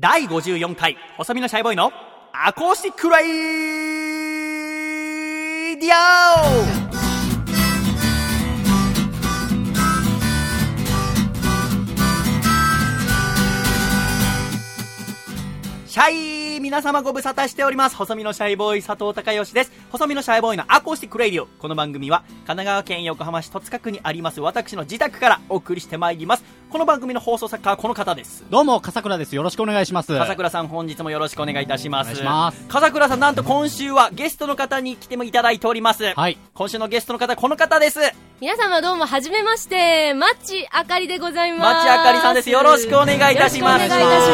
第54回細身のシャイボーイのアコースティックレイディオシャイ皆様ご無沙汰しております。細身のシャイボーイ佐藤孝義です。細身のシャイボーイのアコースティックレイディオ。この番組は神奈川県横浜市戸塚区にあります私の自宅からお送りしてまいります。この番組の放送作家はこの方です。どうも、笠倉です。よろしくお願いします。笠倉さん本日もよろしくお願いいたします。お願いします笠倉さんなんと今週はゲストの方に来てもいただいております。はい。今週のゲストの方この方です。皆様どうも、はじめまして、マッチあかりでございます。町あかりさんです。よろしくお願いいたします。よろしくお願いいたし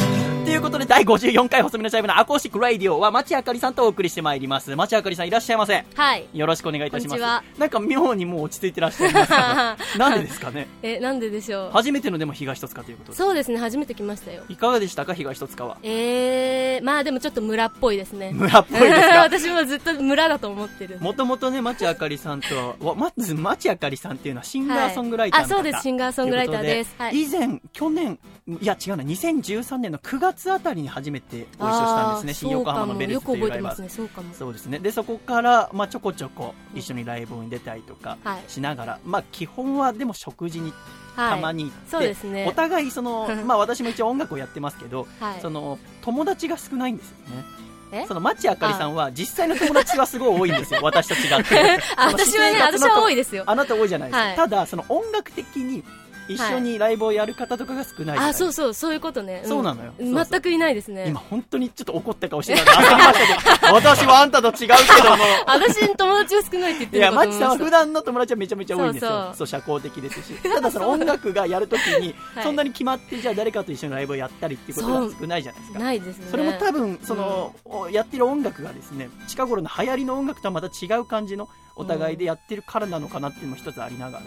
ます。ということで、第54回細身のシャイブのアコースティックラディオは、町あかりさんとお送りしてまいります。町あかりさんいらっしゃいませ。はい。よろしくお願いいたします。なんか妙にもう落ち着いてらっしゃいます なんでですかね？え、なんででしょう？初めてのでも東戸塚ということで。そうですね、初めて来ましたよ。いかがでしたか、東戸塚は。えー、まあでもちょっと村っぽいですね。村っぽいですか？私もずっと村だと思ってる。もともとね、町あかりさんとは、わまず町あかりさんっていうのはシンガーソングライターの方、はいあそうですシンガーソングライターですはい以前、去年、いや違うな、2013年の9月あたりに初めてご一緒したんですね、新横浜のベルズというライブよく覚えてますね、そ。そうですね。で、そこから、まあ、ちょこちょこ一緒にライブに出たりとかはいしながら、まあ、基本はでも食事にはい。たまに行って、そうですねお互いその、まあ、私も一応音楽をやってますけど、はいその、友達が少ないんですよね。え？その、町あかりさんは、実際の友達はすごい多いんですよ。私と違って。私はね、私は多いですよ。あなた多いじゃないですか。はいただ、その音楽的に一緒にライブをやる方とかが少ないあ、そうそう、そういうことね。ん。そうなのよ。全くいないですね。今。本当にちょっと怒った顔してたん 私はあんたと違うけども、私、友達が少ないって言ってるいましたマチさんは普段の友達はめちゃめちゃ多いんですよ。そう社交的ですし。ただその音楽がやるときに、はい。そんなに決まって、じゃあ誰かと一緒にライブをやったりっていうことが少ないじゃないですか。ないですね。それも多分、その、おやってる音楽がですね、近頃の流行りの音楽とはまた違う感じのお互いでやってるからなのかなっていうのも一つありながら、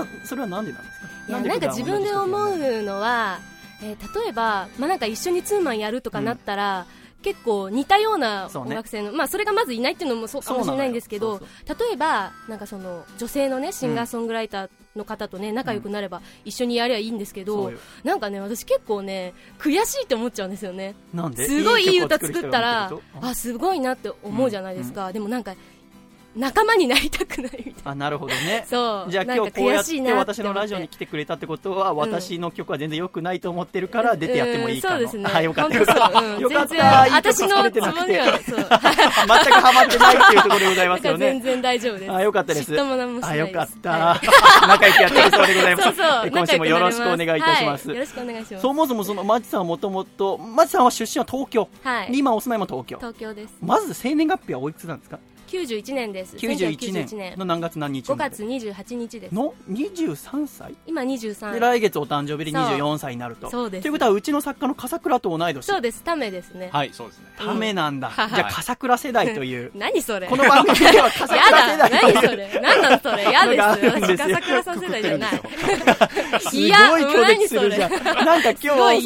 な、それはなんでなんですか？いやでなんか自分で思うのは、えー例えば、まあ、なんか一緒にツーマンやるとかなったら、結構似たような音楽性の、まあそれがまずいないっていうのもそうかもしれないんですけど例えばなんかその女性のねシンガーソングライターの方とね仲良くなれば一緒にやりゃいいんですけど、なんかね私結構ね悔しいって思っちゃうんですよね。なんで？すごいいい歌作ったらあすごいなって思うじゃないですか、でもなんか仲間になりたくないみたいあ、なるほどねな。そうじゃあ今日こうやって私のラジオに来てくれたってことは、私の曲は全然良くないと思ってるから出てやってもいいかも。うんそうですねあ、よかったよかった。そううんよかった。私のされてなくて。つもりはそう 全くハマってないっていうところでございますよなんか全ね。然大丈夫です。あ、よかったです。あ。よかった。は仲良くやってるそうでございます。そうそう。今週もよろしくお願いいたします。はいよろしくお願いします。そもそもその、マチさんはもともと、マチさんは出身は東京。はいで今お住まいも東京。東京です。まず生年月日はおいくつなんですか？91年です。91 1991年の何月何日？5生まれ月28日です。の23歳？今で23。来月お誕生日で24歳になると。そうですということは、うちの作家の笠倉と同い年。そうです。ためですね。はい、そうですね。ためなんだ。うんじゃあ、笠倉世代という。何それ？この番組では笠や倉世だ代という。何それ？何なのそれ？嫌です。笠倉さん世代じゃない。す いやごい拒絶するじゃん。なんか今日、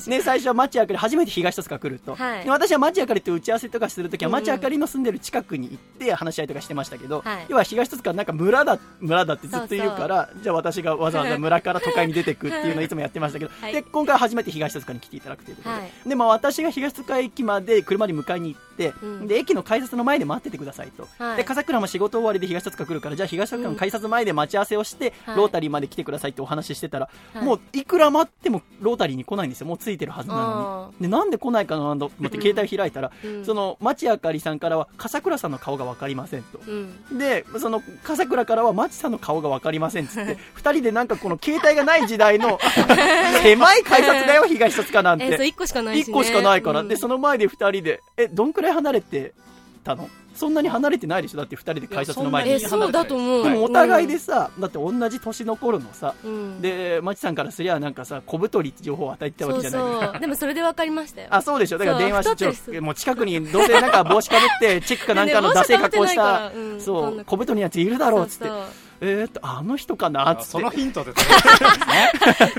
そね、最初は町あかり、初めて東戸塚来ると。はいで私は町あかりと打ち合わせとかするときは、町あかりの住んでる近くに行って話し合いとかしてましたけど、はい。要は東戸塚はなんか村だ、村だってずっと言うから、じゃあ私がわざわざ村から都会に出てくっていうのをいつもやってましたけど、はい。で、今回初めて東戸塚に来ていただくということで、はい。で、まあ私が東戸塚駅まで車で迎えに行って、うん。で、駅の改札の前で待っててくださいと。はい。で、笠倉も仕事終わりで東戸塚来るから、じゃあ東戸塚の改札前で待ち合わせをして、はい。ロータリーまで来てくださいってお話ししてたら、はい。もういくら待ってもロータリーに来ないんですよ。もうついてるはずなのに。で、なんで来ないかなと思って携帯を開いたら、うん。その、町あかりさんからは、笠倉さんの顔がわかりませんと。うん。で、その、笠倉からは、町さんの顔がわかりませんっつって、二人でなんかこの携帯がない時代の、狭い改札だよ、東戸塚なんて。1個しかないしね。一個しかないから。うんで、その前で二人で、え、どんくらい離れてたの？そんなに離れてないでしょ？だって二人で改札の前に。え、そうだと思う。でもお互いでさ、だって同じ年の頃のさ、うん、で、まちさんからすりゃなんかさ、小太りって情報を与えてたわけじゃないそうそう。でもそれで分かりましたよ。あ、そうでしょ？だからそう。電話してもう近くにどうせなんか帽子かぶって、チェックかなんかのねダセい格好した。う、ん。そう、小太りのやついるだろうっつって。そう。えーっとあの人かなって。そのヒントで。すね。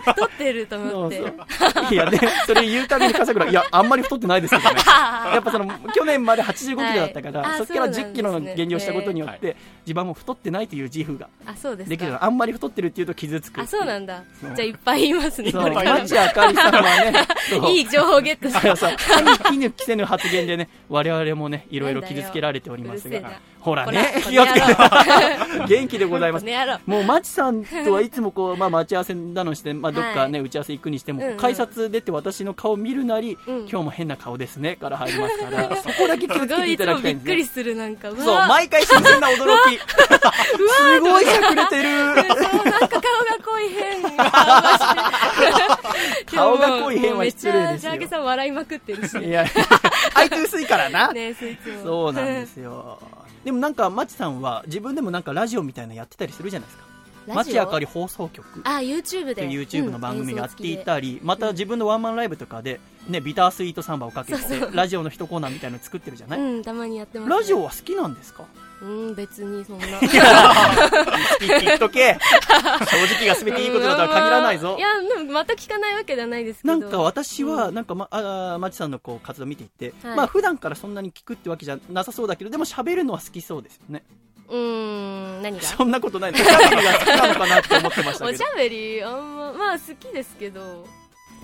太ってると思って。そうそう。いやね、それ言うたびに笠倉、いや、あんまり太ってないですけどね。やっぱその、去年まで85キロだったから、はい。あそっからそうなんですね10キロの減量したことによって、自分も太ってないという自負が。あそうできるかあんまり太ってるっていうと傷つく。あそうなんだ。じゃあいっぱい言いますね。そう、これから。町あかりさんはね、いい情報ゲットしあのさ、歯に衣ぬ着せぬ発言でね、我々もね、いろいろ傷つけられておりますがほらね、こ気をつけて。こ元気でございます。もう、まちさんとはいつもこう、まあ、待ち合わせだのして、まあ、どっかね、打ち合わせ行くにしても、改札出て私の顔見るなり、うん今日も変な顔ですね、から入りますから、そこだけ気をつけていただつもびっくきたいんですね。りするなんか。そう、毎回新鮮な驚き。すごい隠れてる。なんか顔が濃い変 顔が濃い変は失礼ですよ。めっちゃジャーゲさん笑いまくってるし。いや、相手薄いからな。ねそうなんですよ。でもなんか、まちさんは自分でもなんかラジオみたいなのやってたりするじゃないですか。町あかり放送局。あ YouTube で。YouTube の番組やっていうんたり、また自分のワンマンライブとかで、ね、ビタースイートサンバをかけてラジオの一コーナーみたいなの作ってるじゃない、うんたまにやってますね。ラジオは好きなんですか？うん別にそんな。言っとけ。正直が全ていいことだとは限らないぞ。いやでもまた聞かないわけじゃないですけど。なんか私は、うん。なんかま、あーまちさんのこう活動見ていて、はい。まあ普段からそんなに聞くってわけじゃなさそうだけど、でも喋るのは好きそうですよね。うーん何が？そんなことない。おしゃべりが好きなのかなって思ってましたけど。おし。ゃべりあんままあ好きですけど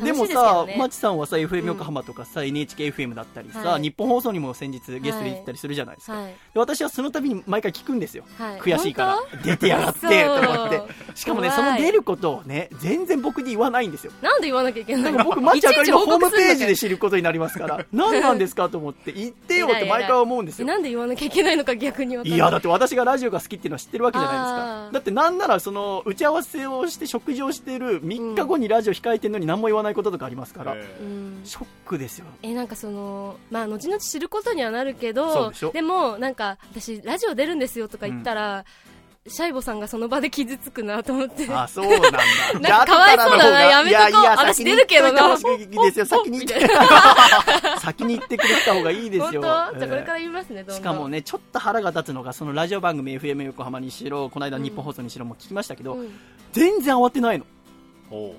でもさ、ね。まちさんはさ、FM うん横浜とかさ、NHKFM だったりさ、はい。日本放送にも先日ゲストで行ったりするじゃないですか。はい。で私はその度に毎回聞くんですよ。はい。悔しいから。本。出てやがって、と思って。しかもね、その出ることをね、全然僕に言わないんですよ。当なんで言わなきゃいけないの？僕、マッチあかりのホームページで知ることになりますから、何なんですかと思って、言ってよって毎回思うんですよ。えなんで言わなきゃいけないのか逆にい。いや、だって私がラジオが好きっていうのは知ってるわけじゃないですあか。ー。だってなんなら、その、打ち合わせをして食事をしてる3日後にラジオ控えてるのに何も言わないこととかありますから、うん。ショックですよ。えなんかそのまあ後々知ることにはなるけどでもなんか私ラジオ出るんですよとか言ったら、シャイボさんがその場で傷つくなと思って。あ、そうなんだ。なんかかわいそうだなやめとこう。私出るけどな先に言って先に言ってみ。先に言ってくれた方がいいです 本当？よ。じゃあこれからえ言いますね、どんどん。ーしかもね、ちょっと腹が立つのが、そのラジオ番組 FM 横浜にしろ、この間日本放送にしろも聞きましたけど、うん。全然慌てないの。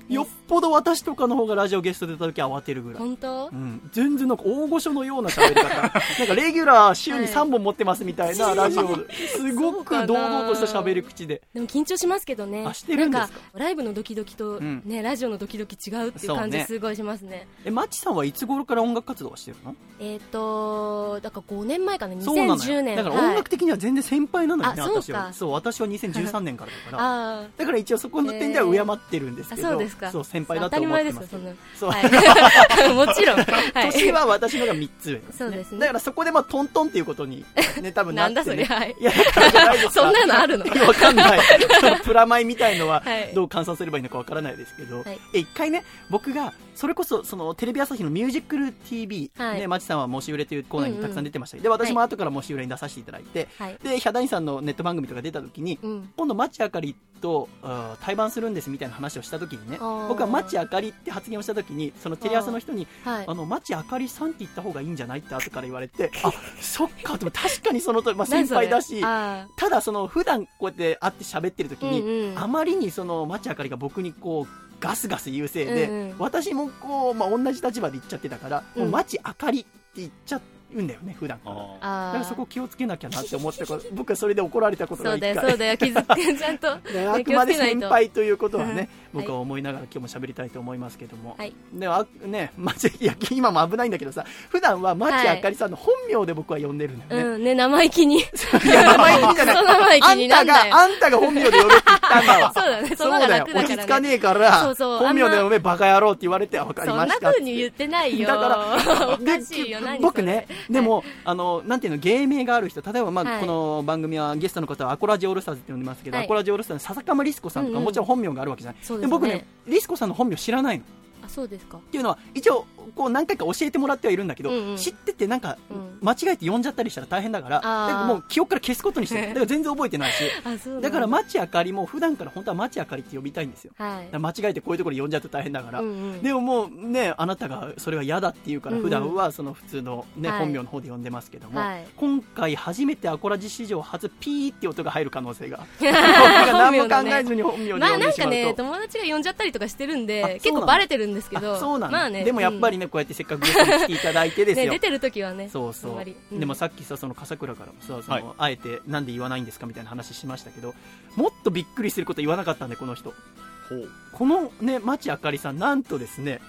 よっぽど私とかの方がラジオゲスト出た時は慌てるぐらい。本当？うん、全然なんか大御所のような喋り方。なんかレギュラー週に3本持ってますみたいなラジオすごく堂々とした喋り口で。でも緊張しますけどね。あしてるんですか？なんかライブのドキドキと、うん。ねラジオのドキドキ違うっていう感じすごいしますね。えマッチさんはいつ頃から音楽活動をしてるの？えっ、とだから5年前かな。そうなの2010年。よだから音楽的には全然先輩なのよね、あそう私は。かそう私は2013年からだから。あだから一応そこの点では敬ってるんですけど、あそうですか。そう先輩だと思ってます。そう、はい、もちろん、はい、年は私のが3つ上です、そうですね。だからそこでまあトントンっていうことにね 多分ななんって、ね、だそれはいいやだからじゃないですかそんなのあるのわかんない。そのプラマイみたいのははいどう換算すればいいのかわからないですけど、はいえ一回ね、僕が、それこそ、その、テレビ朝日のミュージックル TV、はい。ね、まちさんはもし売れというコーナーにうんうん。たくさん出てました。けど、で、私も後からもし売れに出させていただいて、はい。で、ヒャダインさんのネット番組とか出た時に、うん。今度、マチあかりと対バンするんですみたいな話をした時にね、僕はマチあかりって発言をした時に、そのテレ朝の人に、はい。あの、マチあかりさんって言った方がいいんじゃないって後から言われて、あ、そっか、でも確かにそのとまあ、先輩だし、あただその普段こうやって会って喋ってる時に、うんうん。あまりにその町あかりが僕にこうガスガス言うせいで、うんうん。私もこう、まあ、同じ立場で言っちゃってたから、うん。もう町あかりって言っちゃうんだよね普段から。あああだからそこ気をつけなきゃなって思ったから僕はそれで怒られたことが一回そうだよそうだよ気づくちゃんと、であねくまで先輩と。いうことはね、はい僕は思いながら今日も喋りたいと思いますけども、はい。であね町いや今も危ないんだけどさ普段は町あかりさんの本名で僕は呼んでるんだよね、うんね生意気に。いや名前いいじゃない。あんたがあんたが本名で呼べって言ったんだわ。そうだねそそうだよ落ち着かねえからそうそう本名で呼べバカ野郎って言われて分かりそんなました風に言ってないよ。だから おかしいよで何僕ね でも、あのなんていうの芸名がある人例えば、まあはい。この番組はゲストの方はアコラジオールスターズって呼んでますけど、はい。アコラジオールスターズの笹鎌リスコさんとか、もちろん本名があるわけじゃない。で僕ねリスコさんの本名知らないの。あそうですか。っていうのは一応こう何回か教えてもらってはいるんだけど、うんうん。知っててなんかうん。間違えて呼んじゃったりしたら大変だからもう記憶から消すことにしてる。だから全然覚えてないし。だ。から町あかりも普段から本当は町あかりって呼びたいんですよ。はい。間違えてこういうところに呼んじゃうと大変だから、うんうん。でももうねあなたがそれは嫌だっていうからうんうん。普段はその普通のね、はい。本名の方で呼んでますけども、はい。今回初めてアコラジ史上初ピーって音が入る可能性が。何も考えずに本名で呼んでまあなんかね友達が呼んじゃったりとかしてるんあで結構バレてるんですけどあそうなんだ、まあねでもやっぱりね、こうやってせっかくゲストに来ていただいてですよ、ね出てる時はねそうそう。うん。でもさっきさその笠倉からもさその、はい。あえてなんで言わないんですかみたいな話しましたけどもっとびっくりすること言わなかったんでこの人。ほう。このね町あかりさんなんとですね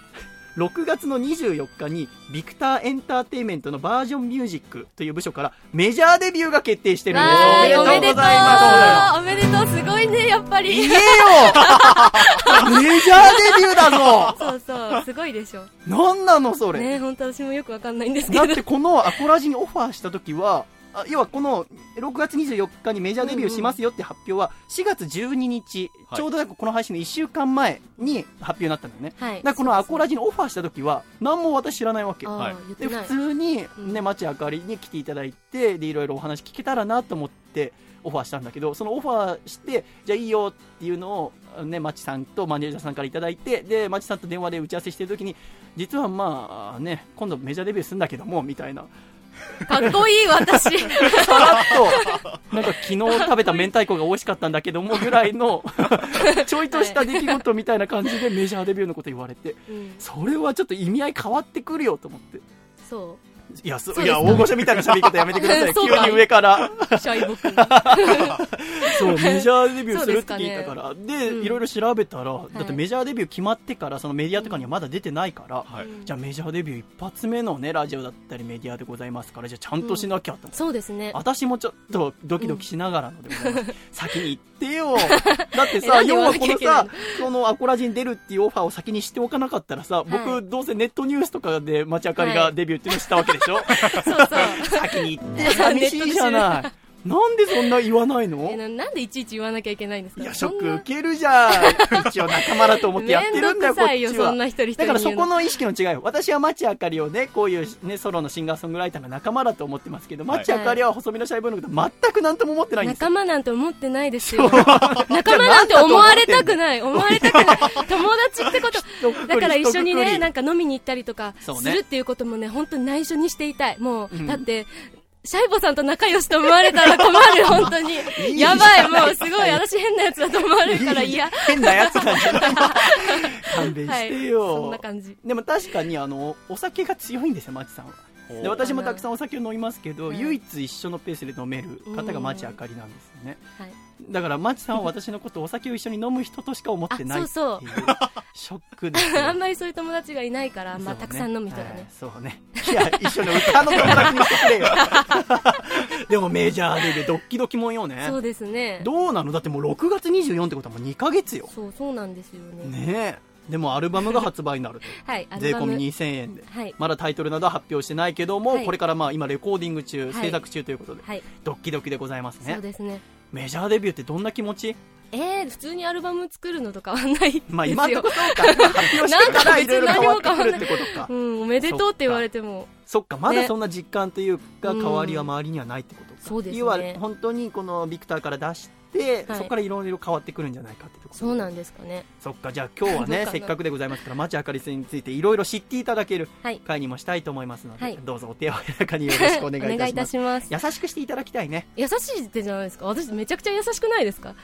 6月の24日にビクターエンターテインメントのバージョンミュージックという部署からメジャーデビューが決定してるんです。おおめでとうございます。おめでとうすごいねやっぱり。言えよ。メジャーデビューだぞ。そうそうすごいでしょ。なんなのそれ、ね本当私もよくわかんないんですけど。だってこのアコラジにオファーした時はあ要はこの6月24日にメジャーデビューしますよって発表は4月12日、はい。ちょうどこの配信の1週間前に発表になったんだよね、はい。だからこのアコラジにオファーした時は何も私知らないわけあはい。で普通に、うん。ね、町あかりに来ていただいてでいろいろお話聞けたらなと思ってオファーしたんだけどそのオファーしてじゃあいいよっていうのを、ね、町さんとマネージャーさんからいただいてで町さんと電話で打ち合わせしてる時に実はまあね今度メジャーデビューするんだけどもみたいなかっこいい私。さらっとなんか昨日食べた明太子が美味しかったんだけどもぐらいの ちょいとした出来事みたいな感じでメジャーデビューのこと言われてうん。それはちょっと意味合い変わってくるよと思って。そいや、すかいや、大御所みたいな喋り方やめてください。急に上から。うシャイ そう、メジャーデビューするって聞いたから。で、うんいろいろ調べたら、いだってメジャーデビュー決まってから、そのメディアとかにはまだ出てないから、はい。じゃあメジャーデビュー一発目のね、ラジオだったりメディアでございますから、じゃあちゃんとしなきゃと。そうですね私もちょっとドキドキしながらのでございます。先に言ってよ。だってえさ、要はこのさ、そのアコラジに出るっていうオファーを先に知っておかなかったらさ、は僕いどうせネットニュースとかで町あかりはいがデビューっていうのを知ったわけでしょ？そうそう。先に言って。寂しいじゃない。なんでそんな言わないの？えななんでいちいち言わなきゃいけないんですか？いや、ショック受けるじゃん。一応仲間だと思ってやってるん。だよ、こっちは。そんな一人一人だからそこの意識の違いよ私は町あかりをね、こういうね、ソロのシンガーソングライターが仲間だと思ってますけど、はい。町あかりは細身のシャイボーイのこと全く何とも思ってないんですよ。仲間なんて思ってないですよ。仲間なんて思われたくない。思われたくない。友達ってこと。だから一緒にねなんか飲みに行ったりとかするっていうこともね本当に内緒にしていたい。もう、うん。だってシャイボさんと仲良しと思われたら困る本当に。いいやばいもうすごい私変なやつだと思われるから嫌。変なやつなんじゃない勘弁はいしてよ。そんな感じ。でも確かにあのお酒が強いんですよ、町さんは。で私もたくさんお酒を飲みますけど、はい唯一一緒のペースで飲める方が町あかりなんですよね。はいだから町さんは私のことをお酒を一緒に飲む人としか思ってないっていうあそうショックですよ あんまりそういう友達がいないから、まあ、たくさん飲む人がねそうね。いや、一緒の歌の友達にしてくれよ。でもメジャーデビュー、ドッキドキもんよね。そうですねどうなの？だってもう6月24ってことはもう2ヶ月よ。そうそうなんですよねねえ。でもアルバムが発売になると。はい税込み2000円で。はいまだタイトルなどは発表してないけども、はいこれからまあ今レコーディング中、はい制作中ということで、はいドッキドキでございますねそう。ですねメジャーデビューってどんな気持ち？えー、普通にアルバム作るのと変わんないですよ。まあ今んとこそうか。発表してからいろいろ変わってくるってことか。う。ん、おめでとうって言われても。そっか、まだね。そんな実感というか、うん。変わりは周りにはないってことか。そうですね。要は、本当にこのビクターから出して、はい。そこからいろいろ変わってくるんじゃないかってとこ。ろ。そうなんですかね。そっか、じゃあ今日はね、せっかくでございますから、町あかりさんについていろいろ知っていただけるはい。会にもしたいと思いますので、はい。どうぞお手柔らかによろしく。お願いいたします。優しくしていただきたいね。優しいってじゃないですか。私めちゃくちゃ優しくないですか？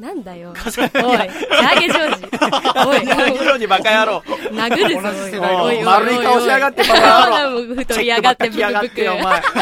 なんだよ。おいジャーゲジョージおいジョージバカ野郎。殴るぞ。おい丸い顔しやがってバカ野郎。太りやがってブク。ブク着やばい服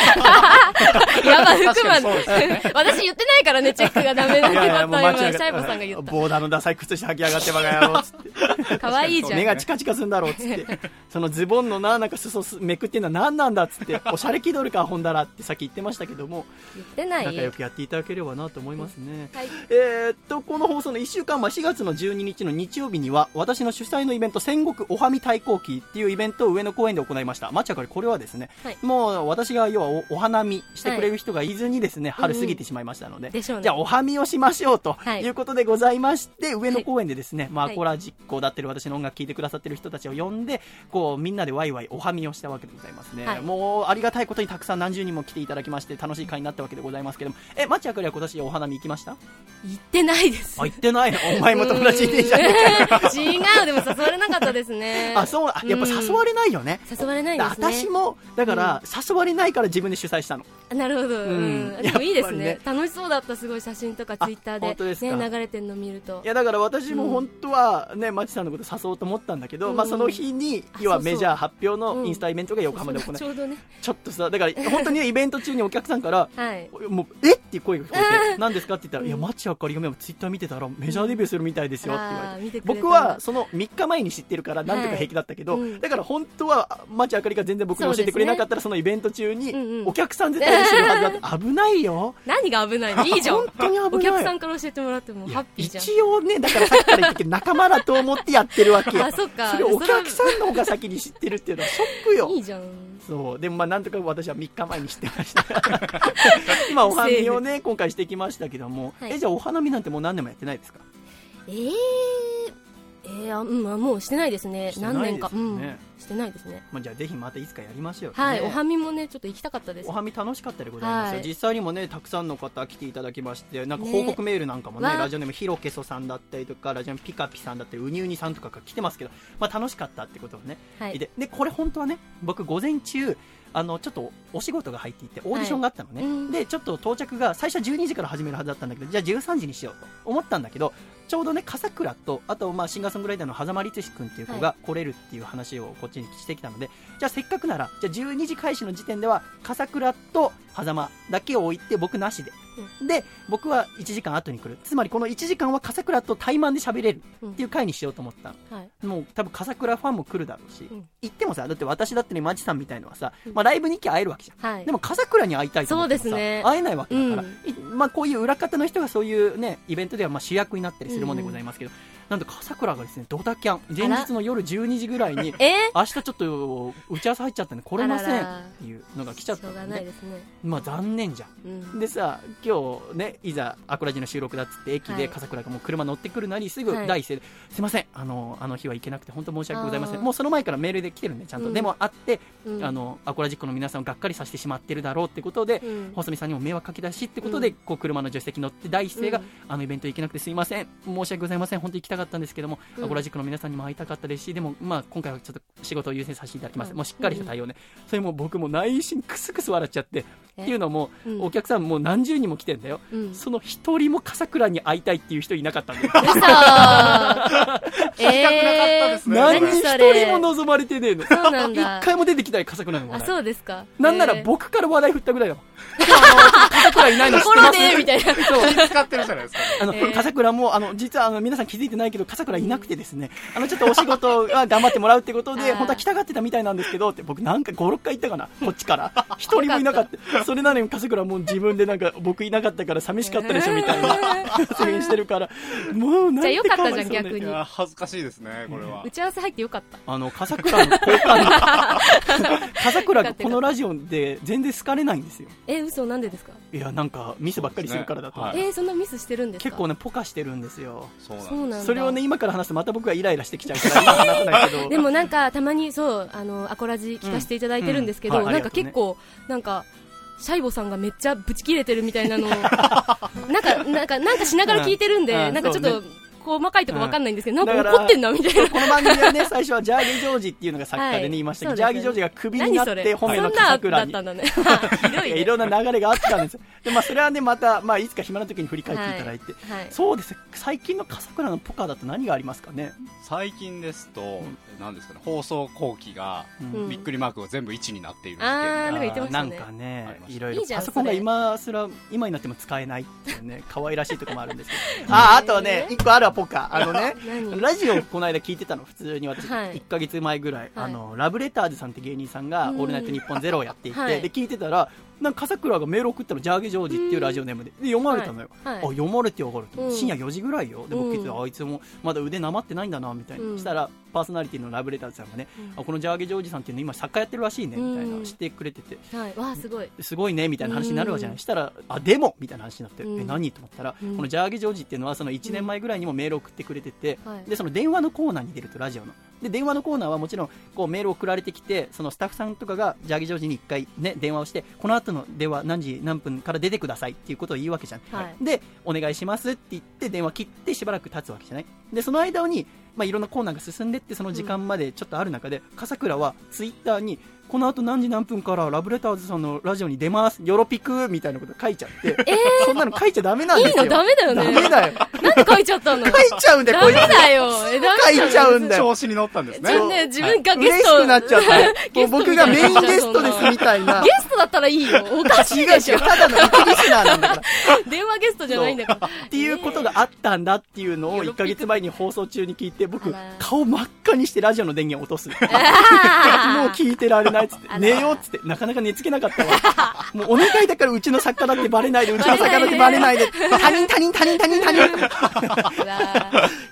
ま確かにそう。で私言ってないからねチェックがダメだって。今シャイボさんが言っボーダーのダサい靴下履きやがってバカ野郎、つって。た可愛いじゃん。目がチカチカすんだろうっつって。そのズボンのななんか裾すめくってんのは何なんだっつって。おしゃれ気取るかほんだらってさっき言ってましたけども。言ってない仲良くやっていただければなと思いますね、はい。えと、この放送の1週間前、4月の12日の日曜日には、私の主催のイベント、戦国おはみ対抗期っていうイベントを上野公園で行いました。まっちゃかり、これはですね、はい。もう私が要はおお花見してくれる人がい。ずにですね、春過ぎてしまいましたので、でしょうね。じゃあおはみをしましょうとはいいうことでございまして、上野公園でですね、まあ、コラジックをだってる私の音楽聴いてくださってる人たちを呼んで、こう、みんなでワイワイおはみをしたわけでございますね。はい。もう、ありがたいことにたくさん何十人も来ていただきまして、楽しい会になったわけでございますけども、え、まっちゃかりは今年お花見行きました？行ってないです。あ、行ってないの？お前も友達いねえじゃねえか違う、でも誘われなかったですね。あ、そう、あやっぱ誘われないよね。誘われないですね。私も、だから、誘われないから自分で主催したの。あなるほど、ううん。ん。でもいいですね。楽しそうだった、すごい写真とかツイッターで。ね、流れてるの見ると。い。やだから私も本当はね、マチさんのこと誘おうと思ったんだけど、うん。まあその日にあ要はメジャー発表のうん。インスタイベントが横浜で行われちょうどね。ちょっとさだから本当にねイベント中にお客さんから はい。もうえ？っていう声が聞こえて何ですか？って言ったら、いやマチあかりがツイッター見てたらメジャーデビューするみたいですよって言われて。僕はその3日前に知ってるからなんとか平気だったけど、だから本当はマチあかりが全然僕に教えてくれなかったらそ,、のイベント中にお客さん絶対にするはずだって 危ないよ。何が危ないの？いいじゃん。本当に危ない。お客さんから教えてもらってもハッピーじゃん。一応ねだからさっきから言ったけど仲間だと思ってやってるわけ。あ、そっか。それお客さんの方が先に知ってるっていうのはショックよ。いいじゃん。そう。でもまあなんとか私は3日前に知ってました。今お花見をね今回してきましたけども、はい。えじゃあお花見なんてもう何年もやってないですか？えー、えー、あうん、あもうしてないですね。すね何年か。うん。してないですね。まあ、じゃあぜひまたいつかやりましょう、はい、ねおはみもね、ちょっと行きたかったですお。はみ楽しかったでございますよ、はい実際にもねたくさんの方来ていただきましてなんかね報告メールなんかもねわあラジオネームひろけそさんだったりとかラジオネームピカピさんだったりうにうにさんとかが来てますけど、まあ、楽しかったってことをね、はい。ででこれ本当はね僕午前中あのちょっとお仕事が入っていてオーディションがあったのね、はいうんでちょっと到着が最初は12時から始めるはずだったんだけどじゃあ13時にしようと思ったんだけどちょうどね笠倉とあとまあシンガーソングライターの狭間律志君っていう子が来れるっていう話をこっちにしてきたので、じゃあせっかくならじゃあ12時開始の時点では笠倉と狭間だけを置いて僕なしで、で僕は1時間後に来る。つまりこの1時間は笠倉と対マンで喋れるっていう回にしようと思った。のはい。もう多分笠倉ファンも来るだろうし、うん。行ってもさだって私だってねマジさんみたいのはさ、まあ、ライブに行きゃ会えるわけじゃん。はい。でも笠倉に会いたいと思ってもさね。会えないわけだから、まあ、こういう裏方の人がそういうねイベントではまあ主役になったりするもんでございますけど、なんと笠倉がですねドタキャン。前日の夜12時ぐらいに え？明日ちょっと打ち合わせ入っちゃったんで来れません。っていうのが来ちゃったょうがので、ね、ないですね。まあ残念じゃん。うん。でさ今日ねいざアコラジの収録だっつって駅はい。で笠倉がもう車乗ってくるなりすぐはい。第一声で、すいませんあのあの日は行けなくて本当申し訳ございません。もうその前からメールで来てるんでちゃんと、うん。でも会って、うん。あのアコラジックの皆さんをがっかりさせてしまってるだろうってことで、うん。細見さんにも迷惑かけたしってことで、うん。こう車の助手席乗って第一声が、うん。あのイベント行けなくてすいません。申し訳ございません。本当に行きたかったんですけども、うん。アコラジックの皆さんにも会いたかったですしでも、まあ、今回はちょっと仕事を優先させていただきます、うん。もうしっかりした対応ね、それも僕も内心クスクス笑っちゃってえっていうのも、うん。お客さんもう何十人も来てんだよ、うん。その一人も笠倉に会いたいっていう人いなかったんだよ。嘘。えー、すね。何一人も望まれてねえの。そうなんだ。一回も出てきない笠倉の話そうですか。なんならえー。僕から話題振ったぐらいだもん。笠倉いないの知ってところますでみたいな。そう。使ってるじゃないですか。あの、えー。笠倉も、あの、実は、あの、皆さん気づいてないけど、笠倉いなくてですね、あの、ちょっとお仕事は頑張ってもらうってことで、本当は来たがってたみたいなん。ですけど、って、僕なんか5、6回行ったかな、こっちから。一人もいなかった。それなのに笠倉もう自分でなんか、僕いなかったから寂しかったでしょ、みたいな、発言してるから、もうなんてじゃあよかったじゃんわいそうね。逆に。いや、恥ずかしいですね、これは。打。ち合わせ入ってよかった。あの、笠倉の好感度笠倉がこのラジオで全然好かれないんですよ。え、嘘なんでですか？いや、なんか、ミスばっかりするからだと。思う。はい。えー、そんなミスしてるんですか？結構ね、ポカしてるんですよ。そうなんそれをね、今から話すとまた僕がイライラしてきちゃうから、今話さないけど。でもなんかたまにそうあのアコラジ聞かせていただいてるんですけど、うん。うんはい。なんか結構なんかシャイボさんがめっちゃブチ切れてるみたいなのをなんかなんかなんかしながら聞いてるんで、うん。なんかちょっとそう細かいとこわかんないんですけど、うんなんか怒ってんなみたいな。この番組はね、最初はジャーギージョージっていうのが作家でね、はい言いましたけど、ジャーギージョージがクビになって、何それ？本名の笠倉に。ったんだね。ひどいろんな流れがあったんですよ。で、まあ、それはね、また、まあ、いつか暇な時に振り返っていただいて。はい。そうです。最近の笠倉のポカだと何がありますかね？最近ですと、何ですかね、放送後期が、うんびっくりマークが全部1になっているってなんかねいろいろパソコンが今すら今になっても使えないっていうね可愛らしいところもあるんですけど あああとはね一個あるわポカあのね 何？ラジオこの間聞いてたの普通に私、はい。1か月前ぐらい、はい。あのラブレターズさんって芸人さんが「うん。オールナイトニッポンゼロをやっていて、はい。で聞いてたらなんか笠倉がメール送ったのジャーゲジョージっていうラジオネームで。で読まれたのよ、あ読まれてやがると、う。ん。深夜4時ぐらいよ。で僕聞いて、うん。あいつもまだ腕なまってないんだなみたいな、うん。したらパーソナリティのラブレターズさんがね、うん。あこのジャーゲジョージさんっていうの今作家やってるらしいねみたいな、うんしてくれてて。はい。わあすごい。すごいねみたいな話になるわけじゃない、うん。したらあでもみたいな話になって、うん。え何？と思ったら、うん。このジャーゲジョージっていうのはその1年前ぐらいにもメールを送ってくれてて、はい。でその電話のコーナーに出るとラジオの。で電話のコーナーはもちろんこうメール送られてきてそのスタッフさんとかがジャーゲジョージに1回、ね、電話をしてこの後の電話何時何分から出てくださいっていうことを言うわけじゃん、はい。でお願いしますって言って電話切ってしばらく経つわけじゃない？でその間に、まあ、いろんなコーナーが進んでってその時間までちょっとある中で、笠倉はツイッターにこの後何時何分からラブレターズさんのラジオに出ます。よろぴくみたいなこと書いちゃって、そんなの書いちゃダメなんいいですよ。の？ダメだよダねメだよ。なんで書いちゃったの？書いちゃうんだよダメこいつ。だよえダメだよ。書いちゃうんだよ。調子に乗ったんですね。自。分で自分がゲ嬉しスト。くなっちゃってゲストもう僕がメインゲストですみたいな。ゲストだったらいいよ。おかしいでしょ。違う違う。ただの一リスナーなんだから。電話ゲストじゃないんだから。っていうことがあったんだっていうのを1ヶ月前に放送中に聞いて僕顔真っ赤にしてラジオの電源落とす。もう聞いてられないっつって寝ようっつってなかなか寝つけなかったわ。もうお願いだからうちの作家だってバレないでうちの作家だってバレないで。他人他人他人他人他人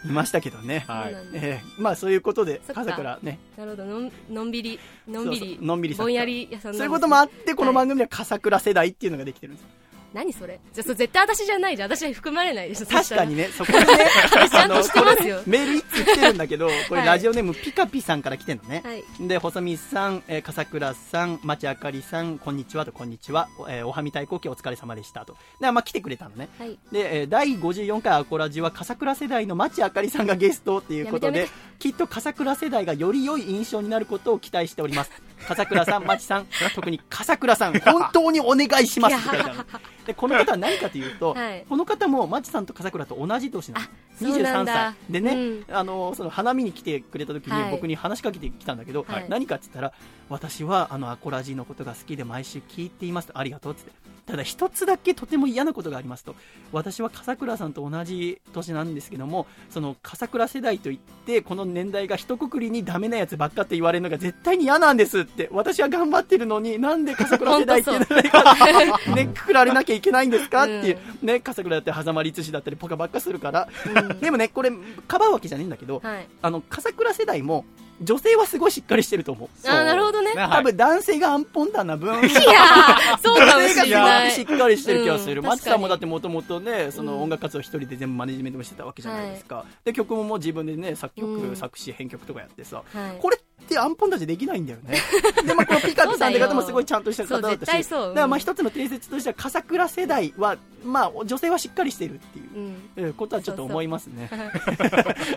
いましたけどね、はい。ええ。まあそういうことでそっか。笠倉ね。なるほど。のんのんびりのんびり。そうそうのんびりぼんやり屋さんそういうこともあってこの番組では笠倉世代っていうのができてるんですよ何それ？じゃあそれ絶対私じゃないじゃん私は含まれないでしょ確かにねね、そこでね、ちゃんとしてますよメール一通来てるんだけど、これはいラジオネームピカピさんから来てるのね。はいで、細見さん、えー笠倉さん、町あかりさん、こんにちはと、こんにちは。おえーおはみ対抗期お疲れ様でしたと。で、まあ来てくれたのね。はいで、えー第54回アコラジは笠倉世代の町あかりさんがゲストっていうことできっと笠倉世代がより良い印象になることを期待しております。笠倉さん、町さん、特に笠倉さん、本当にお願いします。って書いてあるので、この方は何かというと、はい。この方も町さんと笠倉と同じ年なのあ。そうなん23だ歳。でね、うん。あのその花見に来てくれた時はい。に僕に話しかけてきたんだけど、はい。何かって言ったら私はあのアコラジのことが好きで毎週聞いていますと。ありがとうって言って。ただ一つだけとても嫌なことがありますと。私は笠倉さんと同じ年なんですけどもその笠倉世代といってこの年代が一括りにダメなやつばっかって言われるのが絶対に嫌なんですって。私は頑張ってるのになんで笠倉世代って ねくくられなきゃいけないんですかっていう、ね笠倉だって狭間律師だったりポカばっかするから。うん。でもねこれかばうわけじゃねえんだけど、はい。あの笠倉世代も女性はすごいしっかりしてると思う。あーなるほどね。多分男性がアンポンタンな分。いやーそうかも女しれない。すごくしっかりしてる気がする、うんマチさんもだってもともとねそうん。の音楽活動一人で全部マネジメントもしてたわけじゃないですか、で曲ももう自分でね作曲、うん。作詞編曲とかやってさ。はい。これってアンポンタンじゃできないんだよねでまあこのピカピさんって方もすごいちゃんとした方だったしそうそうだからまあ一つの定説としては笠倉世代はまあ女性はしっかりしてるっていううんことはちょっと思いますね。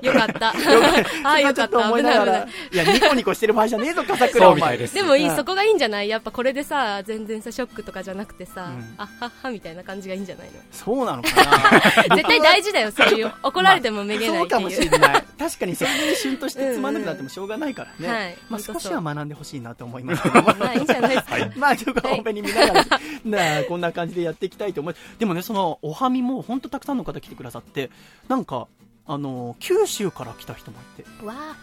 よかった。ああ、よかった。思いなが。ら、いや、ニコニコしてる場合じゃねえぞ、笠倉お前です。でもいい、そこがいいんじゃないやっぱこれでさ、全然さ、ショックとかじゃなくてさ、うんあっはっはみたいな感じがいいんじゃないのそうなのかな絶対大事だよ、そういう。怒られてもめげないっていう。そうかもしれない。確かにそこに旬としてつまんなくなってもしょうがないからね。はい。まあ少しは学んでほしいなと思いますけども。まあいいんじゃない。ですか。まあ、今日はオペに見ながら、なあこんな感じでやっていきたいと思いでもね、その、おはみも本当たくさんの方来てくださって、なんか、あの、九州から来た人もいて、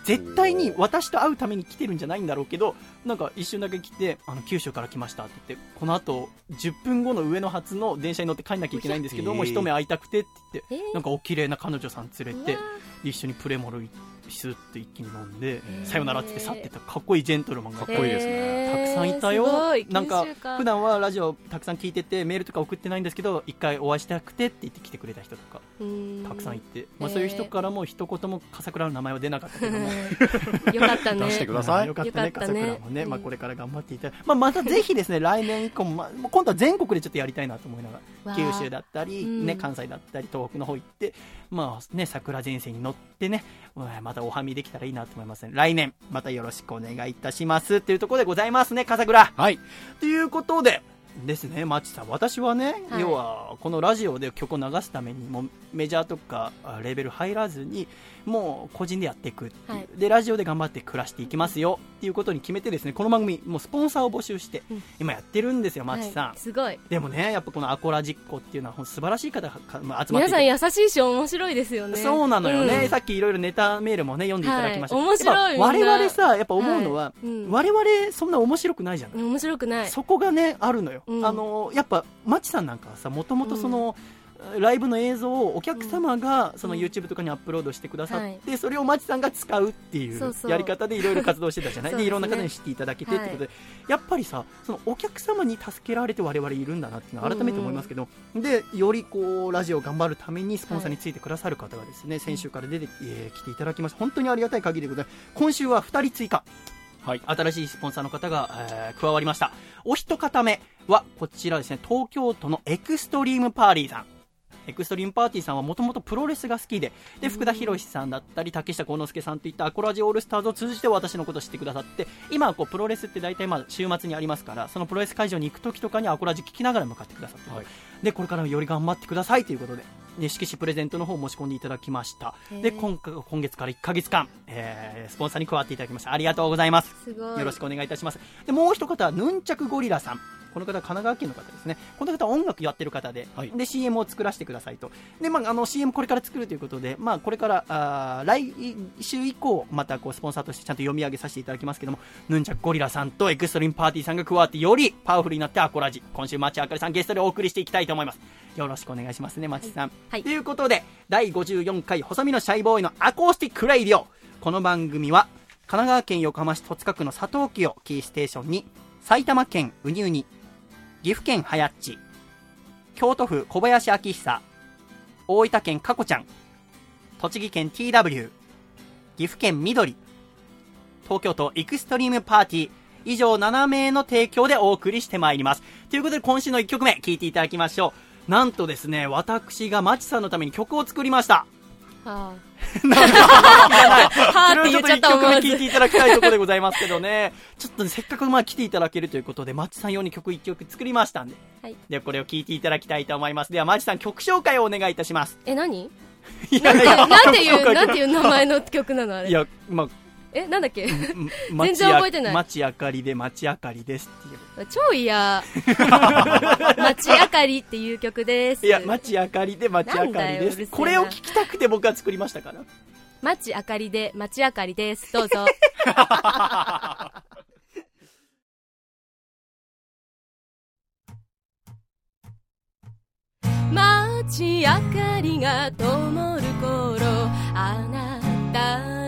絶対に私と会うために来てるんじゃないんだろうけど、なんか一瞬だけ来て、あの、九州から来ましたって言って、この後、10分後の上の発の電車に乗って帰んなきゃいけないんですけども、えー一目会いたくてって言って、えー。なんかお綺麗な彼女さん連れて一緒にプレモルスって一気に飲んで、ー。さよならってって去ってったかっこいいジェントルマンがかっこいいですね。たくさんいたよ。なんか普段はラジオたくさん聞いててメールとか送ってないんですけど一回お会いしたくてって言って来てくれた人とかうん。たくさんいて、まあ、そういう人からも一言も笠倉の名前は出なかったけども。よかったね。出してください。よかったね笠倉もね、うん。まあ、これから頑張っていただまあ、またぜひですね来年以降も、まあ、今度は全国でちょっとやりたいなと思いながら。九州だったり、うん。ね、関西だったり東北の方行って、まあね、桜前線に乗ってねうんまたおはみできたらいいなと思いますね来年またよろしくお願いいたしますというところでございますね笠倉。はい。ということでですね、マッチさん、私はね、はい。要はこのラジオで曲を流すためにもメジャーとかあレベル入らずにもう個人でやっていくっていう、はい。でラジオで頑張って暮らしていきますよ。っていうことに決めてですねこの番組もうスポンサーを募集して、うん。今やってるんですよ、マッチさん、はいすごい。でもねやっぱこのアコラ実行っていうのは素晴らしい方が集まって皆さん優しいし面白いですよね。そうなのよね、うん。さっきいろいろネタメールもね読んでいただきました、はい。面白い我々さやっぱ思うのは、はいうん。我々そんな面白くないじゃない、面白くない。そこがねあるのよ。うん。あのやっぱマチさんなんかはさもともとその、ライブの映像をお客様がそのうん。YouTube とかにアップロードしてくださって、はそれをマチさんが使うっていそうやり方でいろいろ活動してたじゃない？ですね。でいろんな方に知っていただけてってことで、やっぱりさそのお客様に助けられて我々いるんだなっていうのは改めて思いますけど、でよりこうラジオを頑張るためにスポンサーについてくださる方がですね、先週から出て、えー来ていただきました。本当にありがたい限りでございます。今週は2人追加。はい。新しいスポンサーの方が、えー加わりました。お一方目は、こちらですね、東京都のエクストリームパーティーさん。エクストリームパーティーさんはもともとプロレスが好きで、で、福田博さんだったり、竹下幸之助さんといったアコラジオールスターズを通じて私のことを知ってくださって、今はこう、プロレスって大体まあ、週末にありますから、そのプロレス会場に行く時とかにアコラジ聞きながら向かってくださって、はいで、これからもより頑張ってくださいということで、で色紙プレゼントの方を申し込んでいただきました。で、今回今月から1ヶ月間、えースポンサーに加わっていただきました。ありがとうございます。よろしくお願いいたします。で、もう一方は、ヌンチャクゴリラさん。この方は神奈川県の方ですね。この方は音楽やってる方で、はいで、CM を作らせてくださいと。で、まあ、あの、CM これから作るということで、まあ、これから、あー来週以降、またこう、スポンサーとしてちゃんと読み上げさせていただきますけども、ヌンチャクゴリラさんとエクストリームパーティーさんが加わって、よりパワフルになってアコラジ。今週、町あかりさんゲストでお送りしていきたいと思います。よろしくお願いしますね、町さん。はいということで、第54回、細身のシャイボーイのアコースティックレイディオ。この番組は、神奈川県横浜市戸塚区の佐藤家をキーステーションに、埼玉県ウニウニ、岐阜県はやっち、京都府小林明久、大分県かこちゃん、栃木県 TW、岐阜県緑、東京都エクストリームパーティー、以上7名の提供でお送りしてまいります。ということで今週の1曲目聴いていただきましょう。なんとですね、私がマチさんのために曲を作りました。は はーって言っちゃった1曲目聴いていただきたいところでございますけどね。ちょっとね、せっかくまあ来ていただけるということで、マチさん用に曲1曲作りましたんで。はいで、これを聴いていただきたいと思います。では、マチさん曲紹介をお願いいたします。え、何？いなんて、なんていう、なんていう名前の曲なのあれ？いや、まあ、え、なんだっけ？全然覚えてない町あかりで町あかりですっていう。超嫌。街明かりっていう曲です。いや、町あかりで町あかりです。これを聞きたくて僕は作りましたから。街明かりで、街明かりです。どうぞ。街明かりが灯る頃あなた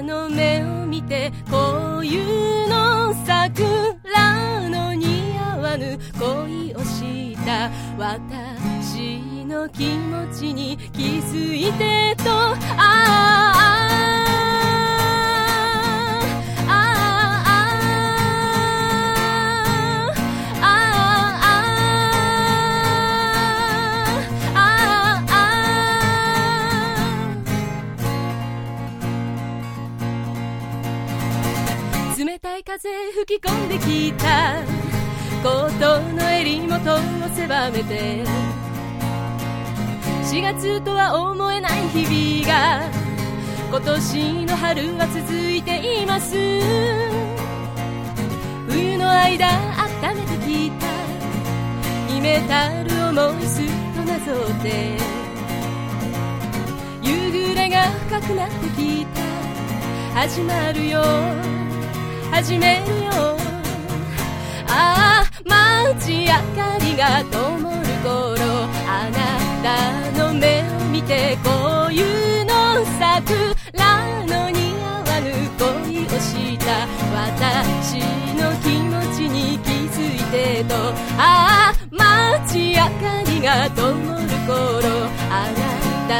の目を見てこういうの桜の似合わぬ恋をした。私の気持ちに気づいてとああたい風吹き込んできた。コートの襟元を狭めて。4月とは思えない日々が。今年の春は続いています。冬の間温めてきた。秘めたる思いすっとなぞって。夕暮れが深くなってきた。始まるよ。始めるよああ街明かりが灯る頃。あなたの目を見てこういうの桜の似合わぬ恋をした。私の気持ちに気づいてと。ああ街明かりが灯る頃。あなた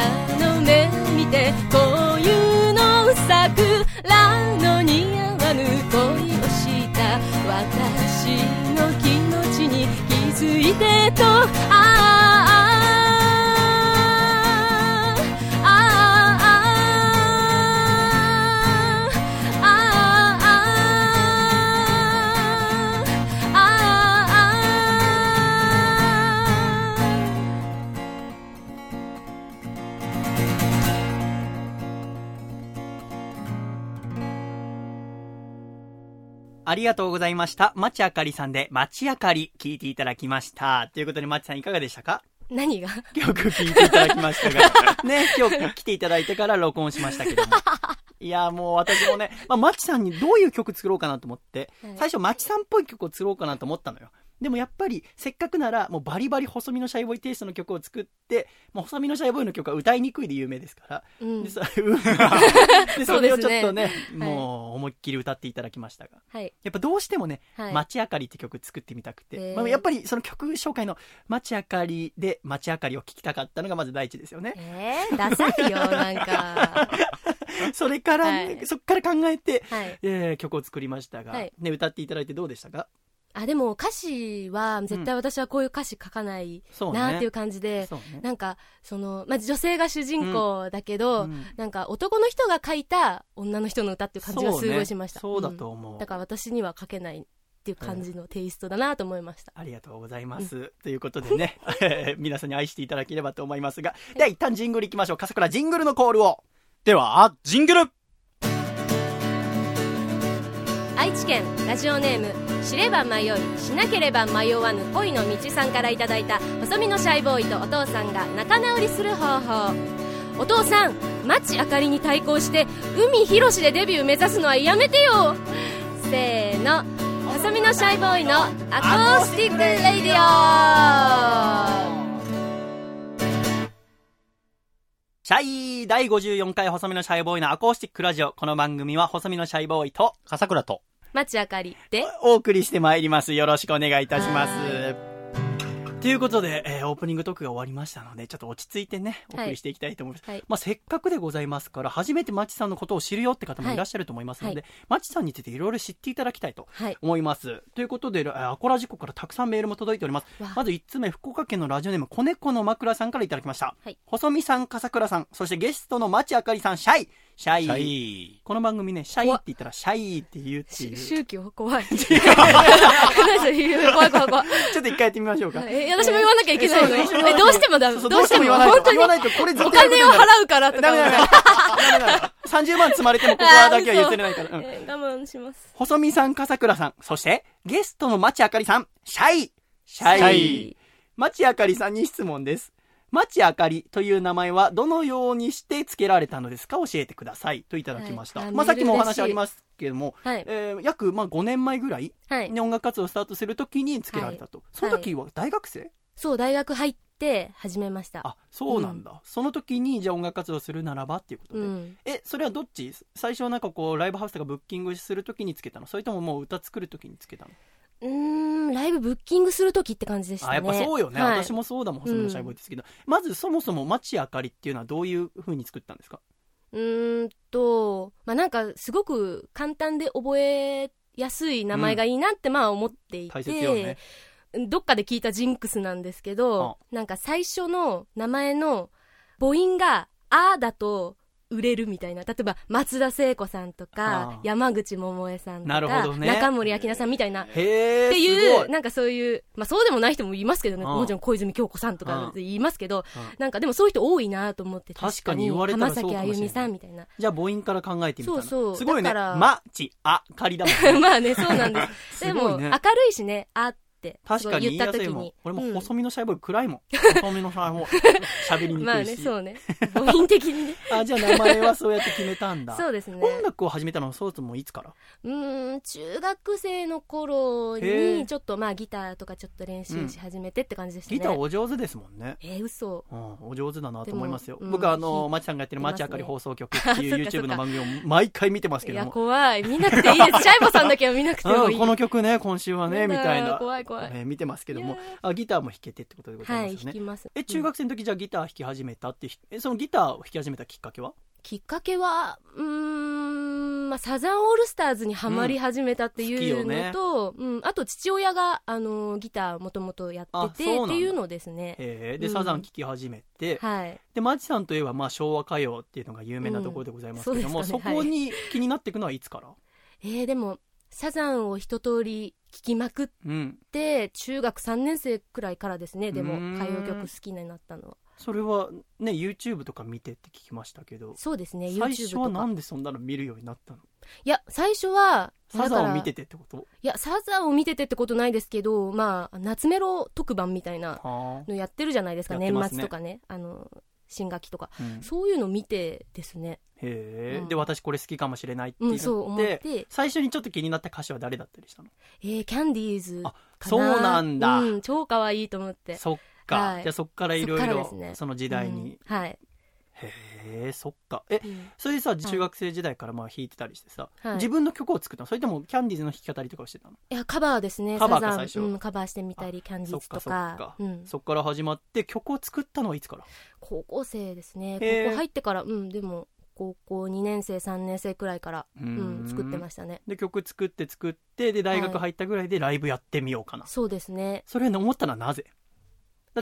の目を見てこういうの桜の似合わぬ恋をした私の気持ちに気づいてとああありがとうございました。町あかりさんで、町あかり、聞いていただきました。ということで、町さんいかがでしたか？何が？曲聴いていただきましたが。ね、今日来ていただいてから録音しましたけども。いや、もう私もね、まあ、町さんにどういう曲作ろうかなと思って、はい最初町さんっぽい曲を作ろうかなと思ったのよ。でもやっぱりせっかくならもうバリバリ細身のシャイボーイテイストの曲を作ってもう細身のシャイボーイの曲は歌いにくいで有名ですから、うん。でそ でそれをちょっとねもう思いっきり歌っていただきましたが。はい。やっぱどうしてもねはい。街明かりって曲作ってみたくて、まあ、やっぱりその曲紹介の街明かりで街明かりを聴きたかったのがまず第一ですよね。えー、ダサいよなんか。それからね、はい。そっから考えて、はい。えー曲を作りましたが、はい。ね、歌っていただいてどうでしたか？あでも歌詞は絶対私はこういう歌詞書かないなっていう感じで、そうね。なんかその、まあ、女性が主人公だけど、うん。なんか男の人が書いた女の人の歌っていう感じがすごいしました。そう,、ね、だと思う、ん。だから私には書けないっていう感じのテイストだなと思いました、ありがとうございます。ということでね、皆さんに愛していただければと思いますが、では一旦ジングルいきましょう。笠倉ジングルのコールを。では、あ、ジングル愛知県ラジオネーム知れば迷いしなければ迷わぬ恋の道さんからいただいた細身のシャイボーイとお父さんが仲直りする方法お父さん町あかりに対抗して海広しでデビュー目指すのはやめてよせーの細身のシャイボーイのアコースティックレイディオシャイ第54回細身のシャイボーイのアコースティックラジオ。この番組は細身のシャイボーイと笠倉と。町あかりでお送りしてまいります。よろしくお願いいたしますは。ということで、えーオープニングトークが終わりましたので、ちょっと落ち着いてね、おはい送りしていきたいと思います。はいまあ、せっかくでございますから、初めてマチさんのことを知るよって方もいらっしゃると思いますので、はマチさんについていろいろ知っていただきたいとはい思います。ということで、えーアコラジコからたくさんメールも届いておりますわ。まず1つ目、福岡県のラジオネーム、子猫の枕さんからいただきました。はい細身さん、笠倉さん、そしてゲストの町あかりさん、シャイ、シャイ。シャイ。この番組ね、シャイって言ったら、シャイって言うっていう。し宗教怖い 怖い怖い怖いちょっと一回やってみましょうか。え私も言わなきゃいけないのえどうしてもだどうしても言わないと。本当に言わないと、お金を払うからとかダメだダメだ。ダメだ。30万積まれてもここはだけは譲れないから。うんえー我慢します細身さん、笠倉さん、そして、ゲストの町あかりさん、シャイシャイシャイ町あかりさんに質問です。町あかりという名前はどのようにして付けられたのですか？教えてください。といただきました。はい。あまあさっきもお話ありますけども、はい。えー約まあ5年前ぐらいはい。に音楽活動をスタートするときに付けられたと。その時は大学生、そう大学入って始めました。あ、そうなんだ。その時に、じゃあ音楽活動するならばっていうことで。うん。え、それはどっち？最初はなんかこう、ライブハウスとかブッキングするときにつけたの？それとももう歌作るときにつけたの？うーんライブブッキングする時って感じでしたねあ、やっぱそうよね。はい私もそうだもん、細身のシャイボーイですけど。まずそもそも町あかりっていうのはどういう風に作ったんですか？うーんとまあなんかすごく簡単で覚えやすい名前がいいなってまあ思っていて、大切よね。どっかで聞いたジンクスなんですけど、なんか最初の名前の母音が「あ」だと売れるみたいな。例えば松田聖子さんとあかあ。山口百恵さんとか、どね。中森明菜さんみたいな。っていうなんかそういう、まあ、そうでもない人もいますけどね。うん。もちろん小泉京子さんとかうん。言いますけどうん。なんかでもそういう人多いなと思って確かに言われたら浜崎あゆみさそうかもしれないんみたいな。じゃあ母音から考えてみたの。そうそう。すごいね。だからま、ち、あ、かりだもんね。まあねそうなんです。でも、明るいしね「あ」って確かに言い言ったやすいもん時に。俺もうん細身のシャイボーイ暗いもん。細身のシャイボーイ。喋りにまあくいし。ねそうね母音的にね あ、じゃあ名前はそうやって決めたんだ。そうですね音楽を始めたのはそもそもいつから？うーん中学生の頃にちょっとまあギターとかちょっと練習し始めてって感じでしたね、ギターお上手ですもんね。えー、嘘うん、お上手だなと思いますよ。僕はあの、ひまちさんがやってるまちあかり放送局っていう YouTube かの番組を毎回見てますけいやども。怖い見なくていいですシャイボさんだけは見なくてもいいうん、この曲ね、今週はね、みたいな。怖い怖い。えー見てますけどもあ、ギターも弾けてってことでござはいいますよね。弾きます。え、中学生の時じゃあギター弾き始めたって、えそのギターを弾き始めたきっかけは？きっかけはうーん、まあ、サザンオールスターズにはまり始めたっていうのと、うんあと父親があのギターもともとやあっててっていうのですね。えーで、うん。サザン聴き始めて、はい。で、マチさんといえば、まあ、昭和歌謡っていうのが有名なところでございますけども、そうんそね。こに気になっていくのはいつから？えー、でもサザンを一通り聴きまくっうん。て中学3年生くらいからですねでも歌謡曲好きになったのは。それは、ね、YouTube とか見てって聞きましたけど、そうですね最初はなんでそんなの見るようになったの？いや最初はサザンを見ててってこと？いやサザンを見ててってことないですけどまあ夏メロ特番みたいなはのやってるじゃないですか年末とかね。あの新学期とか。うん。そういうの見てですね、へえ、うん。で私これ好きかもしれないってうん、そう思って、最初にちょっと気になった歌手は誰だったりしたの？えー、キャンディーズあかなそうなんだ、うん、超可愛いと思って。そっか、はい。じゃあそっからいろいそっからろですね。その時代に、うん。はい、へえそっか。えうん。それでさ中学生時代からまあ弾いてたりしてさ、はい。自分の曲を作ったの？それともキャンディーズの弾き語りとかをしてたの？いやカバーですね。カバー最初うん、カバーしてみたりキャンディーズとか。そっかか、うん、そっから始まって曲を作ったのはいつから？高校生ですね。高校入ってからうんでも高校2年生3年生くらいから、ううん。ん、作ってましたね。で曲作って作ってで大学入ったぐらいでライブやってみようかな、そうですね。それ思ったのはなぜ？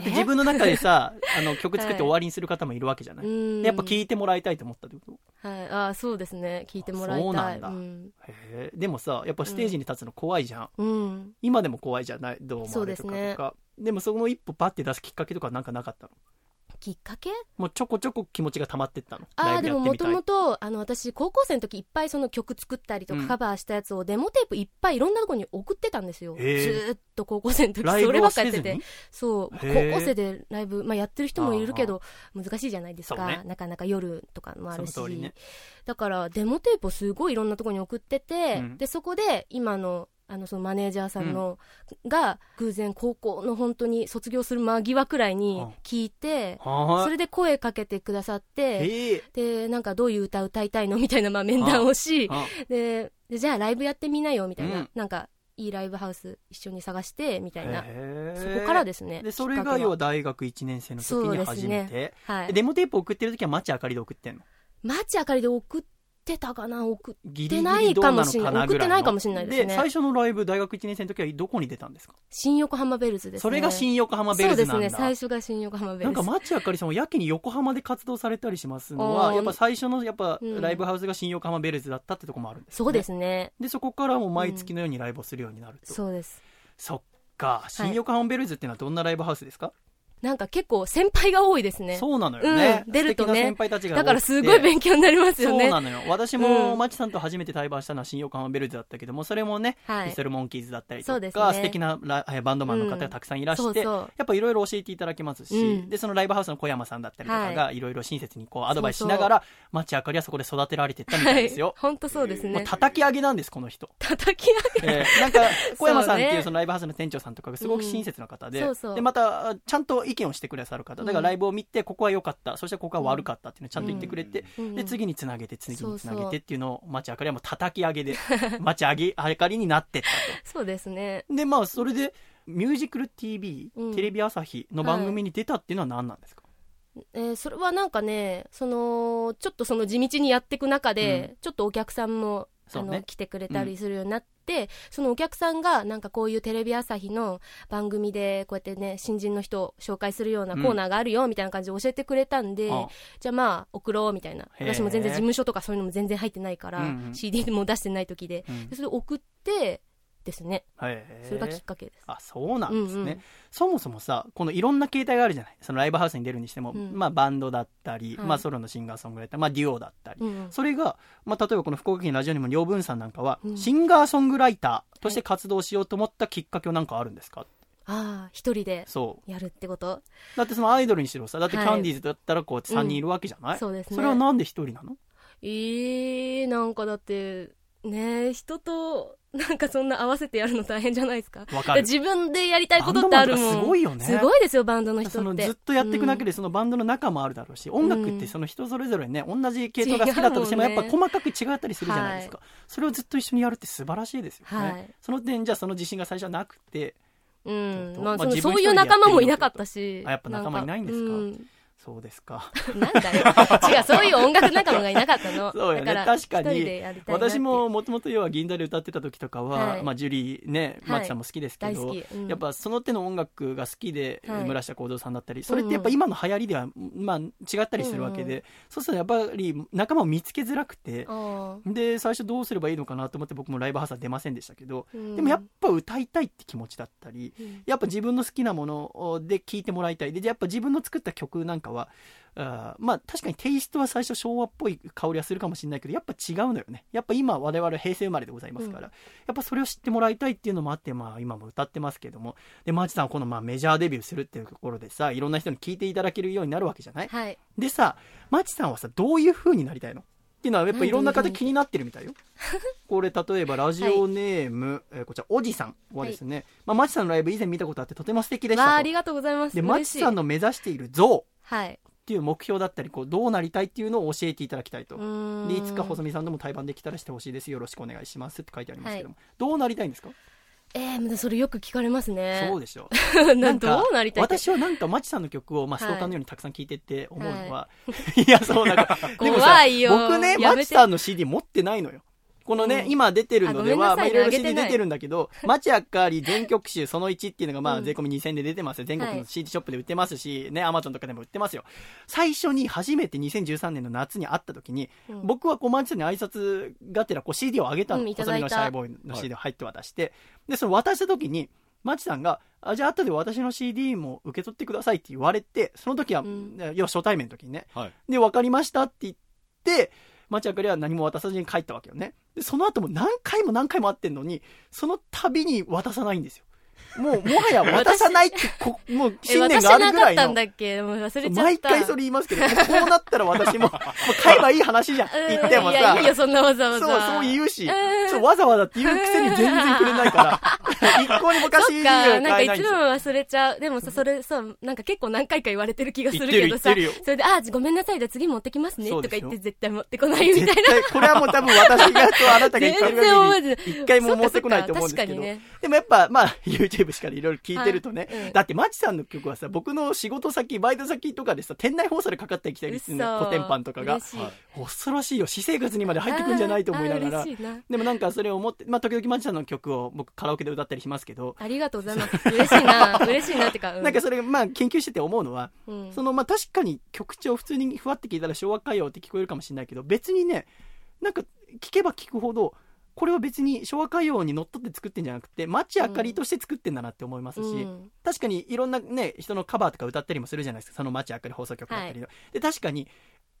だってえ自分の中でさ あの曲作って終わりにする方もいるわけじゃない、うんでやっぱ聴いてもらいたいと思ったってこと？はい、あそうですね。聞いてもらいたい。そうなんだ。うん。へえ。でもさやっぱステージに立つの怖いじゃん、うん、今でも怖いじゃない？どう思われるかとそうですかで,、もその一歩パッて出すきっかけとかなんかなかったの？きっかけ？もうちょこちょこ気持ちが溜まってったの。ああでももともとあの私高校生の時いっぱいその曲作ったりとうん。かカバーしたやつをデモテープいっぱいいろんなところに送ってたんですよ、ずーっと高校生の時そればっかやってて。そう。高校生でライブ、まあ、やってる人もいるけど難しいじゃないですか、ね。なかなか夜とかもあるし、ね。だからデモテープをすごいいろんなところに送ってて、うん。でそこで今のあのそのマネージャーさんの、が偶然高校の本当に卒業する間際くらいに聞いて、それで声かけてくださって、でなんかどういう歌歌いたいのみたいなまあ面談をしあ。ででじゃあライブやってみなよみたいな、うん。なんかいいライブハウス一緒に探してみたいな。そこからですねでそれが要は大学1年生の時に初めて、はい。デモテープ送ってる時は町あかりで送ってんの？マチあかりで送ってたかな？送ってないかもしれな送ってないかもしれないですね。最初のライブ大学1年生の時はどこに出たんですか？新横浜ベルズですね。それが新横浜ベルズなんだ。そうですね最初が新横浜ベルズ。なんか町あかりさんはやけに横浜で活動されたりしますのはやっぱ最初のやっぱうんライブハウスが新横浜ベルズだったってとこもあるんですよね。そうですね。でそこからも毎月のようにライブをするようになると、そうです。そっか。新横浜ベルズっていうのはどんなライブハウスですか、なんか結構先輩が多いですね。そうなのよね、うん。出るとね。だからすごい勉強になりますよね。そうなのよ。私もうんマチさんと初めて対バンしたのは新横浜ベルズだったけどもそれもね、はいピストルモンキーズだったりとか、ね。素敵なラえバンドマンの方がたくさんいらして、うん。そうそう。やっぱいろいろ教えていただけますし、うん。でそのライブハウスの小山さんだったりとかはがいろいろ親切にこうアドバイスしながら町あかりはそこで育てられていったみたいですよ、本当そうですね。叩き上げなんですこの人。叩き上げ。えーなんか 小山さんっていうそのライブハウスの店長さんとかがすごく親切な方で,、うんそうそう。でまたちゃんと意見をしてくださる方。だからうんライブを見てここは良かった。そしてここは悪かったっていうのをちゃんと言ってくれて、うん。で次につなげて次につなげてっていうのを町あかりはもう叩き上げで 町あげあかりになってったそうですね。とでまあそれでミュージクル TV、うん。テレビ朝日の番組に出たっていうのは何なんですか、えーそれはなんかねそのちょっとその地道にやっていく中で、ちょっとお客さんもあの、来てくれたりするようになって、そのお客さんがなんかこういうテレビ朝日の番組でこうやってね新人の人を紹介するようなコーナーがあるよみたいな感じで教えてくれたんで、あじゃあまあ送ろうみたいな。私も全然事務所とかそういうのも全然入ってないから、うんうん。CD も出してない時で。うん。でそれ送ってですね。へー。それがきっかけです、あそうなんですね、うんうん。そもそもさこのいろんな形態があるじゃない？そのライブハウスに出るにしても、うん。まあ、バンドだったり、はい。まあ、ソロのシンガーソングライター、まあ、デュオだったり、うんうん。それが、まあ、例えばこの福岡県ラジオにも両分さんなんかは、うん。シンガーソングライターとして活動しようと思ったきっかけは何かあるんですか？ああ一人でそう。やるってこと？だってそのアイドルにしろさだってキはいャンディーズだったらこう3人いるわけじゃない、そうですね。それはなんで一人なの？えー、なんかだってね人となんかそんな合わせてやるの大変じゃないですか。わかる。自分でやりたいことってあるもん。すごいよね。すごいですよバンドの人って。ずっとやっていくだけでそのバンドの仲もあるだろうし、音楽ってその人それぞれね同じ系統が好きだったとしてもやっぱ細かく違ったりするじゃないですか、それをずっと一緒にやるって素晴らしいですよね、はい。その点じゃあその自信が最初はなくて。うん。そういう仲間もいなかったし。あやっぱ仲間いないんですか？うんそうですか。なんだよ。違うそういう音楽仲間がいなかったの。そうよね。確かに。私ももともと要は銀座で歌ってた時とかは、はい。まあ、ジュリーねはい。マチさんも好きですけ大ど、好き。うん。やっぱその手の音楽が好きで、はい。村下幸三さんだったりそれってやっぱ今の流行りでは、まあ、違ったりするわけで、うんそうするとやっぱり仲間を見つけづらくてあで最初どうすればいいのかなと思って僕もライブハウスは出ませんでしたけど、ーうん。でもやっぱ歌いたいって気持ちだったりうん。やっぱ自分の好きなもので聴いてもらいたい。でやっぱ自分の作った曲なんかは、あーまあ確かにテイストは最初昭和っぽい香りはするかもしれないけど、やっぱ違うのよね。やっぱ今我々平成生まれでございますから、うん。やっぱそれを知ってもらいたいっていうのもあって、まあ今も歌ってますけども、で、マーチさんはこのまあメジャーデビューするっていうところでさ、いろんな人に聞いていただけるようになるわけじゃない？はい。でさ、マチさんはさ、どういう風になりたいの？っていうのはやっぱいろんな方気になってるみたいよ。これ例えばラジオネーム、えーこちらおじさんはですね、まあマチさんのライブ以前見たことあってとても素敵でしたと。ありがとうございます。で、マチさんの目指している像はい。っていう目標だったり、こうどうなりたいっていうのを教えていただきたいと。でいつか細見さんとも対バンできたらしてほしいです。よろしくお願いしますって書いてありますけども、どうなりたいんですか、えー、それよく聞かれますね。そうでしょ なんどうなりたい私はなんかマチさんの曲を、まあ、ストーカーのようにたくさん聴いてって思うのは、、はい やそうなんかでもさ怖いよ。僕ねやめて。マチさんの CD 持ってないのよこのね、うん。今出てるのでは、あごめんなさいまあいろいろ CD ない。出てるんだけど、マチあかり全曲集その1っていうのがまうん。あ税込み2000円で出てますよ。全国のはい。CD ショップで売ってますし、ね、アマゾンとかでも売ってますよ。最初に初めて2013年の夏に会った時に、うん。僕はこうマチさんに挨拶がてらこう CD をあげたの。うんいただい身のシャイボーイの CD を入って渡して、で、その渡した時に、マチさんが、あ、じゃあ後で私の CD も受け取ってくださいって言われて、その時は、うん。要は初対面の時にね、はい。で、分かりましたって言って、町あかりは何も渡さずに帰ったわけよね。で、その後も何回も何回も会ってんのに、その度に渡さないんですよ。もう、もはや渡さないってこ、もうえ、信念私があるぐらいのなかったん。だっけ？もう忘れちゃった。毎回それ言いますけど、こうなったら私も、もう買えばいい話じゃん。うん言ってもいや、さいい。よ、そんなわざわざ。そう言うし、うんそうわざわざって言うくせに全然くれないから、一向に昔そっ CD か、がなんかいつも。忘れちゃう。でもさ、それさ、なんか結構何回か言われてる気がするけどさ、それで、あ、ごめんなさい、じゃあ次持ってきますね、とか言って絶対持ってこないみたいな。これはもう多分私がとあなたが言ってる全然覚え限てないり、一回も持ってこないと思うんですけど。でもやっぱ、まあ、YouTube しかいろいろ聞いてるとね、はい。うん。だって、マチさんの曲はさ、僕の仕事先、バイト先とかでさ、店内放送でかかったり来たりするね、嘘。コテンパンとかが。恐ろしいよ、私生活にまで入ってくんじゃないと思いながら。でもなんかそれを思って、まあ、時々マチさんの曲を僕カラオケで歌ったりしますけど、ありがとうございます。嬉しいな。嬉しいなってか。うなんかそれ、まあ、研究してて思うのは、うん。その、まあ、確かに曲調普通にふわって聞いたら昭和歌謡って聞こえるかもしれないけど、別にね、なんか聞けば聞くほど、これは別に昭和歌謡にのっとって作ってんじゃなくて、街あかりとして作ってんだなって思いますし、うん。確かにいろんなね、人のカバーとか歌ったりもするじゃないですか、その街あかり放送局だったりの。で、確かに、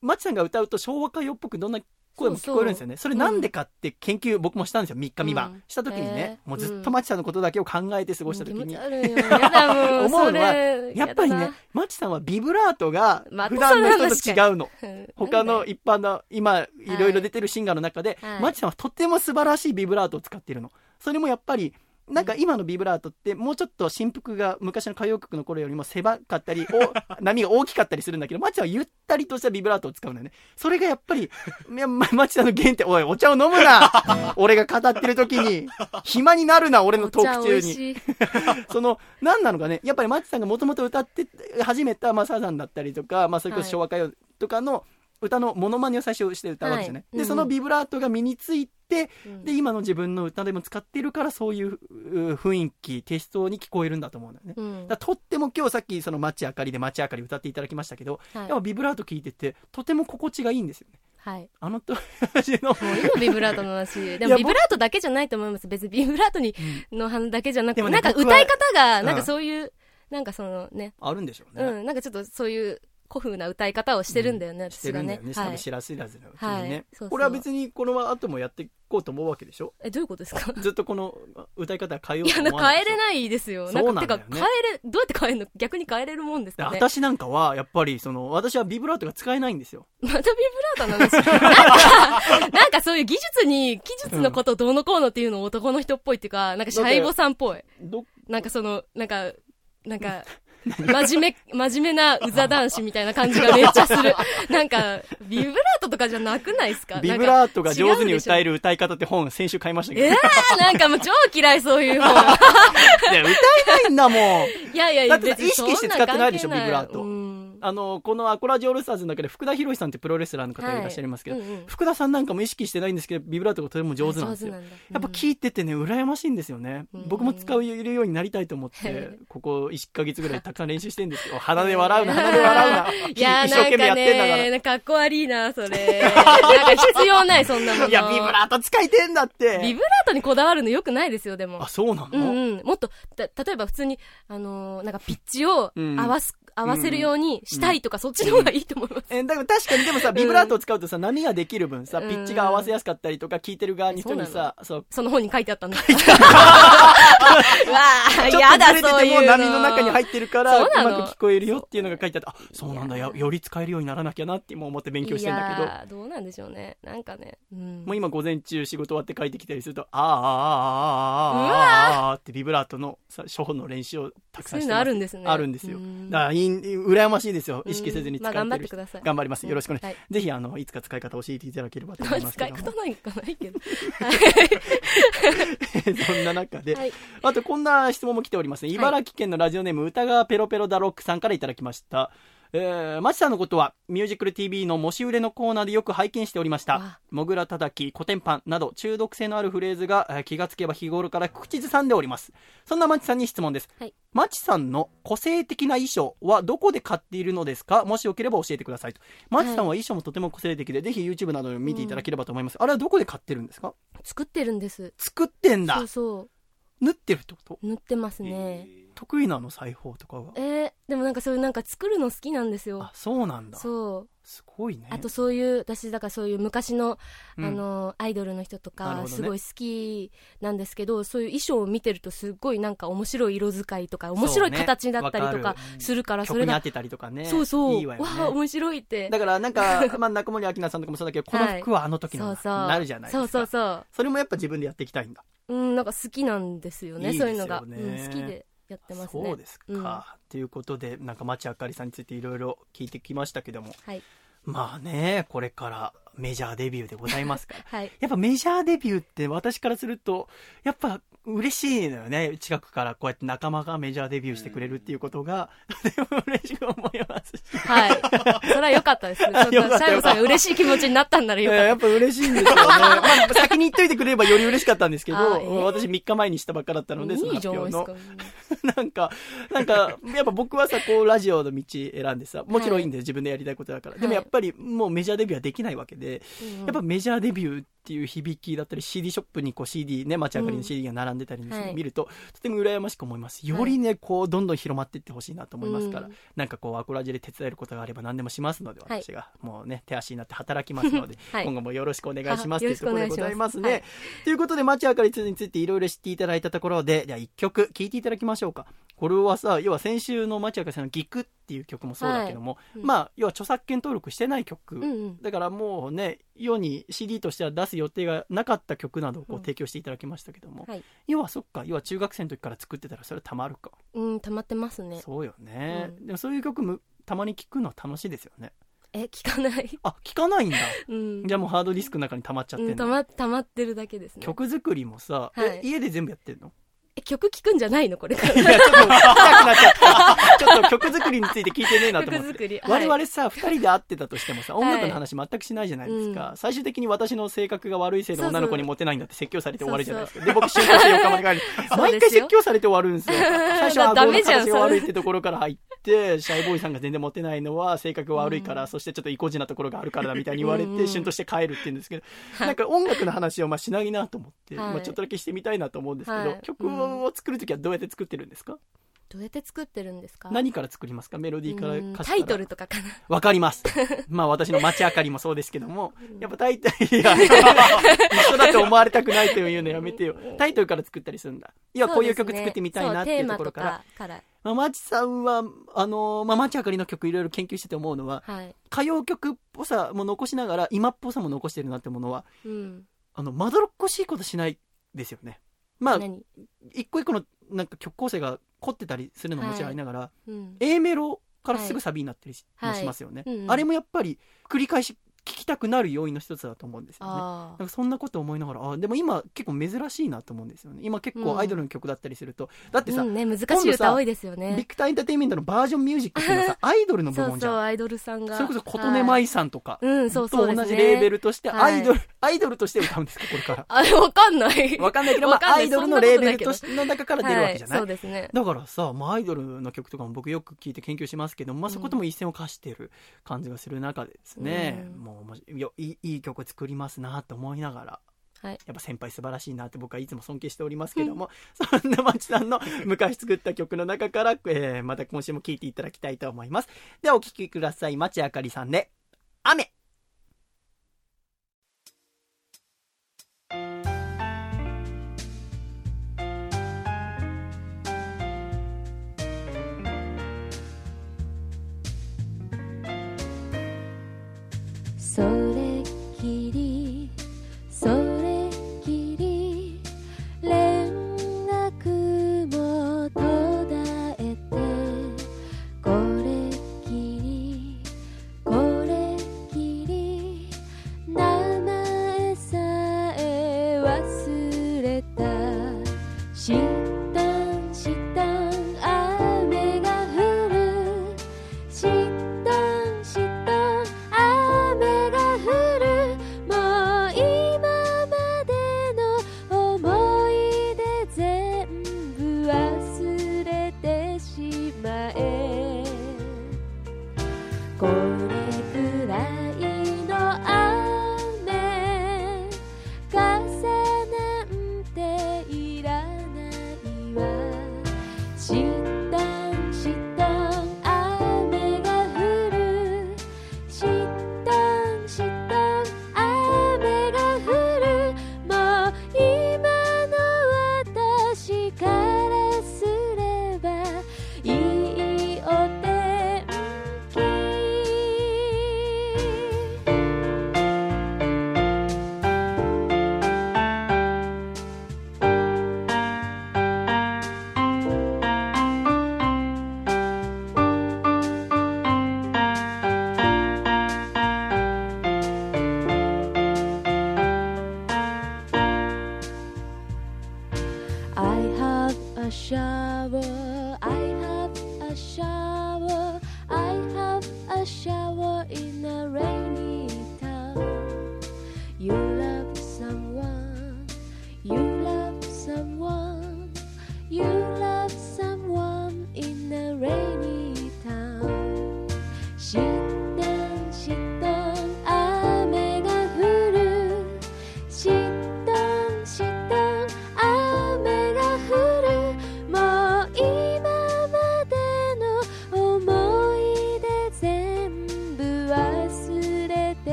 街さんが歌うと昭和歌謡っぽくどんな声も聞こえるんですよね。それなんでかって研究僕もしたんですよ、3日3晩。うん。した時にね、もうずっと街さんのことだけを考えて過ごした時に。思うのはやっぱりねマチさんはビブラートが普段の人と違うの。うん他の一般の、今、いろいろ出てるシンガーの中で、はい。マチさんはとっても素晴らしいビブラートを使っているの。それもやっぱり、なんか今のビブラートってもうちょっと振幅が昔の歌謡曲の頃よりも狭かったり、お 波が大きかったりするんだけど、マチはゆったりとしたビブラートを使うんだよね。それがやっぱり、いやまマチさんの原点、おい、お茶を飲むな 俺が語ってる時に、暇になるな、俺のトーク中に。その、何なのかね、やっぱりマッチさんがもともと歌って始めた、まあ、サザンだったりとか、まあ、それこそ昭和歌謡とかの歌のモノマネを最初して歌うわけですよね。で、はいうんそのビブラートが身について、うんで、今の自分の歌でも使っているから、そういうう雰囲気、テイストに聞こえるんだと思うんだよね。うんだとっても今日さっきその街あかりで街あかり歌っていただきましたけど、はいやっぱビブラート聞いてて、とても心地がいいんですよね。はい。あの年の、もういいのビブラートの話。でもビブラートだけじゃないと思います。別にビブラートに、の話だけじゃなくて、ねなんか歌い方が、うんなんかそういう、なんかそのね、あるんでしょうね。うん、なんかちょっとそういう古風な歌い方をしてるんだよね、して私がねるんだよね。。多は知らず知らずのうちにね。これは別にこの後もやっていこうと思うわけでしょ？え、どういうことですか？ずっとこの歌い方変えよういや、と思わないなんか変えれないですよ。そうなんだよね変えれ、どうやって変えるの？逆に変えれるもんですかね？私なんかは、やっぱり、その、私はビブラートが使えないんですよ。またビブラートの話。なんか、なんかそういう技術に、技術のことをどうのこうのっていうの男の人っぽいっていうか、なんかシャイボさんっぽい。ど、なんかその、なんか、なんか、真面目、真面目なうざ男子みたいな感じがめっちゃする。なんか、ビブラートとかじゃなくないですか？ビブラートが上手に歌える。る歌い方って本、先週買いましたけど。えいー、なんかもう超嫌いそういう本。や、歌えないんだもん。いやいやいや、だって意識して使ってないでしょ？ビブラートうんあの、このアコラジオールスターズの中で福田博さんってプロレスラーの方がいらっしゃいますけど、はいうんうん福田さんなんかも意識してないんですけど、ビブラートがとても上手なんですよ。やっぱ聞いててね、羨ましいんですよね。うん僕も使うようになりたいと思ってへ、ここ1ヶ月ぐらいたくさん練習してるんですよ。鼻で笑うな、鼻で笑うな。いやー一生懸命やってんだから。なんかっこ悪いな、それ。なんか必要ない、そんなもの。いや、ビブラート使いてんだって。ビブラートにこだわるのよくないですよ、でもあ、。そうなの、うんうん。もっと、た、例えば普通に、あのーなんかピッチをうん合わす、合わせるようにしたいとか、そっちの方がいいと思います。えーだから確かにでもさ、ビブラートを使うとさ、波ができる分さ、うん。ピッチが合わせやすかったりとか、聞いてる側に人にさ、そう、その本に書いてあったんだ。うわあ、やだそういうの。波の。中に入ってるから、そうまく聞こえるよっていうのが書いてあって、あ、そうなんだよ、より使えるようにならなきゃなって今思って勉強してんだけど、いやーどうなんでしょうね。なんかね。うん。もう今午前中仕事終わって帰ってきたりすると、あーあーあーあーあーあーあーってビブラートのさ処方の練習をたくさんしてあるんですね。あるんですよ。うん。だからいい、羨ましいですよ。意識せずに使ってる人。まあ頑張ってください頑張ります。よろしくお願いします。はいぜひ、あの、いつか使い方教えていただければと思います使けども。い方なんかないけど。そんな中で、はい。あとこんな質問も来ておりますね。茨城県のラジオネーム、歌川ペロペロダロックさんからいただきました。えー、マチさんのことは、ミュージックル TV のもし売れのコーナーでよく拝見しておりましたわ。もぐらたたき、コテンパンなど中毒性のあるフレーズが、えー気がつけば日頃から口ずさんでおります。そんなマチさんに質問です。はいマチさんの個性的な衣装はどこで買っているのですか？もしよければ教えてくださいと。マチさんは衣装もとても個性的で、ぜひ YouTube などで見ていただければと思います。あれはどこで買ってるんですか？作ってるんです。作ってんだそうそ縫ってるってこと？う。塗ってますね。得意なの裁縫とかがえー、でもなんかそういうなんか作るの好きなんですよ。あ。そうなんだ。そう。すごいね。あとそういう、私だからそういう昔の、うん。あの、アイドルの人とか、すごい好きなんですけど、そういう衣装を見てるとすっごいなんか面白い色使いとか、面白い形だったりとかするから、それが、曲に当てたりとかね。そうそう、いいわよわ面白いって。だからなんか、まあ、中森明菜さんとかもそうだけどこの服はあの時のそうそう。なるじゃないですか。そうそうそう。それもやっぱ自分でやっていきたいんだ。うん、なんか好きなんですよね、いいそういうのが。うん、好きでやってますね。そうですか、ということでなんか町あかりさんについていろいろ聞いてきましたけどもはい。まあねこれからメジャーデビューでございますから はい。やっぱメジャーデビューって私からすると、やっぱ嬉しいのよね。近くからこうやって仲間がメジャーデビューしてくれるっていうことが、とても嬉しく思いますし。はい。それは良かったです。ちょっと、よかったシャイボさんが嬉しい気持ちになったんならいよかっややっぱ嬉しいんですよね。まあ、先に言っといてくれればより嬉しかったんですけど、あえー私3日前にしたばっかだったた。ので、その発表のか。。なんか、なんか、やっぱ僕はさ、こう、ラジオの道選んでさ、もちろんいいんだよ、自分でやりたいことだから。でもはいやっぱり、もうメジャーデビューはできないわけで、うんやっぱメジャーデビューっていう響きだったり CD ショップにこう CD ね街明かりの CD が並んでたりするはい。見ると、とても羨ましく思います。よりねこうどんどん広まっていってほしいなと思いますから、うんなんかこうアコラジで手伝えることがあれば何でもしますのではい私がもうね手足になって働きますので、はい。今後もよろしくお願いしますとあいうところでございます。ね、ということで街明かりについていろいろ知っていただいたところでじゃあ1曲聴いていただきましょうかこれはさ要は先週の街明さんの「ギクっていう曲もそうだけども、はいうんまあ要は著作権登録してない曲、うんうん。だからもうね世に CD としては出す予定がなかった曲などをこううん提供していただきましたけども、はい。要はそっか要は中学生の時から作ってたらそれたまるか、うん、溜まってますね。そうよね、うんでもそういう曲むたまに聴くの楽しいですよねえ、聞かない？あ聴かないんだ うん。じゃあもうハードディスクの中に溜まっちゃってうんん、の、溜ま、溜まってるだけですね。曲作りもさ、はいえ家で全部やってんの？え、曲聞くんじゃないの？これ。かいら。やちょっと聞きたくなっちゃったちょっと曲作りについて聞いてねえなと思って。曲作り。我はい。々さ、二人で会ってたとしてもさ、音楽の話全くしないじゃないですか。うん。最終的に私の性格が悪いせいでそうそう。女の子にモテないんだって説教されて終わるじゃないですか。で、僕、瞬間して横浜に帰る。そう毎回説教されて終わるんですよ。最初は顎の形が悪いってところから入って、シャイボーイさんが全然モテないのは性格が悪いから、そしてちょっと意固地なところがあるからだみたいに言われて、うん。シュンとして帰るって言うんですけど、なんか音楽の話をまあしないなと思って、はい。まあちょっとだけしてみたいなと思うんですけど、はい曲を作るときはどうやって作ってるんですか？どうやって作ってるんですか？何から作りますか？メロディーからうん歌詞からタイトルとかかな。わかります。まあ私の街明かりもそうですけども、やっぱタイトル、いや、一緒だと思われたくないというのやめてよ。タイトルから作ったりするんだ。いや、こういう曲作ってみたいなっていうところから。か。まあ、マチさんは、あのーまあ、街明かりの曲いろいろ研究してて思うのは、はい。歌謡曲っぽさも残しながら、今っぽさも残してるなってものは、うん。あの、まどろっこしいことしないですよね。まあ、何？一個一個のなんか曲構成が凝ってたりするのももちろんありながら、うん。A メロからすぐサビになったりし,、はい。しますよね、はいうんうん。あれもやっぱり繰り返し聴きたくなる要因の一つだと思うんですよね。あなんかそんなこと思いながらあでも今結構珍しいなと思うんですよね。今結構アイドルの曲だったりすると、だってあ。さ、うんね、難しい歌多いですよビねッ。グタイエンターテインメントのバージョンミュージックっていうのはさ アイドルの部そうそう、門じゃんアイドルさんが。それこそ琴音舞さんとか、うん、そうそうね。同じレーベルとしてはい。アイドル、アイドルとして歌うんですかこれから。あれ、わかんない。わかんないけど、まあ、アイドルのレーベルとしての中から出るわけじゃない、はい、そうですね。だからさ、まあ、アイドルの曲とかも僕よく聞いて研究しますけど、まあ、そことも一線を課してる感じがする中でですね、うん。もうよいいいい曲作りますなと思いながらはいやっぱ先輩素晴らしいなって僕はいつも尊敬しておりますけども、そんな町さんの昔作った曲の中から、えーまた今週も聴いていただきたいと思います。ではお聴きください。町あかりさんで、雨。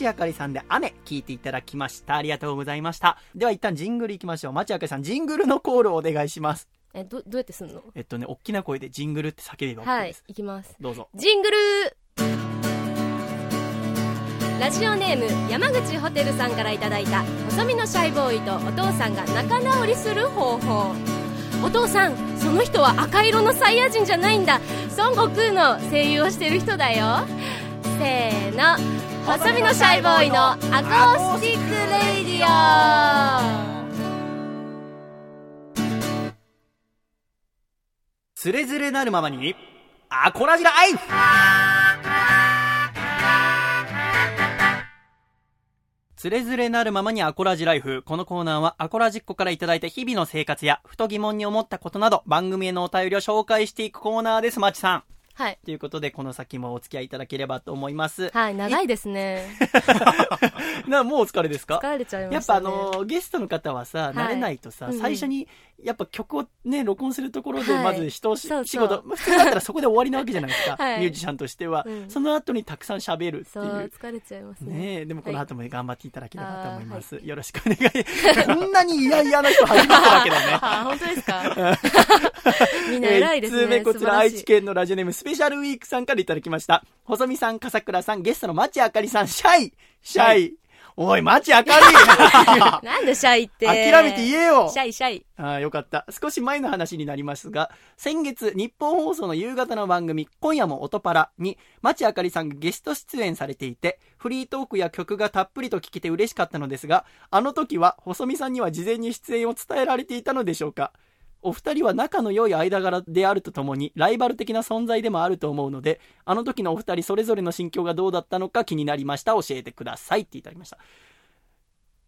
町あかりさんで雨、聴いていただきました。ありがとうございました。では一旦ジングル行きましょう。町あかりさん、ジングルのコールをお願いします。えどどうやってすんの？えっとね、大きな声でジングルって叫べば OK はいです。いきますどうぞ。ジングルラジオネーム山口ホテルさんからいただいた細身のシャイボーイとお父さんが仲直りする方法お父さんその人は赤色のサイヤ人じゃないんだ孫悟空の声優をしてる人だよせーの細身のシャイボーイのアコースティックレイディオつれづれなるままに、アコラジライフつれづれなるままにアコラジライフ。このコーナーはアコラジッコからいただいた日々の生活や、ふと疑問に思ったことなど、番組へのお便りを紹介していくコーナーです、まちさん。はい。ということで、この先もお付き合いいただければと思います。はい、長いですね。な、もうお疲れですか？疲れちゃいまやっぱあしたね。のーゲストの方はさ、い慣れないとさ、うんうん最初に、やっぱ曲をね、録音するところで、はいまず人をし、そうそう仕事、普通だったらそこで終わりなわけじゃないですか、はいミュージシャンとしては。うんその後にたくさん喋るってそ、いうう。疲れちゃいますね。ねえ、でもこの後も頑張っていただければと思います。あーよろしくお願い。こんなに嫌々な人初めてだけどね。あ、本当ですか？みんな偉いですね。えー目こちら愛知県のラジオネームスペシャルウィークさんからいただきました。細見さん、笠倉さん、ゲストの町あかりさん、シャイシャイおい、町あかりなんでシャイって。諦めて言えよシャイシャイ。ああ、よかった。少し前の話になりますが、先月、日本放送の夕方の番組、今夜も音パラに、町あかりさんがゲスト出演されていて、フリートークや曲がたっぷりと聞けて嬉しかったのですが、あの時は、細見さんには事前に出演を伝えられていたのでしょうか？お二人は仲の良い間柄であるとともに、ライバル的な存在でもあると思うので、あの時のお二人それぞれの心境がどうだったのか気になりました。教えてくださいっていただきました。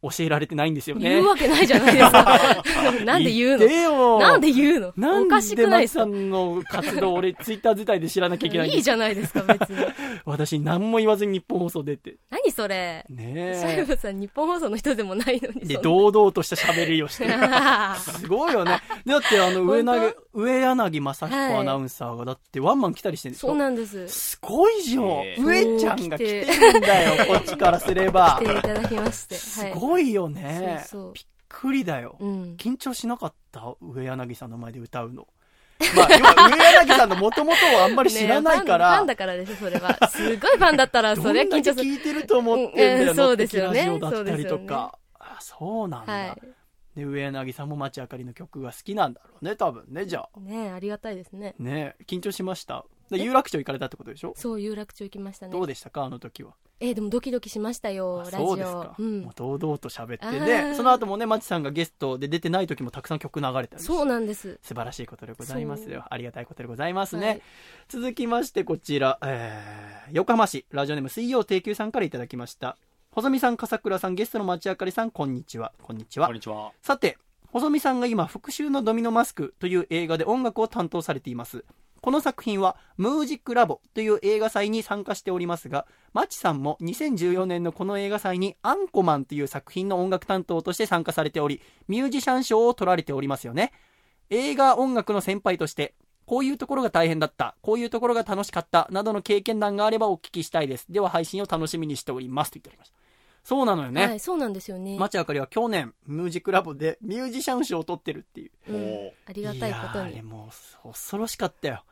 教えられてないんですよね。言うわけないじゃないですか。なんで言うの？なんで言うの？なんおかしくないですか？んの活動、俺、ツイッター自体で知らなきゃいけないいいじゃないですか、別に。私、何も言わずに日本放送出て。何それ？シャイねブさん、日本放送の人でもないのに。え。で、堂々とした喋りをして すごいよね。だって、あの、上本柳、上柳正彦はいアナウンサーが、だって、ワンマン来たりしてるんですそうよ。なんです。すごいじゃん。上ちゃんが来てるんだよ、こっちからすれば来。ていただきまして。すはい。ごいよね。そうそうびっくりだよ。うん。緊張しなかった上柳さんの前で歌うの。まあ、要は上柳さんの元々をあんまり知らないから。ねファンだからでしょ、それは。すごいファンだったら、それは緊張する。聞いてると思ってんだよ、うんそうですよねラジオだったりとか。あそうなんだ。はで、上柳さんも町あかりの曲が好きなんだろうね、多分ね、じゃあ。い。ねありがたいですね。ね緊張しました？で有楽町行かれたってことでしょ？そう、有楽町行きましたね。どうでしたか？あの時は。えーでもドキドキしましたよ、あラジそうですか。。オうんもう。堂々と喋って。あで、ーその後もね、町さんがゲストで出てない時もたくさん曲流れたそうなんです。素晴らしいことでございますよ。ありがたいことでございますね。はい続きましてこちら、えー、横浜市ラジオネーム水曜定休さんからいただきました。細見さん、笠倉さん、ゲストの町あかりさん、こんにちは。こんにちはこん。にちは。さて、細見さんが今、復讐のドミノマスクという映画で音楽を担当されています。この作品は、ムージックラボという映画祭に参加しておりますが、マチさんも2014年のこの映画祭にアンコマンという作品の音楽担当として参加されており、ミュージシャン賞を取られておりますよね。映画音楽の先輩として、こういうところが大変だった、こういうところが楽しかった、などの経験談があればお聞きしたいです。では配信を楽しみにしております。と言っておりました。そうなのよね。はい、そうなんですよね。町あかりは去年、ミュージックラボでミュージシャン賞を取ってるっていう。うんおありがたいことやーあれに。もう恐ろしかったよ。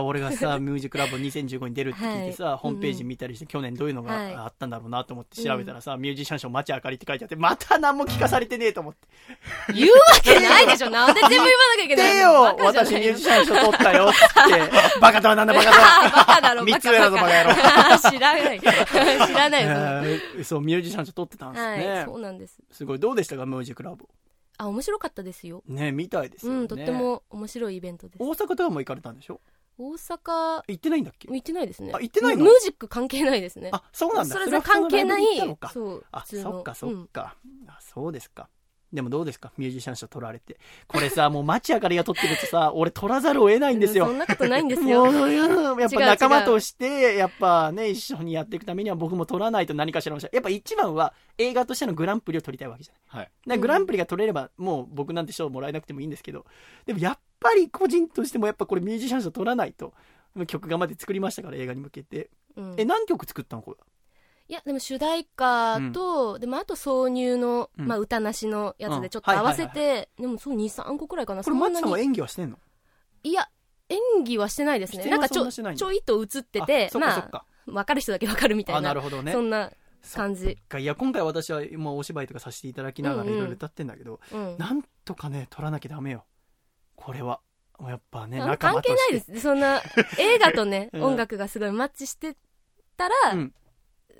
俺がさ、ミュージックラボ2015に出るって聞いてさ、はいホームページ見たりして、去年どういうのはいがあったんだろうなと思って調べたらさ、ミュージシャン賞町あかりって書いてあって、また何も聞かされてねえと思って。言うわけないでしょなんで全部 言わなきゃいけないの？でよ私ミュージシャン賞取ったよって。バカとはなんだバカとは。バカだろ、三つ上だぞバカ野郎知らない。知らないよ、そう、ミュージシャン賞取ってたんですはい、ねそ。うなんです。すごい、どうでしたか、ミュージックラボ。あ、面白かったですよ。ねみたいですよね。うん、とっても面白いイベントです。大阪とかも行かれたんでしょ？大阪、行ってないんだっけ？行ってないですね。あ行ってないの？ムージック関係ないですね。あ、そうなんだ。それぞれ関係ないそれは普通のライブに行っか、そっかそうんっか、あ、そうですか。でもどうですか？ミュージシャン賞取られて。これさ、もう町あかりが取ってるとさ、俺取らざるを得ないんですよ。そんなことないんですもよ。うやっぱ仲間として、やっぱね、一緒にやっていくためには僕も取らないと何かしらの。やっぱ一番は映画としてのグランプリを取りたいわけじゃない。はい。グランプリが取れれば、もう僕なんて賞もらえなくてもいいんですけど、でもやっぱり個人としてもやっぱこれミュージシャン賞取らないと。曲がまで作りましたから映画に向けて。うんえ、何曲作ったのこれ？いや、でも主題歌と、でもあと挿入の、うんまあ歌なしのやつうんでちょっと合わせはいて、でもそう2、3個くらいかな。これマッチさんは演技はしてんの？いや、演技はしてないですね。なんかちょ、ちょいと映っててあ、ま。あ、わかる人だけわかるみたいあ、ななる、ほどね。そんな感じ。かいや、今回私はもうお芝居とかさせていただきながらうんうんいろいろ歌ってんだけど、うん。なんとかね、撮らなきゃダメよ。これは。もうやっぱね、関係。ないです。そんな、映画とね、うん音楽がすごいマッチしてたら、うん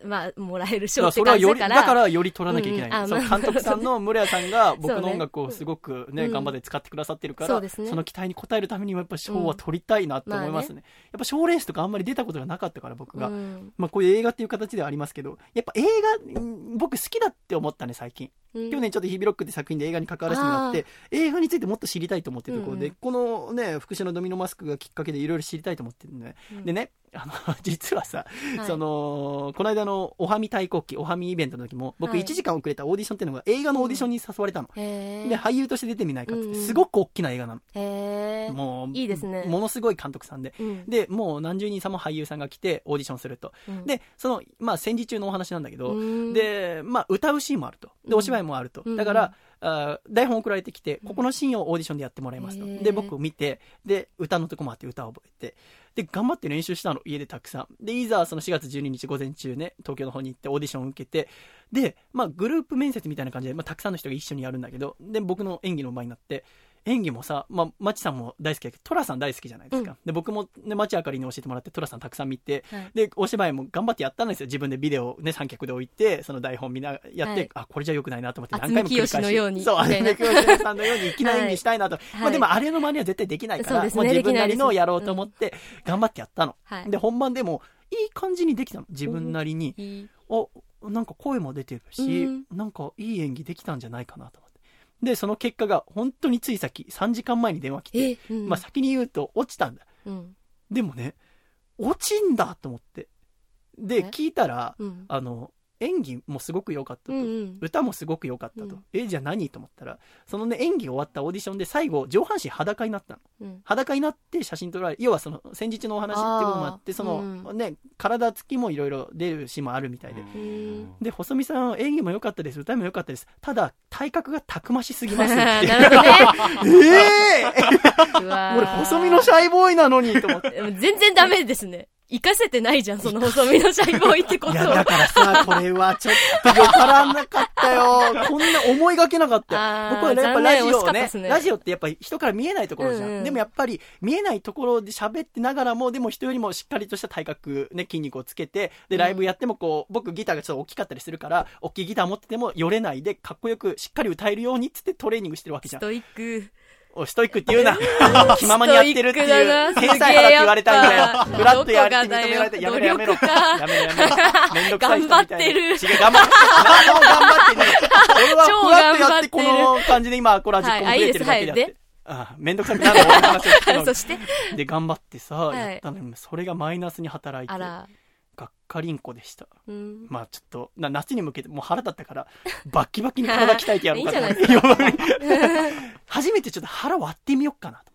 まあ、もらえるだ賞って感じだから。だからより取らなきゃいけない。監督さんの村谷さんが僕の 音楽をすごくね、うん頑張って使ってくださってるから、その期待に応えるためにはやっぱ賞は取りたいなと思いますね。やっぱ賞レースとかあんまり出たことがなかったから僕が。うんまあこういう映画っていう形ではありますけど、やっぱ映画、うん僕好きだって思ったね、最近。うん。去年ちょっとヒビロックって作品で映画に関わらせてもらって、映画についてもっと知りたいと思ってるところで、うんうん。このね、福祉のドミノマスクがきっかけでいろいろ知りたいと思ってるんでね。うん。でね、あの、実はさ、はい。その、この間のおはみ対抗期、おはみイベントの時も、僕はい。1時間遅れたオーディションっていうのが映画のオーディションに誘われたの。で、俳優として出てみないかってすごく大きな映画なの。もう、いいですね。ものすごい監督さんで。うん。で、もう何十人さんも俳優さんが来てオーディションすると。うん。で、その、まあ戦時中のお話なんだけど、うん。で、まあ歌うシーンもあると。で、うんお芝居もあると。うんだから、あー台本送られてきて、ここのシーンをオーディションでやってもらいますと。で、僕見て、で、歌のとこもあって歌を覚えて、で、頑張って練習したの、家でたくさん。で、いざその4月12日午前中ね、東京の方に行ってオーディションを受けて、で、まあグループ面接みたいな感じで、まあたくさんの人が一緒にやるんだけど、で、僕の演技の場になって、演技もさ、まあ、マチさんも大好きだけど、トラさん大好きじゃないですか。うんで、僕もね、マチあかりに教えてもらって、トラさんたくさん見て、はいで、お芝居も頑張ってやったんですよ。自分でビデオをね、三脚で置いて、その台本見な、やって、はいあ、これじゃ良くないなと思って渥何回も繰り返し。のようにそう、みたいな渥美清さんのように 粋な演技したいなと。はいまあでも、あれの真似は絶対できないから、もう自分なりのやろうと思って、頑張ってやったの。はいで、本番でも、いい感じにできたの。自分なりに。お、なんか声も出てるし、うんなんかいい演技できたんじゃないかなと。で、その結果が本当につい先、3時間前に電話来て、え、うんまあ先に言うと落ちたんだ。うんでもね、落ちんだと思って。で、え？聞いたら、うんあの、演技もすごく良かったと。うんうん。歌もすごく良かったと。うん。え、じゃあ何と思ったら、そのね、演技終わったオーディションで最後、上半身裸になったの。うん。裸になって写真撮られ要はその戦時中のお話っていう部分もあってその、うんね体つきもいろいろ出るシーンもあるみたいで、ん。で細見さん演技も良かったです。歌も良かったです。ただ体格がたくましすぎますって。ね。え えー！俺細身のシャイボーイなのにと思って。全然ダメですね。活かせてないじゃん、その細身のシャイボーイってことを。いやだからさこれはちょっとよからなかったよ。こんな思いがけなかったよ。僕はねやっぱラジオをねね。ラジオってやっぱり人から見えないところじゃん、うんうん。でもやっぱり見えないところで喋ってながらもでも人よりもしっかりとした体格ね筋肉をつけてでライブやってもこう僕ギターがちょっと大きかったりするから大きいギター持っててもよれない。でかっこよくしっかり歌えるようにっつってトレーニングしてるわけじゃん。ストイック。おストイックって言うな。気ままにやってるっていう天才肌って言われたんだよフラッとやって認められたどこがだよやめろ。やめろやめろやめろ。めんどくさい人みたいな。頑張ってる。違う頑張って何も頑張ってね俺は超フラッとやってこ頑張ってるの感じで今コラ10個も増えてるだけであはいあいいですはい。ってあめんどくさいなんで俺の話を聞くの そして、で頑張ってさはい。やったのにそれがマイナスに働いて。あら、がっかりんこでした。うん。まあちょっとな夏に向けてもう腹立ったから バッキバキに体鍛えてやろうかな 初めてちょっと腹割ってみよっかなと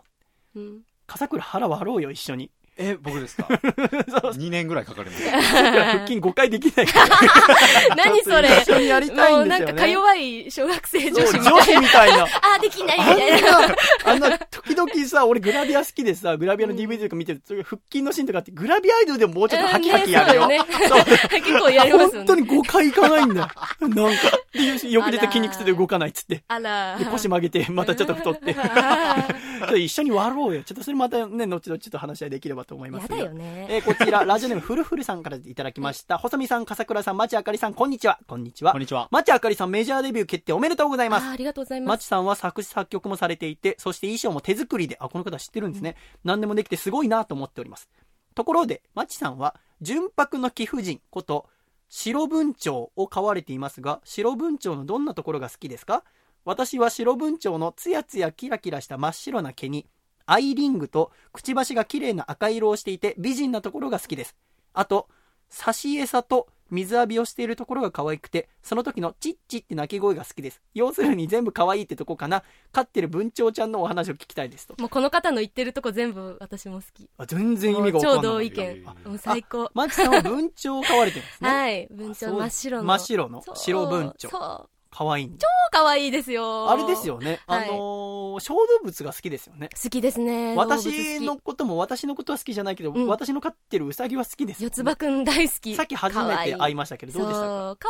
うん。笠倉腹割ろうよ一緒にえ、僕ですか？そう ?2 年ぐらいかかります。腹筋5回できないから 何それ？一緒にやりたいもうなんんですよねかか弱い小学生女子みたいな。女子みたいな あ、できないみあたいな。んな、あんな、時々さ、俺グラビア好きでさ、グラビアの DVD とか見てると、腹筋のシーンとかあって、グラビアアイドルでももうちょっとハキハキやるよ。うんねそう。結構やりますよね。本当に5回いかないんだよ。なんか。で、よく出た筋肉痛で動かないっつって。あら。で、腰曲げて、またちょっと太って。ちょあっと一緒に割ろうよ。ちょっとそれまたね、後々ちょっと話し合いできればと思いーますがやだよね。えーこちら、ラジオネームフルフルさんからいただきました。細見さん、笠倉さん、町あかりさん、こんにちは。こんにちはこん。にちは。町あかりさん、メジャーデビュー決定おめでとうございますあ。りがとうございまマす。チさんは作詞作曲もされていて、そして衣装も手作りで、あ、この方知ってるんですね。何でもできてすごいなと思っております。ところで、マチさんは、純白の貴婦人こと、白文鳥を飼われていますが、白文鳥のどんなところが好きですか？私は白文鳥のツヤツヤキラキラした真っ白な毛に、アイリングとくちばしが綺麗な赤色をしていて美人なところが好きです。あと、差し餌と水浴びをしているところが可愛くて、その時のチッチって鳴き声が好きです。要するに全部可愛いってとこかな。飼ってる文鳥ちゃんのお話を聞きたいですと。もうこの方の言ってるとこ全部私も好き。あ全然意味がわかんない。超同意見。もう最高。マチさんは文鳥を飼われてるんですね。はい。文鳥真っ白の。真っ白の白文鳥そう。可愛い。超可愛いですよ。あれです。よね。はいあのー小動物が好きですよね。好きですね。私のことも私のことは好きじゃないけど、うん私の飼ってるウサギは好きですね。四つ葉くん大好き。さっき初めて会いましたけど、どうでしたか？可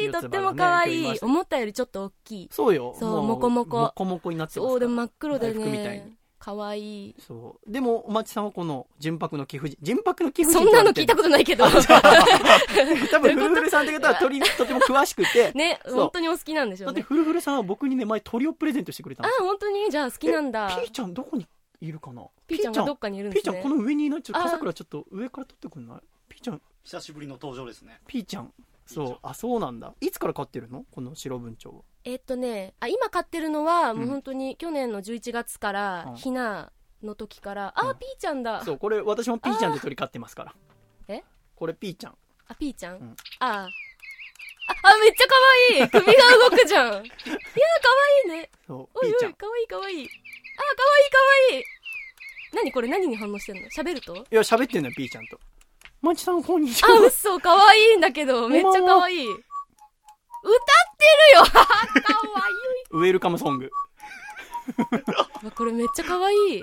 愛い。ねとっても可愛い。い思ったよりちょっと大きい。そうよ。そうもこもこもこもこになってますそう、でも真っ黒で大福みたいねに。かわいい。そう。でも、おまちさんはこの、純白の貴婦人。純白の貴婦人そんなの聞いたことないけど。多分、フルフルさんって方は鳥に とても詳しくて。ね、本当にお好きなんでしょだって、うね。フルフルさんは僕にね、前鳥をプレゼントしてくれたんあですよ。本当に？じゃあ好きなんだ。ピーちゃんどこにいるかな？ピーちゃんがどっかにいるんですねピーちゃんこ。の上にいないちょっとあ笠倉ちょっと上から撮ってくんない？ピーちゃん久しぶりの登場ですね。ピーちゃんピーちゃんそうあそうなんだいつから飼ってるの？この白文鳥はえっとね、あ、今飼ってるのは、もううん本当に去年の11月からうん、ひなの時から、うん。あ、ピーちゃんだ。そうこれ私もピーちゃんで鳥飼ってますから。え？これピーちゃん。あ、ピーちゃん、ん。ああ。あ、あ、めっちゃ可愛い。首が動くじゃん。いや、可愛いね。おいおい、可愛い可愛い。あ、可愛い可愛い。何これ何に反応してんの？喋ると？いや喋ってんのよピーちゃんと。マチさんこんにちは。あ、嘘、可愛いんだけど、めっちゃ可愛い。歌ってるよ可愛い。ウェルカムソングう わこれめっちゃ可愛い。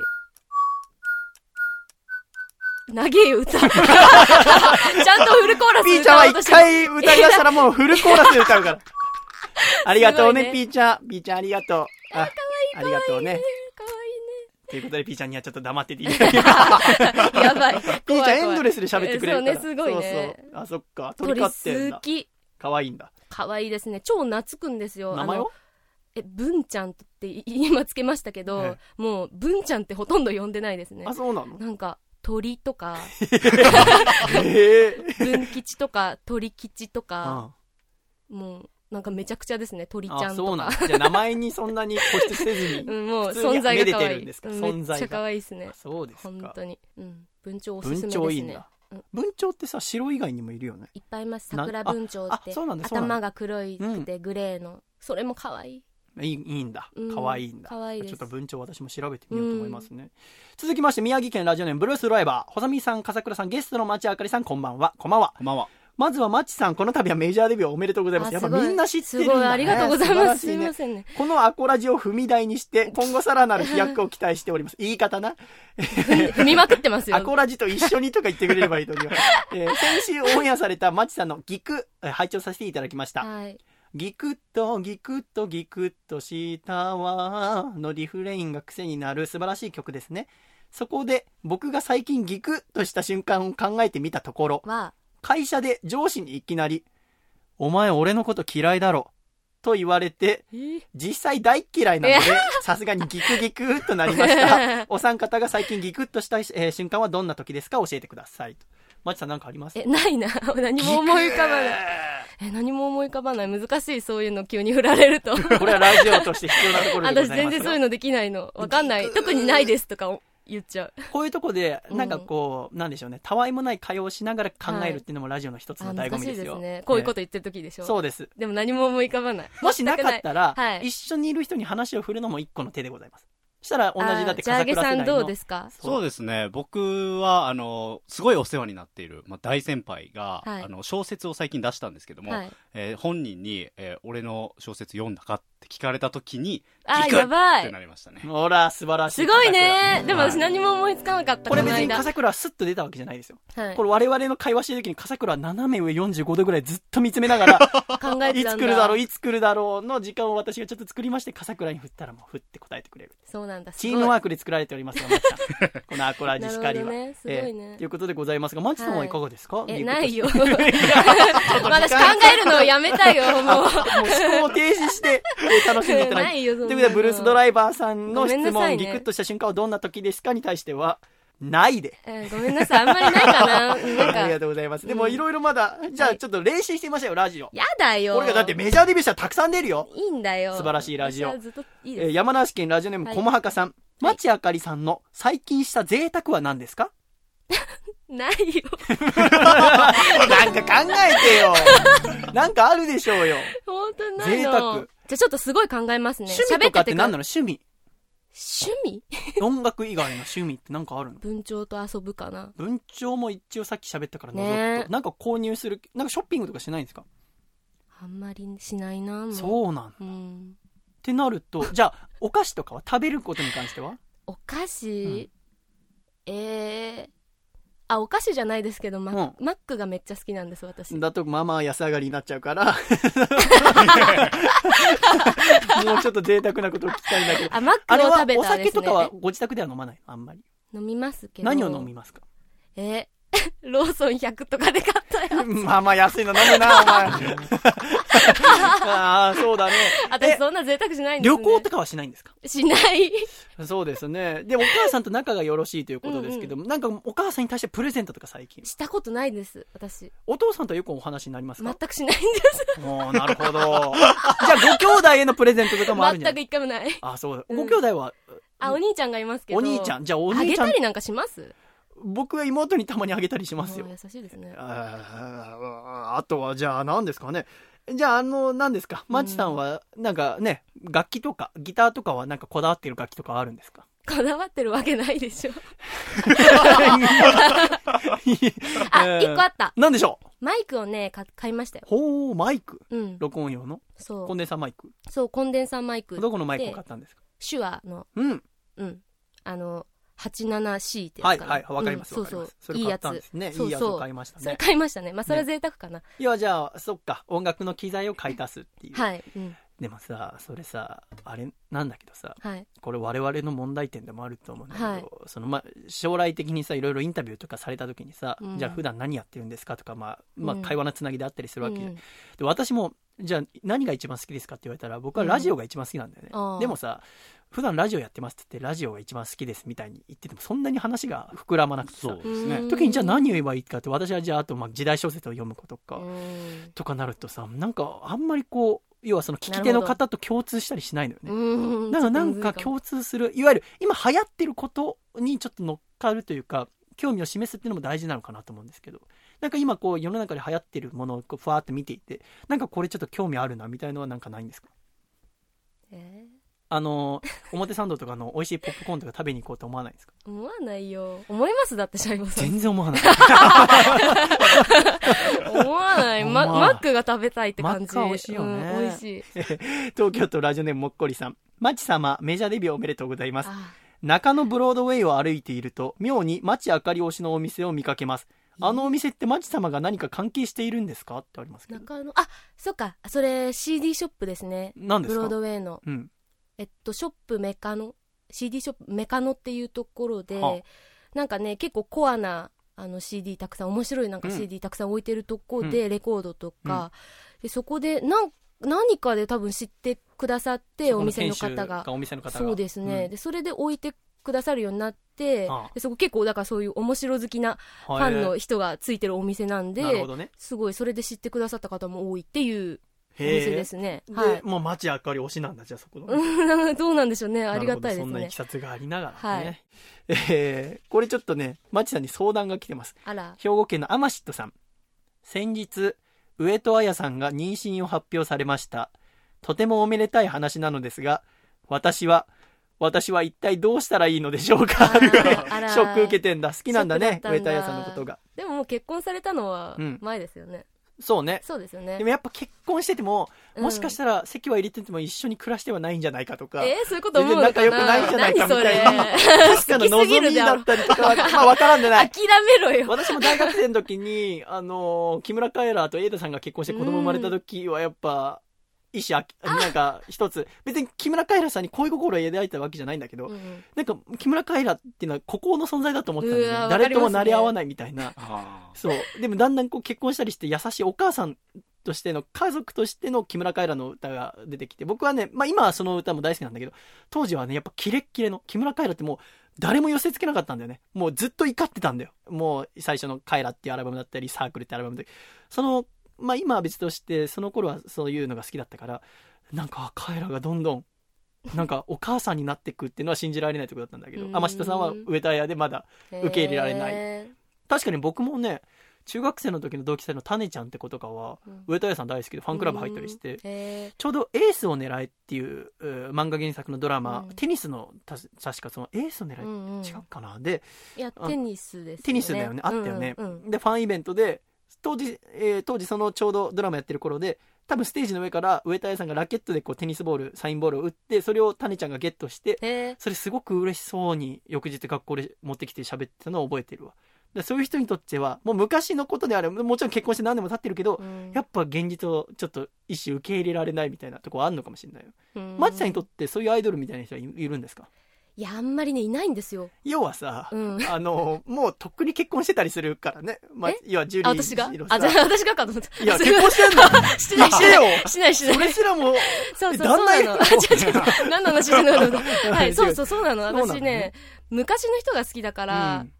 長えよ、歌。ちゃんとフルコーラスピーちゃんは一回歌い出したらもうフルコーラスで歌うから ありがとうねピーちゃんピーちゃんありがとうあありがとうね可ということでピーちゃんにはちょっと黙ってていいね。やばい。ピーちゃんエンドレス。スで喋ってくれるから。そうねすごいねそうそう。あ、そっか。鳥飼鳥ってんだ好。き。可愛いんだ。可愛いですね。超懐くんですよ。あの名前は？え、文ちゃんって今つけましたけど、えもう文ちゃんってほとんど呼んでないですねあ、。そうなの？なんか、鳥とか。文吉とか、鳥吉とか、あもう、なんかめちゃくちゃですね。鳥ちゃあ、んそうとか。なんだ。じゃあ名前にそんなに固執せずに。うん、もう存在が可めでて愛い。るんですか？うん存在がめっちゃ可愛いですねあ。そうですか。本当に。うん。文鳥おすすめですね。文鳥いいんだうん。文鳥ってさ、白以外にもいるよね。いっぱいいます。な桜文鳥って。頭が黒いくてグレーの。それも可愛い。いいいいんだうん。可愛いんだ。可愛いですちょっと文鳥私も調べてみようと思いますね。続きまして、宮城県ラジオネームブルースドライバー。細見さん、笠倉さん、ゲストの町あかりさん、こんばんは。こんばんは。こんばんは。まずはマッチさん、この度はメジャーデビューおめでとうございます。やっぱみんな知ってるんだ、ね。すごい、ありがとうございます。すいませんね。このアコラジを踏み台にして、今後さらなる飛躍を期待しております。言い方な。踏みまくってますよ。アコラジと一緒にとか言ってくれればいいのに。えー先週オンエアされたマチさんのギク、えー拝聴させていただきました。はい。ギクッとギクッとギクッとしたわのリフレインが癖になる素晴らしい曲ですね。そこで僕が最近ギクッとした瞬間を考えてみたところ、は、会社で上司にいきなり、お前俺のこと嫌いだろ、と言われて、実際大っ嫌いなので、さすがにギクギクっとなりました。お三方が最近ギクッとした、えー瞬間はどんな時ですか？教えてください。マチさん何かあります？え、ないな。何も思い浮かばない。え、何も思い浮かばない。難しい、そういうの急に振られると。これはラジオとして必要なところでご私ざいますよ全然そういうのできないの。わかんない。特にないですとか言っちゃう。こういうとこで、うんなんかこう、なんでしょうね、たわいもない会話をしながら考えるっていうのもラジオの一つあ、の醍醐味ですよ。ですね。こういうことえ言ってる時でしょ。えそうです。でも何も思い浮かばない。もしなかったら、はい一緒にいる人に話を振るのも一個の手でございます。したら同じだってあじゃあ、あげさんどうすですか？そうですね。僕は、あの、すごいお世話になっている、まあ、大先輩が、はいあの、小説を最近出したんですけども、はい。えー本人に、えー俺の小説読んだかって聞かれた時に、あ、やばってい。なりましたね。ほら、素晴らしい。すごいね。でもはい私何も思いつかなかった。これ別に笠倉はスッと出たわけじゃないですよ。はいこれ我々の会話してる時に笠倉は斜め上45度ぐらいずっと見つめながら、い考えてたんだ。つ来るだろう、いつ来るだろうの時間を私がちょっと作りまして、笠倉に振ったらもう振って答えてくれる。そうなんだ。すチごいームワークで作られておりますが、マッチさん。このアコラジしかりは。なるほどねすごいねええということでございますが、マッチさんはいかがですか、え、ないよ。と私考えるのをやめたよ、もう。もう思考を停止楽しんでいただない いよ、そんということで、ブルースドライバーさんのごめん質問、なさいねギクッとした瞬間はどんな時ですかに対しては、ないで。えーごめんなさい、あんまりないかな。なんありがか、とうございます。でも、うんいろいろまだ、じゃあはいちょっと練習してみましょうよ、ラジオ。やだよ。これがだってメジャーデビューしたらたくさん出るよ。いいんだよ。素晴らしいラジオ私はずっといいえーです。山梨県ラジオネーム、はいこもはかさん。町あかりさんの最近した贅沢は何ですか？ないよ。なんか考えてよ。なんかあるでしょうよ。本当にないの。贅沢じゃあちょっとすごい考えますね。趣味とかって何なのの趣味。趣味？音楽以外の趣味ってなんかあるの？文鳥と遊ぶかな。文鳥も一応さっき喋ったから覗くと、ねなんか購入する、なんかショッピングとかしないんですか、あんまりしないな。そうなんっうん。てなると、じゃあ、お菓子とかは？食べることに関しては？お菓子、えー、あ、お菓子じゃないですけど、マ,、うんマックがめっちゃ好きなんです、私。だと、まあまあ安上がりになっちゃうから。もうちょっと贅沢なことを聞きたいんだけど。あ、マックあれはを食べおたですね。酒とかはご自宅では飲まないの？あんまり。飲みますけど。何を飲みますか？え、ローソン100とかで買ったよ。まあまあ安いの飲むな、お前。ああ、そうだね。私えそんな贅沢しないんです、ね。旅行とかはしないんですか？しない。そうですね。で、お母さんと仲がよろしいということですけども、なんかお母さんに対してプレゼントとか最近。したことないです、私。お父さんとよくお話になりますか？全くしないんです。おーなるほど。じゃあ、ご兄弟へのプレゼントとかもあるんじゃ全くない一回もない。あ、そうだ。うんご兄弟は、あ、お兄ちゃんがいますけど。お兄ちゃん。じゃあ、おあ兄ちゃんげたりなんかします？僕は妹にたまにあげたりしますよあ。優しいですね。あーあとは、じゃあ、何ですかね。じゃあ、あの、何ですか？マチさんは、なんかね、楽器とか、ギターとかはなんかこだわってる楽器とかあるんですか？こだわってるわけないでしょ。あ、えー一個あった。何でしょう？マイクをね、か買いましたよ。ほう、マイク？うん。録音用の？そう。コンデンサーマイク？そう、コンデンサーマイク。どこのマイクを買ったんですか？手話の、うん。うん。あの、87C ってやつかな。はいはい、わかります。うんそうそうわかります。それいいやつ買ったんですね。そうそういいやつを買いましたそれね。買いましたね。まあ、それは贅沢かな。いや、じゃあ、そっか。音楽の機材を買い足すっていう。はい。うん。でもさ、それさ、あれなんだけどさ、はい。これ我々の問題点でもあると思うんだけど、はいそのまあ、将来的にさいろいろインタビューとかされた時にさ、うんじゃあ普段何やってるんですかとか、まあまあ、うん会話のつなぎであったりするわけうんで私もじゃあ何が一番好きですかって言われたら僕はラジオが一番好きなんだよね、あー。でもさ普段ラジオやってますって言ってラジオが一番好きですみたいに言っててもそんなに話が膨らまなくてさ。ねうん時にじゃあ何を言えばいいかって私はじゃああとまあ時代小説を読むことか、うん。とかなるとさなんかあんまりこう要はその聞き手の方と共通したりしないのよね。うん。だからなんか共通する、いわゆる今流行ってることにちょっと乗っかるというか、興味を示すっていうのも大事なのかなと思うんですけど、なんか今こう世の中で流行ってるものをこうふわーって見ていて、なんかこれちょっと興味あるなみたいのはなんかないんですか？えあのー、表参道とかの美味しいポップコーンとか食べに行こうと思わないですか？ー思わないよ。思いますだって、シャイボさん。全然思わない。思わない。ま、マックが食べたいって感じ。マックは美味しいよねうん、美味しい。東京都ラジオネームもっこりさん。マチ様、メジャーデビューおめでとうございます。あ中野ブロードウェイを歩いていると、妙に町あかり推しのお店を見かけます。あのお店って町様が何か関係しているんですか？ってありますけど。中野、あ、そっか。それ CD ショップですね。ブロー何ですか？ドウェイの。うん。えっと、ショップメカノ、CD ショップメカノっていうところで、はなんかね、結構コアな、あの CD たくさん、面白いなんかうん CD たくさん置いてるとこで、レコードとか、でそこで、なん、何かで多分知ってくださって、お店の方が。お店の方が。そうですね、で、それで置いてくださるようになっあ、でそこ結構、だからそういう面白好きなフファンの人がついてるお店なんで、ね。すごい、それで知ってくださった方も多いっていうおへ店ですね。で、はい。もう町あかり推しなんだ、じゃあそこの。うんどうなんでしょうね。ありがたいですねそんないき。さつがありながらね。はいえーこれちょっとね、町さんに相談が来てます。あら。兵庫県のアマシットさん。先日、上戸彩さんが妊娠を発表されました。とてもおめでたい話なのですが、私は、私は一体どうしたらいいのでしょうか？ショック受けてんだ。好きなんだね、だったんだ上戸彩さんのことが。でももう結婚されたのはうん前ですよね。そうね。そうですよねで。もやっぱ結婚してても、うんもしかしたら席は入れてても一緒に暮らしてはないんじゃないかとか、えー、そういうこと思うのかな仲良くないんじゃないかみたいな確かな好きすぎ望みだったりとかは、ま あわからんでない。諦めろよ。私も大学生の時に、あのー木村カエラと瑛太さんが結婚して子供生まれた時はやっぱ、意思あき、なんか一つ、別に木村カエラさんに恋心を抱いたわけじゃないんだけど、うんなんか木村カエラっていうのは孤高の存在だと思ってたんだよね。誰ともなり合わないみたいな。あそう。でもだんだんこう結婚したりして優しいお母さんとしての、家族としての木村カエラの歌が出てきて、僕はね、まあ今はその歌も大好きなんだけど、当時はね、やっぱキレッキレの木村カエラってもう誰も寄せ付けなかったんだよね。もうずっと怒ってたんだよ。もう最初のカエラっていうアルバムだったり、サークルってアルバムで。その、まあ今は別として、その頃はそういうのが好きだったから、なんかカエラがどんどん、なんかお母さんになっていくっていうのは信じられないところだったんだけど、うん。天下さんは上田屋でまだ受け入れられない。へ確かに僕もね中学生の時の同期生のタネちゃんって子とかは、うん。上戸彩さん大好きでファーンクラブ入ったりして、うん。へちょうど「エースを狙え」っていう漫画原作のドラマ、うん。テニスのた確かその「エースを狙え」ーうんうん。違うかな。でいや、テニスです。テニスだよね。あったよね、うんうんうん。でファンイベントで当時、えー当時そのちょうどドラマやってる頃で多分ステージの上から上戸彩さんがラケットでこうテニスボールサインボールを打ってそれをタネちゃんがゲットしてそれすごく嬉しそうに翌日学校で持ってきて喋ってたのを覚えてるわ。でそういう人にとっては、もう昔のことであれば、もちろん結婚して何年も経ってるけど、うん。やっぱ現実をちょっと一種受け入れられないみたいなとこあるのかもしれないよ。うん。マチさんにとってそういうアイドルみたいな人はいいるんですか？いやあんまりねいないんですよ。要はさ、うん。あの、もうとっくに結婚してたりするからね。まあえ、要はジュリーあ私が？あじゃあ私がかと思った。いや、そ結婚してんの してない。してよ。ないしない。しそないれすらも、そうそう、そうなの。あ、違う違う。何の話してんの？はい、そうそう、そうなの。そうなの私ね、昔の人が好きだから、うん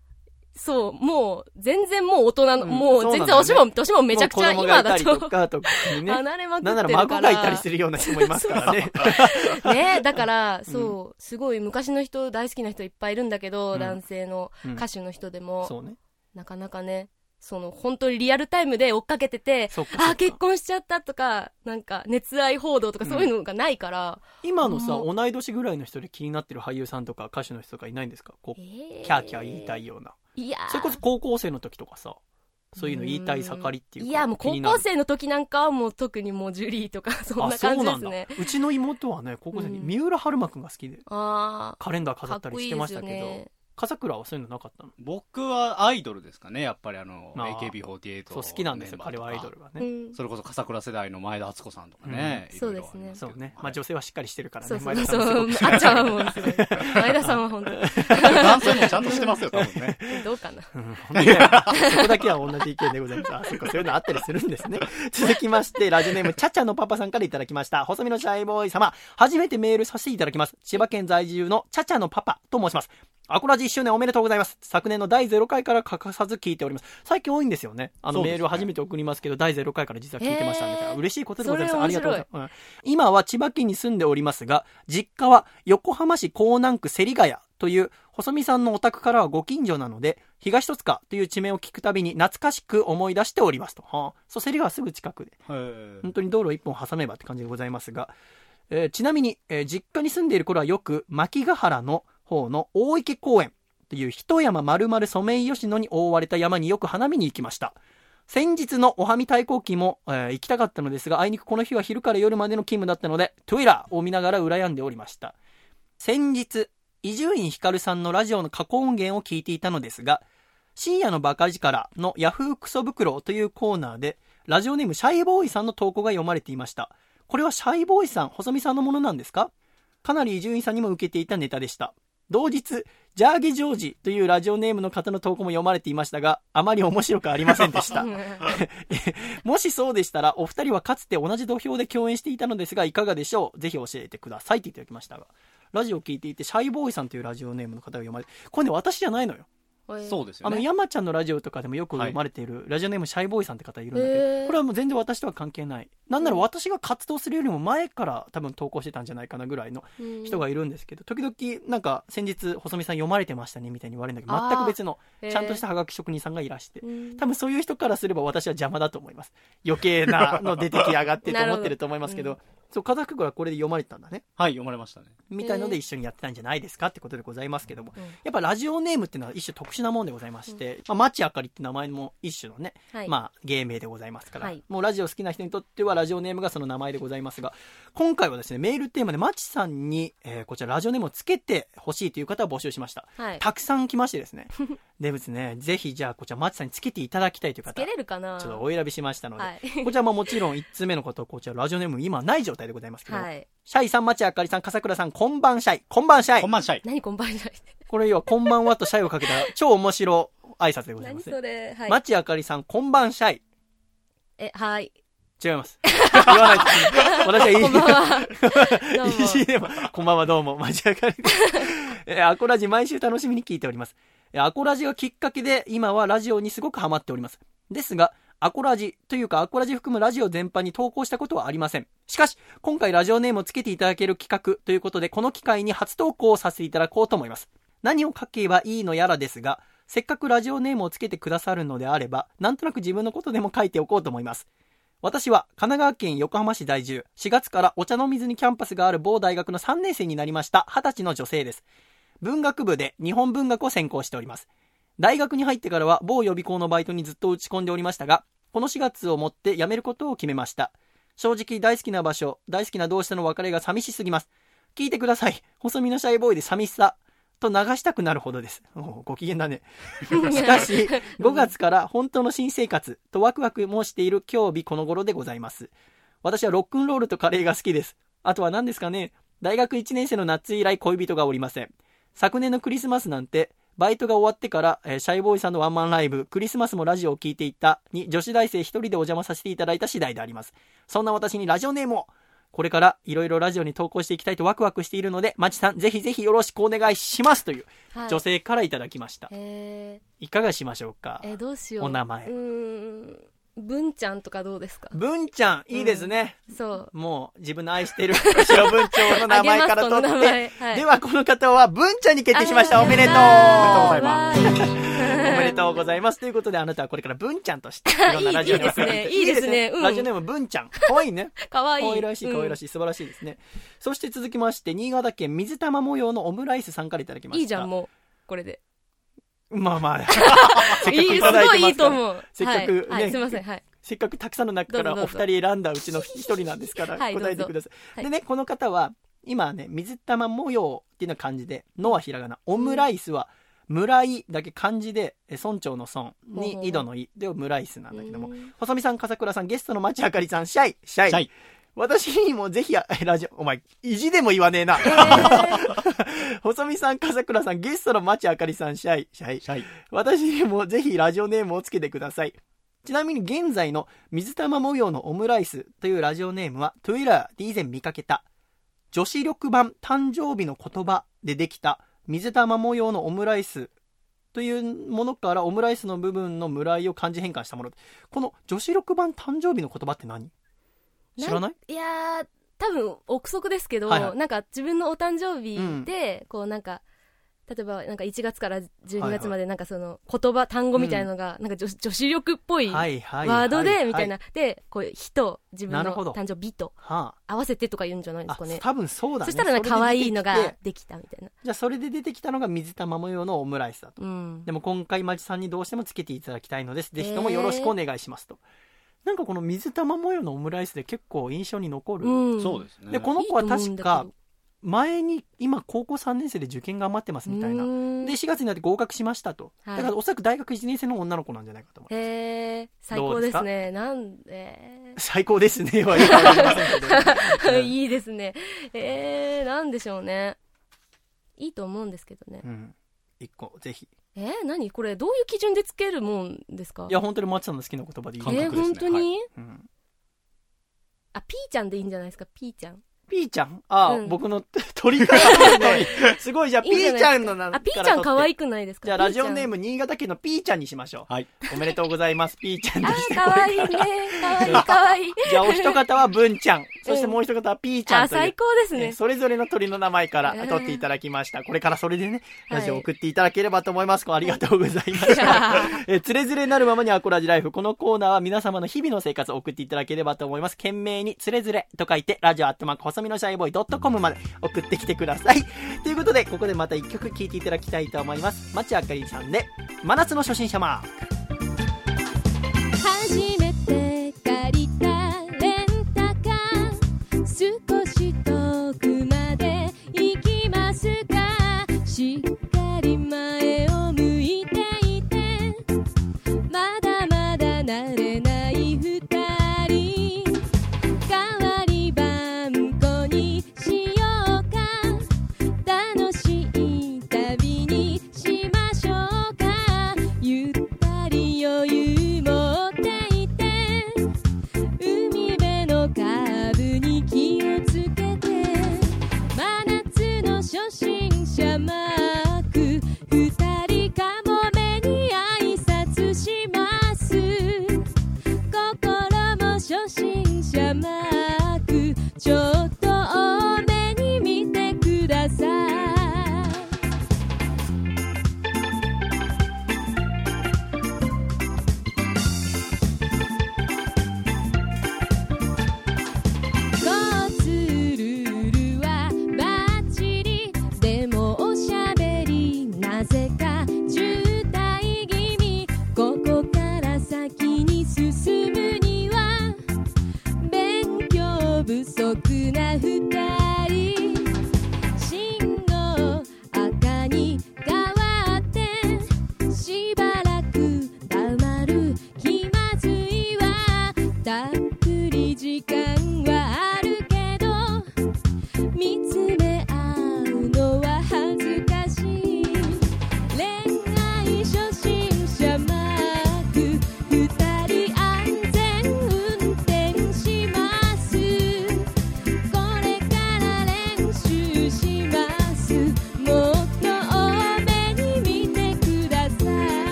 そう、もう、全然もう大人の、うん。もそう全然年も、年もめちゃくちゃ今だとと、か、とかにね。離れまくってなんなるから。ら孫がいたりするような人もいますからね。ねだから、そう、すごい昔の人大好きな人いっぱいいるんだけど、うん。男性のうん。歌手の人でも、そうね。なかなかね、その、本当にリアルタイムで追っかけてて、あ、結婚しちゃったとか、なんか、熱愛報道とかそういうのがないから、今のさ、も同い年ぐらいの人で気になってる俳優さんとか歌手の人とかいないんですか？こう、えキャーキャー言いたいような。いやーそれこそ高校生の時とかさ、そういうの言いたい盛りっていうか。いや、もう高校生の時なんかはもう特にもうジュリーとか、そんあな感じですね。うちの妹はね高校生にうん三浦春馬くんが好きであカレンダーあ、飾ったりしてましたけどよね。笠倉はそういうのなかったの？僕はアイドルですかね、やっぱりあの、まあ AKB48 そう好きなんですよ彼はアイドルがうねん。それこそ笠倉世代の前田敦子さんとかね、うんそうですねそうねまあ女性はしっかりしてるからねそうそう前田さんそう。もすごくあっちゃんはもうすごい。前田さんは本当に。男性もちゃんとしてますよ、多分ね。どうかな。うん そこだけは同じ意見でございます。あ、そっか、そういうのあったりするんですね。続きまして、ラジオネーム、ちゃちゃのパパさんからいただきました。細身のシャイボーイ様、初めてメールさせていただきます。千葉県在住のちゃちゃのパパと申します。アコラジ1周年おめでとうございます。昨年の第0回から欠かさず聞いております。最近多いんですよね。あの、メールを初めて送りますけど、第0回から実は聞いてましたみたいな。嬉しいことでございます。ありがとうございます。うん今は千葉県に住んでおりますが、実家は横浜市港南区芹ヶ谷という、細見さんのお宅からはご近所なので、東戸塚という地名を聞くたびに懐かしく思い出しておりますと。はあ、そう、芹ヶ谷すぐ近くで。へ本当に道路一本挟めばって感じでございますが、えーちなみに、えー実家に住んでいる頃はよく牧ヶ原の方の大池公園という一山丸々ソメイヨシノに覆われた山によく花見に行きました。先日のおはみ対抗期も、えー行きたかったのですが、あいにくこの日は昼から夜までの勤務だったので、トゥイラーを見ながら羨んでおりました。先日、伊集院光さんのラジオの過去音源を聞いていたのですが、深夜のバカ力のヤフークソ袋というコーナーで、ラジオネームシャイボーイさんの投稿が読まれていました。これはシャイボーイさん、細見さんのものなんですか？かなり伊集院さんにも受けていたネタでした。同日、ジャーゲジョージというラジオネームの方の投稿も読まれていましたが、あまり面白くありませんでした。もしそうでしたら、お二人はかつて同じ土俵で共演していたのですが、いかがでしょう？ぜひ教えてくださいっていただきましたが。ラジオを聞いていて、シャイボーイさんというラジオネームの方が読まれて、これね、私じゃないのよ。そうですよあの、ね。山ちゃんのラジオとかでもよく読まれている、ラジオネームシャイボーイさんって方いるんだけど、これはもう全然私とは関係ない。なんなら私が活動するよりも前から多分投稿してたんじゃないかなぐらいの人がいるんですけど、時々なんか先日細見さん読まれてましたねみたいに言われるんだけど、全く別の、ちゃんとしたハガキ職人さんがいらして、うん。多分そういう人からすれば私は邪魔だと思います。余計なの出てきやがってと思ってると思いますけど、そう、風福はこれで読まれてたんだね。はい、読まれましたね。みたいので一緒にやってたんじゃないですかってことでございますけども、うんやっぱラジオネームっていうのは一種特殊なもんでございまして、まあ、町あかりって名前も一種のね、はいまあ、芸名でございますから、はいもうラジオ好きな人にとってはラジオネームがその名前でございますが、今回はですね、メールテーマで町さんに、えーこちらラジオネームをつけてほしいという方を募集しました。はい。たくさん来ましてですね、でですね、ぜひじゃあこちら町さんにつけていただきたいという方、つけれるかな？ちょっとお選びしましたので、はい。こちらももちろん1通目の方、こちらラジオネーム今はない状態でございますけど、はい。シャイさん、町あかりさん、笠倉さん、こんばんシャイ、こんばんシャイこん。ばんしゃい。何こんばんじゃないこれ要は、こんばんはとシャイをかけた超面白挨拶でござい何ます。それ？はい。町あかりさん、こんばんシャイ。え、はい。違います。言わないと。私はいい。こんばんは。どうも。いいでも、こんばんはどうも、町あかりです。えーアコラジ毎週楽しみに聞いております。アコラジがきっかけで、今はラジオにすごくハマっております。ですが、アコラジというかアコラジ含むラジオ全般に投稿したことはありません。しかし、今回ラジオネームをつけていただける企画ということで、この機会に初投稿をさせていただこうと思います。何を書けばいいのやらですが、せっかくラジオネームをつけてくださるのであれば、なんとなく自分のことでも書いておこうと思います。私は神奈川県横浜市在住、4月からお茶の水にキャンパスがある某大学の3年生になりました20歳の女性です。文学部で日本文学を専攻しております。大学に入ってからは某予備校のバイトにずっと打ち込んでおりましたが、この4月をもって辞めることを決めました。正直大好きな場所、大好きな同士との別れが寂しすぎます。聞いてください。細身のシャイボーイで寂しさ。と流したくなるほどです。おご機嫌だね。しかし、5月から本当の新生活とワクワクもしている今日日この頃でございます。私はロックンロールとカレーが好きです。あとは何ですかね大学1年生の夏以来恋人がおりません。昨年のクリスマスなんて、バイトが終わってから、えーシャイボーイさんのワンマンライブ、クリスマスもラジオを聞いていたに女子大生一人でお邪魔させていただいた次第であります。そんな私にラジオネームを、これからいろいろラジオに投稿していきたいとワクワクしているので、まちさん、ぜひぜひよろしくお願いしますというはい。女性からいただきました。えいかがしましょうか？ー、えどうしよう。お名前。うーん文ちゃんとかどうですか？文ちゃん、いいですね。そう。もう、自分の愛している塩文長の名前から取って、はい。ではこの方は文ちゃんに決定しました。あーおめでとうやったーおめでとうございます。ということで、あなたはこれから文ちゃんとして、いろんなラジオにいいですねいいですね。うん。ラジオネーム文ちゃん。かわいいね。かわい。い可愛らしい、可愛らししい、素晴らしいですね。そして続きまして、新潟県水玉模様のオムライスさんからいただきました。いいじゃんもう。これでまあまあ、せっいいすかくいただいごいいい。と思う。せっかくねはい。はいすいません。はい。せっかくたくさんの中からお二人選んだうちの一人なんですから、はい答えてください。はい。でね、この方は、今ね、水玉模様っていうのは漢字で、のはひらがな、オムライスは、村井だけ漢字で、え村長の村。に井戸の井。でオムライスなんだけども。う、ん。細見さん、笠倉さん、ゲストの町あかりさん、シャイ、シャイ。シャイ私にもぜひ、あラジオ、お前、意地でも言わねえな。細見さん、笠倉さん、ゲストの町あかりさん、シャイ、シャイ。シャイ。私にもぜひラジオネームをつけてください。ちなみに現在の水玉模様のオムライスというラジオネームは Twitter で以前見かけた女子力版誕生日の言葉でできた水玉模様のオムライスというものからオムライスの部分の村井を漢字変換したもの。この女子力版誕生日の言葉って何？知らない？いやー多分憶測ですけど、はいはい。なんか自分のお誕生日で、こうなんか例えばなんか1月から12月までなんかその言葉単語みたいなのが、なんか女女子力っぽいワはいはい。ードでみたいはな、でこう日と自分の誕生日とは合わせてとか言うんじゃないですかね。多分そうだね。そしたら可愛いのができたみたいな。じゃあそれで出てきたのが水玉模様のオムライスだと。うん。でも今回、町さんにどうしてもつけていただきたいのです。ぜひともよろしくお願いしますと。なんかこの水玉模様のオムライスで結構印象に残る。うんそうですね。で、この子は確か前に、今高校3年生で受験頑張ってますみたいな。うんで、4月になって合格しましたと。はいだからおそらく大学1年生の女の子なんじゃないかと思う。へえ最高ですねなんで？最高ですね。はよくわかりませんけど。う んいいですねえー、なんでしょうねいいと思うんですけどねうん。一個、ぜひ。えー、何？これどういう基準でつけるもんですか？いや、本当に町さんの好きな言葉でいいですね。本当に、うん。あピーちゃんでいいんじゃないですか？ピーちゃんピーちゃん？あ、うん僕の 鳥からですね。すごい、じゃあ、ピいいんじゃーちゃんのなんあピーちゃん可愛い。くないですか？じゃあ、ラジオネームム、新潟県のピーちゃんにしましょう。はい。おめでとうございます。ピーちゃんあでして。ー可愛いね 可愛い可愛いじゃあ、お一方は文ちゃん。そしてもう一方はピーちゃあんという。最高ですねえーそれぞれの鳥の名前からえー取っていただきました。これからそれでね、はいラジオを送っていただければと思います。ありがとうございました。えー、つれづれなるままにアコラジライフ。このコーナーは皆様の日々の生活を送っていただければと思います。懸命につれづれと書いて、ラジオアットマーク細身のシャイボーイ .com まで送ってきてください。ということで、ここでまた一曲聴いていただきたいと思います。町あかりさんで、真夏の初心者マーク。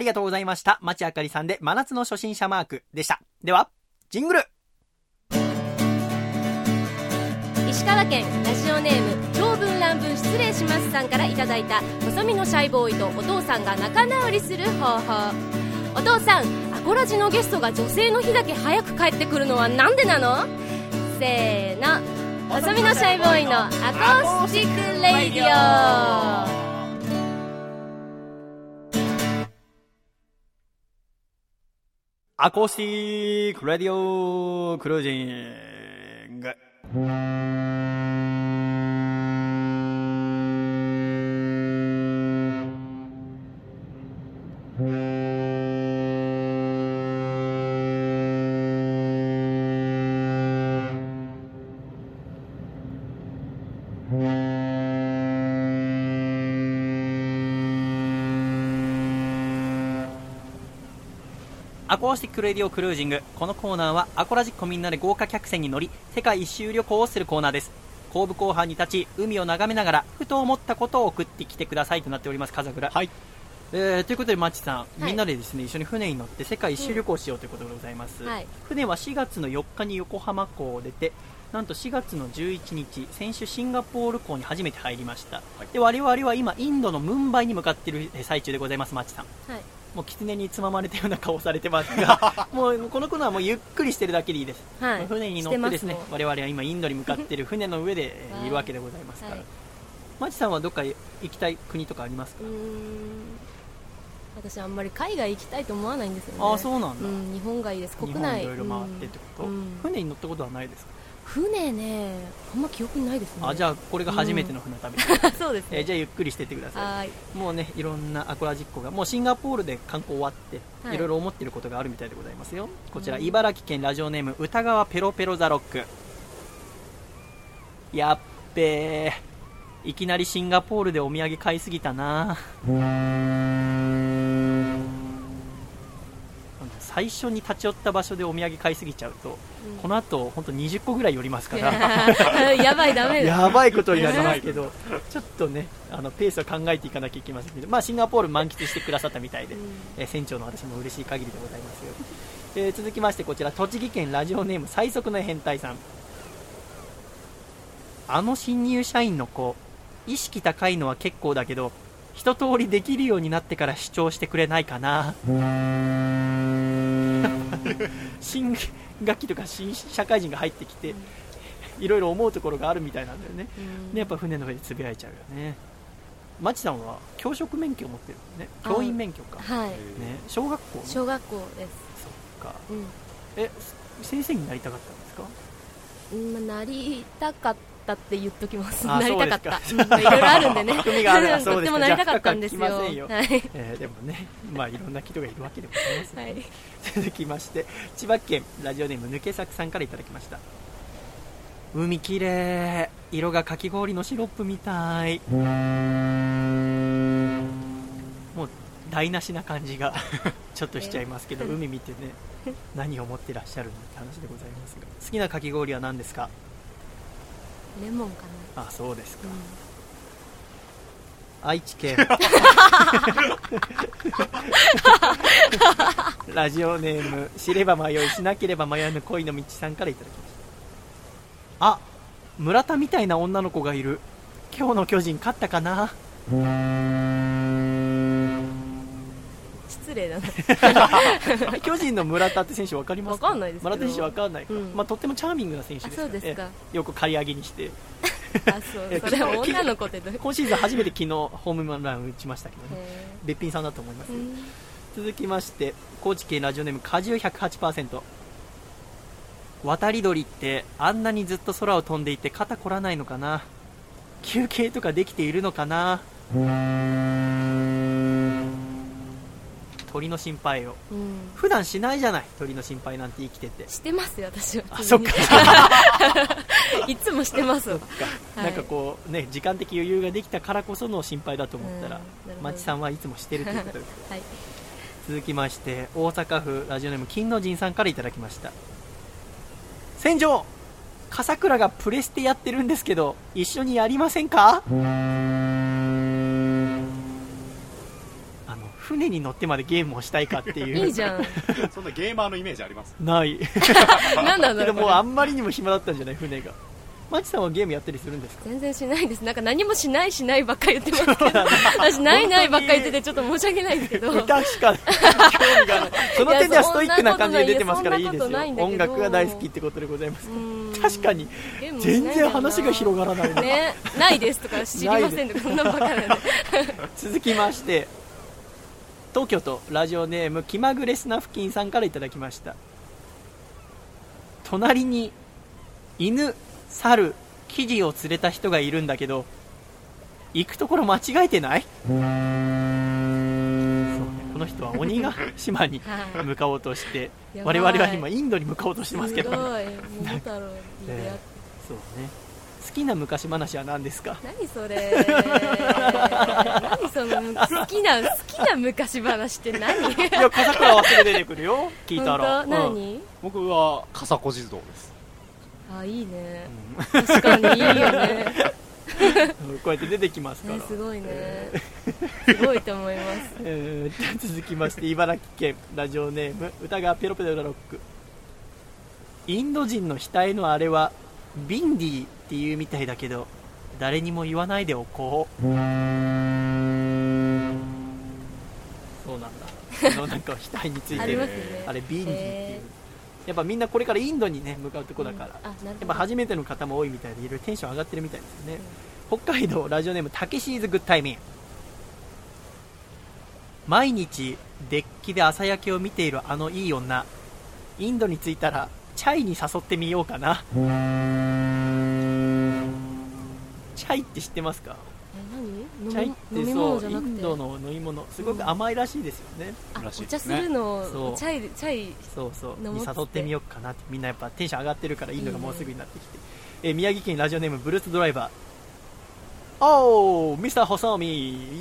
りがとうございました。町あかりさんで真夏の初心者マークでした。では、ジングル。石川県ラジオネーム長文乱文失礼しますさんからいただいた細身のシャイボーイとお父さんが仲直りする方法。お父さんアコラジのゲストが女性の日だけ早く帰ってくるのはなんでなの？せーの。細身のシャイボーイのアコースティックレイディオ。アコースティックラディオクルージング。クレディオクルージング。このコーナーはアコラジッコみんなで豪華客船に乗り世界一周旅行をするコーナーです。後部後半に立ち海を眺めながらふと思ったことを送ってきてくださいとなっております風倉。はい。えーということでマッチさん、い。みんなでですね一緒に船に乗って世界一周旅行しようということでございます、はい。船は4月の4日に横浜港を出てなんと4月の11日先週シンガポール港に初めて入りました、で我々は今インドのムンバイに向かっているえー最中でございますマッチさん。はいもう狐につままれたような顔をされてますが もうこのコーナーはもうゆっくりしてるだけでいいです、はい。船に乗ってですね我々は今インドに向かっている船の上で い。いるわけでございますから、はい。マチさんはどっか行きたい国とかありますか？私あんまり海外行きたいと思わないんですよね。ああそうなんだ、うん、日本がいいです。国内。いろいろ回ってってこと、うん。うん。船に乗ったことはないですか、船ねあんま記憶にないですね。あじゃあこれが初めての船旅、あ そうですね。えーじゃあゆっくりしてってください。もうねいろんなアコラジッコがもうシンガポールで観光終わって、はい。い、ろいろ思ってることがあるみたいでございますよ。こちら、うん茨城県ラジオネーム歌川ペロペロザロック。やっべー。いきなりシンガポールでお土産買いすぎたな。最初に立ち寄った場所でお土産買いすぎちゃうと、この後本当20個ぐらい寄りますから やばいダメだやばいことになりますけど、ちょっとね、あのペースを考えていかなきゃいけませんけど、まあ、シンガポール満喫してくださったみたいで、うんえー船長の私も嬉しい限りでございますよ。えー続きまして、こちら、栃木県ラジオネーム最速の変態さん。あの新入社員の子、意識高いのは結構だけど、一通りできるようになってから主張してくれないかな。新学期とか新社会人が入ってきて、いろいろ思うところがあるみたいなんだよね。うん。でやっぱ船の上でつぶやいちゃうよね。まちさんは教職免許を持ってるのね。あ教員免許か、ね、はい。小学校小学校です。っか。うん。え先生になりたかったんですか？うんまあなりたかったって言っときます。あなりたかった。いろいろあるんでね。とってもなりたかったんですよ。はい。えーでもねまあいろんな人がいるわけでございます、はい。続きまして千葉県ラジオネーム抜け作さんからいただきました。海きれい色がかき氷のシロップみたい。もう台無しな感じが ちょっとしちゃいますけど海見てね何を持ってらっしゃるのって話でございますが。好きなかき氷は何ですか？レモンかあそうですか。な、愛知県。ラジオネーム知れば迷いしなければ迷わぬ恋の道さんからいただきました。あ村田みたいな女の子がいる。今日の巨人勝ったかな失礼だな。巨人の村田って選手分かりますわかんないです村田選手分かんないか、うん。まあ、とってもチャーミングな選手ですから、ね、あそうですか。えよく刈り上げにして。あそう。それは女の子って今シーズン初めて昨日ホームラン打ちましたけどね。へべっぴんさんだと思います続きまして高知県ラジオネーム果汁108%渡り鳥ってあんなにずっと空を飛んでいて肩凝らないのかな？休憩とかできているのかな？鳥の心配を。うん。普段しないじゃない鳥の心配なんて生きてて。してますよ私は。あそっか。いつもしてますか、はい。なんかこうね時間的余裕ができたからこその心配だと思ったらうんまちさんはいつもしてるということで。す はい。続きまして大阪府ラジオネーム金の神さんからいただきました。船長笠倉がプレステやってるんですけど一緒にやりませんか？船に乗ってまでゲームをしたいかっていう。いいじゃん。そんなゲーマーのイメージあります？ない。な んなんだけどろうこれ。もうあんまりにも暇だったんじゃない？船が。マチさんはゲームやったりするんですか？全然しないです。なんか何もしないしないばっかり言ってますけど。私ないないばっかり言っててちょっと申し訳ないですけど。歌しか興味がないその点ではストイックな感じで出てますからいいですよ。音楽が大好きってことでございます。確かに。全然話が広がらない。な、ね。ないですとか知りませんとかこんなバカなんで。続きまして東京都ラジオネーム気まぐれスナフキンさんからいただきました。隣に犬猿キジを連れた人がいるんだけど行くところ間違えてない？そうねこの人は鬼ヶ島に はい。向かおうとして我々は今インドに向かおうとしてますけど、すごい。桃太郎に出会って。そうね。好きな昔話は何ですか？何それ。何その好きな好きな昔話って何？いや笠倉はすぐ出てくるよ。聞いたら。本当？うん。何、僕は笠子地蔵です。あいいね。確かにいいよね。うんこうやって出てきますから、ねすごいね。すごいと思います。えー続きまして茨城県ラジオネーム歌川ペロペロロック。インド人の額のあれはビンディっていうみたいだけど誰にも言わないでおこう。そうなんだ。このなんか額についあてるね。あれビンディっていう。へやっぱみんなこれからインドにね向かうとこだから、あなるほど。やっぱ初めての方も多いみたいでいろいろテンション上がってるみたいですよね、北海道ラジオネームたけしーズグッタイミン。毎日デッキで朝焼けを見ているあのいい女。インドに着いたらチャイに誘ってみようかな。チャイって知ってますか？チャイってそうイ物じゃなくて？ンドの飲み物。すごく甘いらしいですよね、あらしいお茶するのそう。をチャイチャイそうそう。に誘ってみようかなってみんなやっぱテンション上がってるからインドがもうすぐになってきて。えー宮城県ラジオネームブルースドライバー。おーミスター細見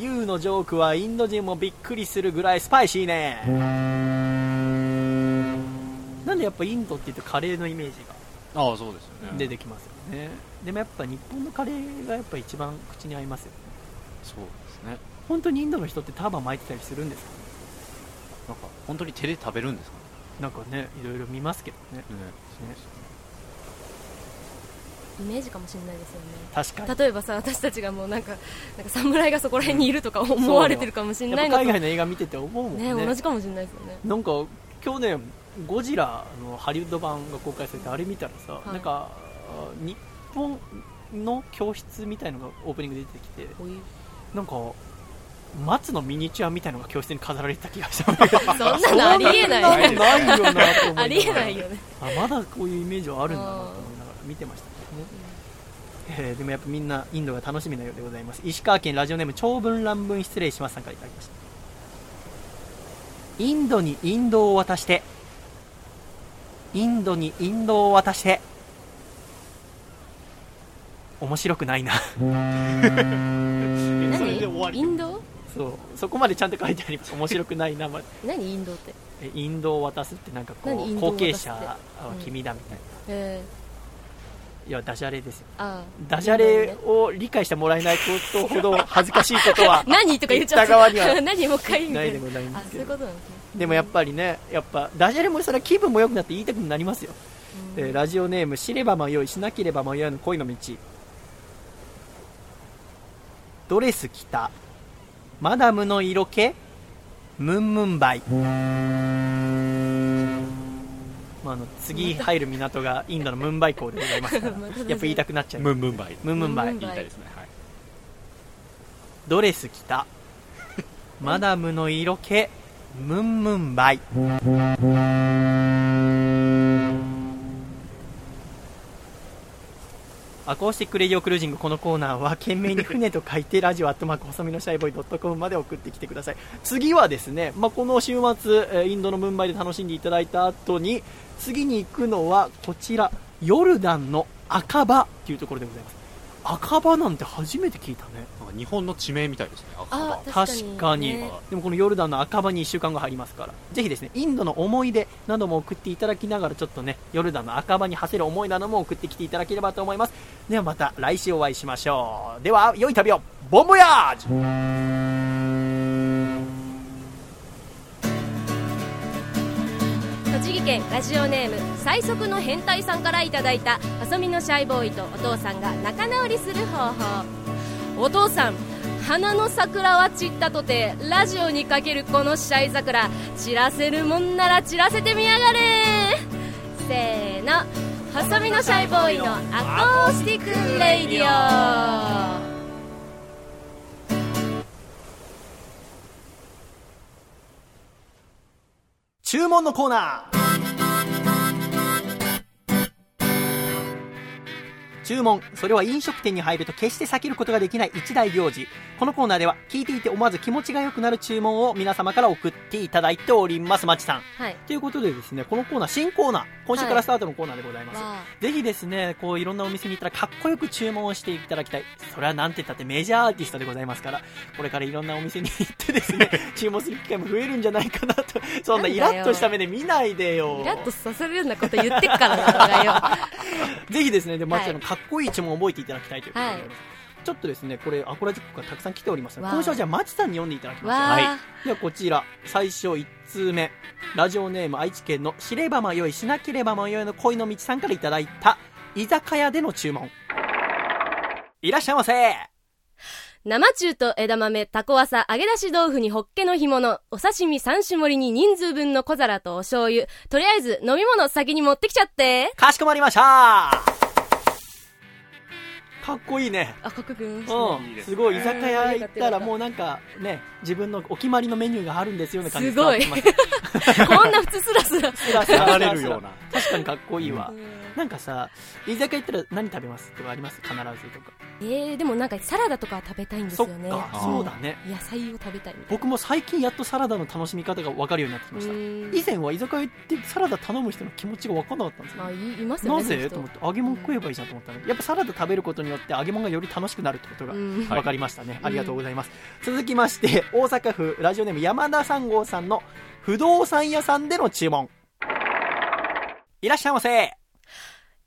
YOU のジョークはインド人もびっくりするぐらいスパイシーねなんでやっぱインドって言うとカレーのイメージがああそうですよね。出てきますよね、でもやっぱ日本のカレーがやっぱ一番口に合いますよね。そうですね。本当にインドの人ってターバン巻いてたりするんですか？ねなんか本当に手で食べるんですかね。なんかねいろいろ見ますけどね。ねイメージかもしれないですよね。確かに。例えばさ私たちがもうなんかなんか侍がそこら辺にいるとか思われてるかもしれないの海外の映画見てて思うもんねね同じかもしれないですよねなんか去年ゴジラのハリウッド版が公開されてあれ見たらさ、い。なんかあ日本の教室みたいのがオープニングで出てきてなんか松のミニチュアみたいのが教室に飾られてた気がしたそんなのありえないないよなと思いながらありえないよね。あまだこういうイメージはあるんだなと思いながら見てました。けどね、えーでもやっぱみんなインドが楽しみなようでございます。石川県ラジオネーム長文乱文失礼しますさんからいただきました。インドにインドを渡してインドにインドを渡して面白くないな。えそれで終わり。何インドそう。そこまでちゃんと書いてあります。面白くないな、ま 何インドって？えインドを渡すってなんかこう後継者は君だみたいな、えいやダジャレですよ。ー、ああ。ダジャレを理解してもらえないことほど恥ずかしいことは 何？とか言っちゃった。側には 何もう一回みたな。いでいなもないんですけど。あそういうことなんですねでもやっぱりねやっぱダジャレもそれは気分も良くなって言いたくなりますよ、うん。えーラジオネーム知れば迷いしなければ迷わぬ恋の道。ドレス着た。マダムの色気。ムンムンバイ。まあ、あの次入る港がインドのムンバイ港でございますから。やっぱ言いたくなっちゃう。ムンムンバイ。ムンムンバイ。言いたいですね。はい。ドレス着た。マダムの色気ムンムンバイ。アコースティックレディオクルージングこのコーナーは件名に船と書いてラジオアットマーク細身のシャイボーイドットコムまで送ってきてください。次はですね、まあ、この週末インドのムンバイで楽しんでいただいた後に次に行くのはこちらヨルダンのアカバというところでございます。アカバなんて初めて聞いたね。か日本の地名みたいですねアカバ。確かに、ね、でもこのヨルダンのアカバに1週間が入りますからぜひですねインドの思い出なども送っていただきながらちょっとねヨルダンのアカバに馳せる思いなども送ってきていただければと思います。ではまた来週お会いしましょう。では良い旅を。ボンボヤージ栃木県ラジオネーム最速の変態さんからいただいた細びのシャイボーイとお父さんが仲直りする方法。お父さん花の桜は散ったとてラジオにかけるこのシャイ桜散らせるもんなら散らせてみやがれ。せーの。細身のシャイボーイのアコースティックレイディオ。注文のコーナー。注文。それは飲食店に入ると決して避けることができない一大行事。このコーナーでは聞いていて思わず気持ちが良くなる注文を皆様から送っていただいております、まちさん。はいということでですね、このコーナー、新コーナー、今週からスタートのコーナーでございます。わぜひですね、こういろんなお店に行ったらかっこよく注文をしていただきたい。それはなんて言ったってメジャーアーティストでございますから、これからいろんなお店に行ってですね、注文する機会も増えるんじゃないかなと、そんなイラッとした目で見ないでよ。イラッとさせるようなこと言ってっからな。ぜひですね、で、マッチはいのかっこいい注文を覚えていただきたいということでございます。ちょっとですね、これ、アコラジックがたくさん来ております今週はじゃあ、マチさんに読んでいただきましょう。わはい。あ、では、こちら、最初1通目。ラジオネーム愛知県の知れば迷い、しなければ迷いの恋の道さんからいただいた、居酒屋での注文。いらっしゃいませ生中と枝豆、タコワサ、揚げ出し豆腐にホッケの干物、お刺身三種盛りに人数分の小皿とお醤油。とりあえず飲み物先に持ってきちゃって。かしこまりましたかっこいいね。あ、かっこよく。言いましたねうん、いいですすごい。居酒屋行ったらうんもうなんかね自分のお決まりのメニューがあるんですような感じすごい。こんな普通スラスラ。スラスラ流れるような確かにかっこいいわ、うん。なんかさ居酒屋行ったら何食べます？とかあります？必ずとか。えー、でもなんかサラダとかは食べたいんですよね。そうだね。野菜を食べたい僕も最近やっとサラダの楽しみ方が分かるようになってきまな。した。うん。以前は居酒屋行ってサラダ頼む人の気持ちが分かんなかったんですよ、まあ、いいますよね。なぜ？と思って。揚げ物食えばいいじゃんと思ったのやっぱサラダ食べることによって揚げ物がより楽しくなるってことがうん。分かりましたね、い。ありがとうございます、続きまして大阪府ラジオネーム山田三号さんの不動産屋さんでの注文。いらっしゃいませ。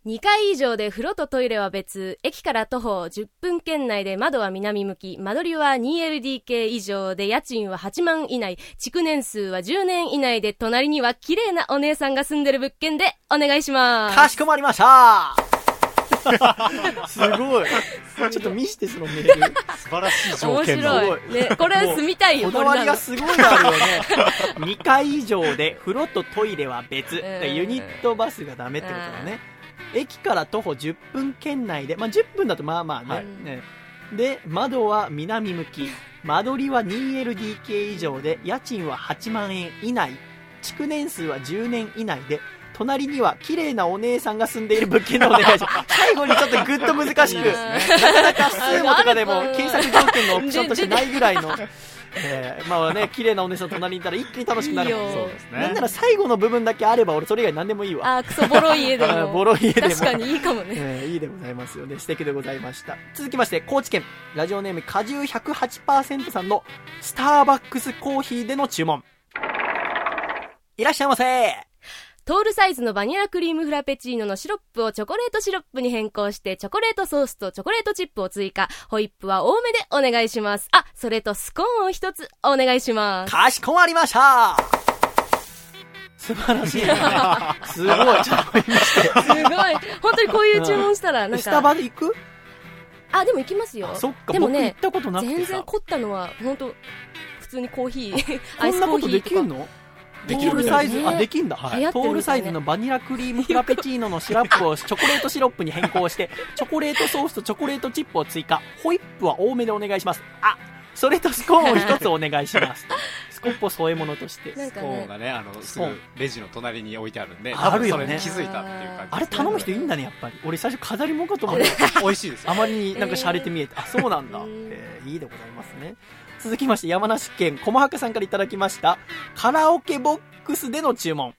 2階以上で風呂とトイレは別、駅から徒歩10分圏内で窓は南向き、間取りは 2LDK 以上で家賃は8万以内、築年数は10年以内で隣には綺麗なお姉さんが住んでる物件でお願いします。かしこまりました すごい。ちょっと見してそのメール。素晴らしい条面件の白い。ね、これ住みたいよ、こだわりがすごいあるよね。2階以上で風呂とトイレは別、んユニットバスがダメってことだね、駅から徒歩10分圏内で、まあ、10分だとまあまあね,、はい。ね。で窓は南向き。間取りは 2LDK 以上で家賃は8万円以内。築年数は10年以内で隣には綺麗なお姉さんが住んでいる物件でお願いします。最後にちょっとぐっと難しくいいね。なかなかスーモとかでも検索条件のオプションとしてないぐらいの、えーまあね綺麗なお姉さん隣にいたら一気に楽しくなるもん。そうですね。なんなら最後の部分だけあれば俺それ以外何でもいいわ。あ、クソボロい家でも。あ ボロい家でも。確かにいいかもね。えーいいでございますよね。素敵でございました。続きまして高知県。ラジオネーム果汁108%さんのスターバックスコーヒーでの注文。いらっしゃいませトールサイズのバニラクリームフラペチーノのシロップをチョコレートシロップに変更して、チョコレートソースとチョコレートチップを追加。ホイップは多めでお願いします。あ、それとスコーンを一つお願いします。かしこまりました素晴らしいね すごいちょっと見してすごい。本当にこういう注文したら、なんスタバか、で行く？あ、でも行きますよあ。そっかでもね僕行っ、たことなくてさ全然凝ったのは、本当普通にコーヒー、ア こイスんなことでコーヒーとか。きんの？できるトールサイズ、ねあ、できんだ。流行ってるみたいねトールサイズのバニラクリームフラペチーノのシラップを チョコレートシロップに変更して、チョコレートソースとチョコレートチップを追加。ホイップは多めでお願いします。あ、それとスコーンを一つお願いします。スコップを添え物として。ね、コーンがね、あの、すぐレジの隣に置いてあるんで、あるよね気づいたっていう感じね。あれ頼む人いいんだね、やっぱり。俺最初飾り物かと思って。美味しいですよ。あまりになんか洒落て見えて、あ、そうなんだ。うんえーいいでございますね。続きまして、山梨県駒博さんからいただきました、カラオケボックスでの注文。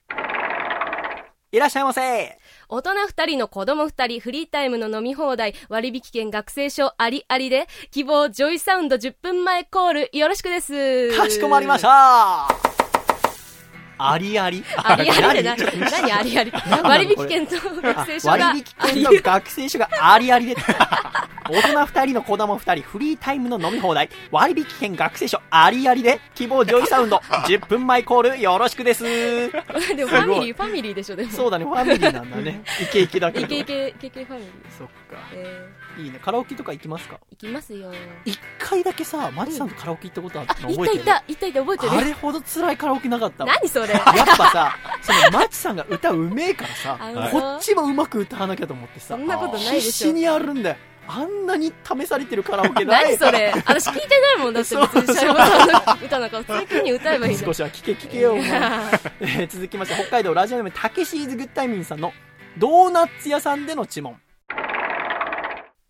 いらっしゃいませ。大人二人の子供二人、フリータイムの飲み放題、割引券学生証ありありで、希望ジョイサウンド10分前コール、よろしくです。かしこまりましたありあり。ありありってな何ありあり？割引券と学生証が。割引券の学生証がありありで。大人2人の子供2人フリータイムの飲み放題。割引券学生証ありありで。希望ジョイサウンド。10分前コールよろしくです。でもファミリーファミリーでしょでも。そうだねファミリーなんだね。イケイケだけど。イケイケイケイケファミリー。そっか。えいいね。カラオケとか行きますか？ー、行きますよ。一回だけさマチさんとカラオケ行ったことあったのい覚えてる？たいた。いたいた覚えてる？あれほど辛いカラオケなかったわ何それ？やっぱさ、そのマチさんが歌うめえからさこっちもうまく歌わなきゃと思ってさそ、んなことないでしょ。必死にやるんだよ。あんなに試されてるカラオケない。何それ？私聞いてないもんだって 別に。シャイボさんの歌なんか普通に歌えばいいじゃん少しは聞け聞けよ、え ー続きまして、北海道ラジオネーム、たけしーずグッタイミンさんのドーナツ屋さんでの注文。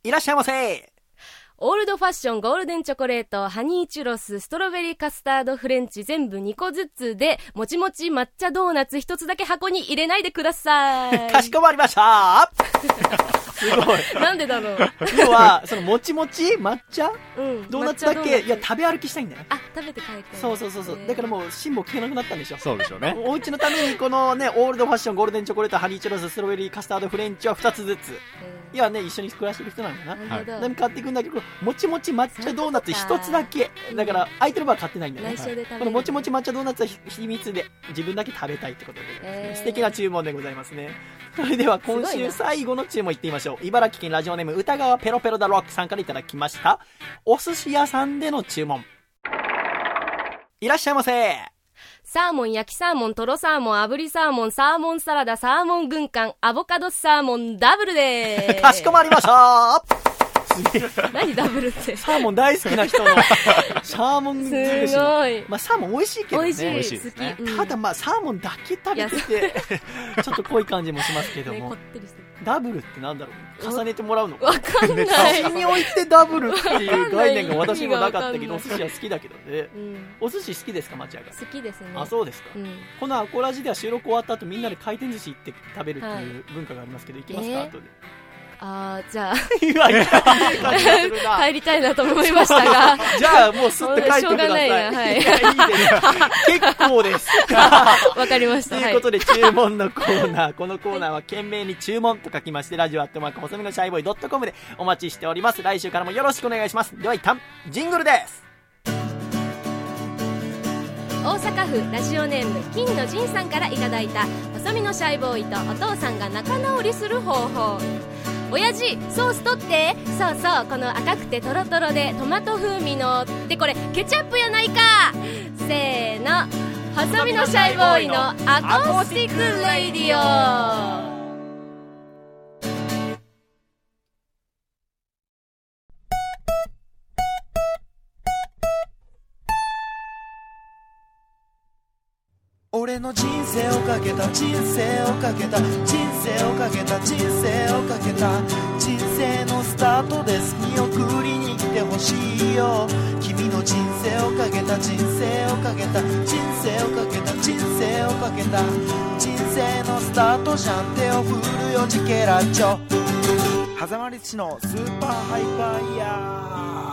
いらっしゃいませオールドファッションゴールデンチョコレートハニーチュロスストロベリーカスタードフレンチ全部2個ずつでもちもち抹茶ドーナツ1つだけ箱に入れないでください かしこまりました すごい。なんでだろう要は、そのもちもち抹茶？うんドーナツだけ、いや、食べ歩きしたいんだよね。あ食べて帰ってそうそうそうそう。だからもう、辛抱聞けなくなったんでしょ。そうでしょうね。お家のためにこのね、オールドファッション、ゴールデンチョコレート、ハニーチュロス、ストロベリー、カスタード、フレンチは2つずつ。いやね、一緒に暮らしてる人なんだな。なるほど、何買っていくんだけど、もちもち抹茶ドーナツ1つだけ。だから、相手の場は買ってないんだよね内。緒で食べるこのもちもち抹茶ドーナツは秘密で、自分だけ食べたいってことで、えー素敵な注文でございますね。それでは今週最後の注文いってみましょう。茨城県ラジオネーム歌川ペロペロダロックさんからいただきました。お寿司屋さんでの注文。いらっしゃいませ。サーモン焼きサーモントロサーモン炙りサーモンサーモンサラダサーモン軍艦アボカドサーモンダブルでーす。かしこまりました。何ダブルって？すサーモン大好きな人の、サーモン尽くしの。ごい。まあ、サーモン美味しいけどね。美味しい。好き、すね。うん。ただまあ、サーモンだけ食べてて、ちょっと濃い感じもしますけどねも、こってりしてるダブルってなんだろう？重ねてもらうのか？わかんない。写真に置いてダブルっていう概念が私もなかったけど、お寿司は好きだけどね。うん。お寿司好きですか、町屋が？好きですね。あ、そうですか。うん。このアコラジでは収録終わった後みんなで回転寿司行って食べるっていう文化がありますけど、行きますか、えー？後で。ああじゃあ、帰りたいなと思いましたがじゃあ、もうすって帰ってください。いはいい、い。結構です。わかりましたということで、注文のコーナー。このコーナーは、懸命に注文と書きまして、ラジオアットマーク、細身のシャイボーイドットコムでお待ちしております。来週からもよろしくお願いします。では一旦、ジングルです。大阪府ラジオネーム金の仁さんからいただいた細身のシャイボーイとお父さんが仲直りする方法。親父ソース取ってそうそうこの赤くてとろとろでトマト風味のってこれケチャップやないか。せーの細身のシャイボーイのアコースティックレイディオ。俺の人生をかけた人生をかけた人生をかけた人生をかけた人生のスタートです。見送りに来てほしいよ。君の人生をかけた人生をかけた人生をかけた人生をかけた人生のスタートじゃん。手を振るよジケラチョ。狭間律師のスーパーハイパーイヤー。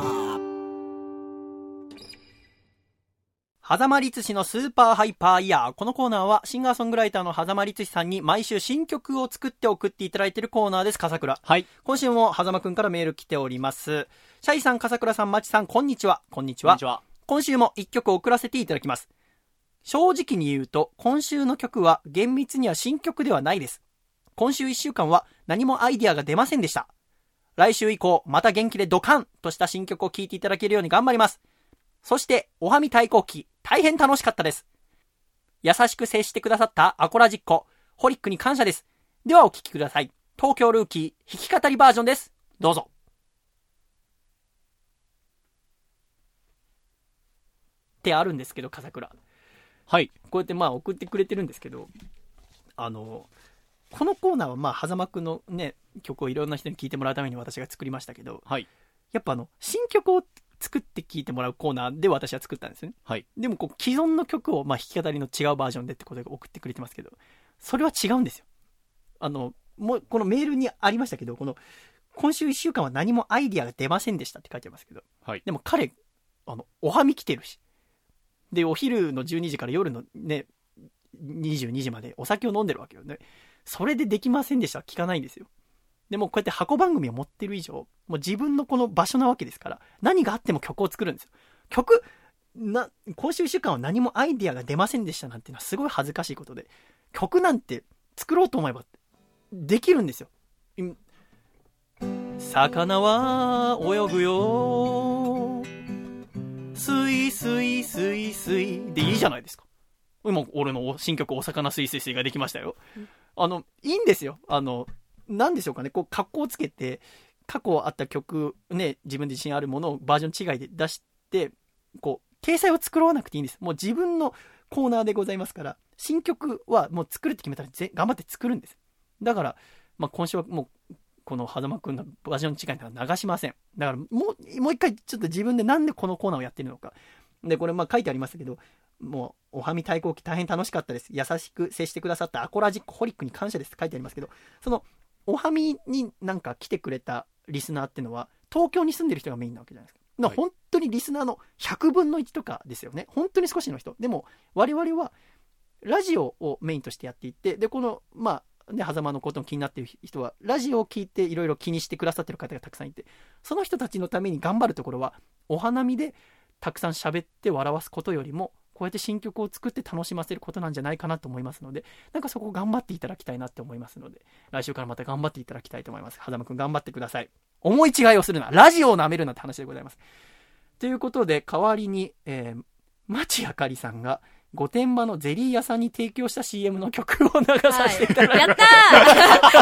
狭間律師のスーパーハイパーイヤー。このコーナーは、シンガーソングライターの狭間律師さんに毎週新曲を作って送っていただいているコーナーです、笠倉。はい。今週も狭間くんからメール来ております。シャイさん、笠倉さん、まちさん、こんにちは。こんにちはこんにち。は。今週も一曲送らせていただきます。正直に言うと、今週の曲は厳密には新曲ではないです。今週一週間は何もアイディアが出ませんでした。来週以降、また元気でドカンとした新曲を聴いていただけるように頑張ります。そして、おはみ対抗期、大変楽しかったです。優しく接してくださったアコラジッコ、ホリックに感謝です。ではお聴きください。東京ルーキー、弾き語りバージョンです。どうぞ。ってあるんですけど、笠倉。はい。こうやってまあ送ってくれてるんですけど、あの、このコーナーはまあ、狭間くんのね、曲をいろんな人に聴いてもらうために私が作りましたけど、はい。やっぱあの、新曲を作って聴いてもらうコーナーで私は作ったんですよね。はい。でもこう、既存の曲をまあ弾き語りの違うバージョンでってことで送ってくれてますけど、それは違うんですよ。あの、もう、このメールにありましたけど、この、今週1週間は何もアイディアが出ませんでしたって書いてますけど、はい。でも彼、あの、おはみ来てるし。で、お昼の12時から夜のね、22時までお酒を飲んでるわけよね。それでできませんでしたは聞かないんですよ。でもこうやって箱番組を持ってる以上、もう自分のこの場所なわけですから、何があっても曲を作るんですよ。曲、な、今週1週間は何もアイディアが出ませんでしたなんていうのはすごい恥ずかしいことで、曲なんて作ろうと思えばできるんですよ。魚は泳ぐよ。すいすいすいすいでいいじゃないですか。今、俺の新曲、お魚すいすいすいができましたよ。あの、いいんですよ。あの、なんでしょうかね、こう、格好をつけて、過去あった曲、ね、自分で自信あるものをバージョン違いで出して、こう、掲載を作らなくていいんです。もう自分のコーナーでございますから、新曲はもう作るって決めたらぜ頑張って作るんです。だから、まあ、今週はもう、この狭間くんのバージョン違いなら流しません。だから、もう、もう一回ちょっと自分でなんでこのコーナーをやってるのか。で、これまあ書いてありましたけど、もう、おはみ対抗期大変楽しかったです。優しく接してくださったアコラジックホリックに感謝ですって書いてありますけど、その、おはみになんか来てくれたリスナーってのは、東京に住んでる人がメインなわけじゃないですか。だから本当にリスナーの100分の1とかですよね。本当に少しの人。でも、我々は、ラジオをメインとしてやっていて、で、この、まあ、ね、狭間のことも気になっている人は、ラジオを聞いていろいろ気にしてくださってる方がたくさんいて、その人たちのために頑張るところは、お花見でたくさん喋って笑わすことよりも、こうやって新曲を作って楽しませることなんじゃないかなと思いますので、なんかそこを頑張っていただきたいなって思いますので、来週からまた頑張っていただきたいと思います。狭間くん頑張ってください。思い違いをするな。ラジオを舐めるなって話でございます。ということで、代わりに、えー、町あかりさんが、御殿場のゼリー屋さんに提供した CM の曲を流させていただきます。やった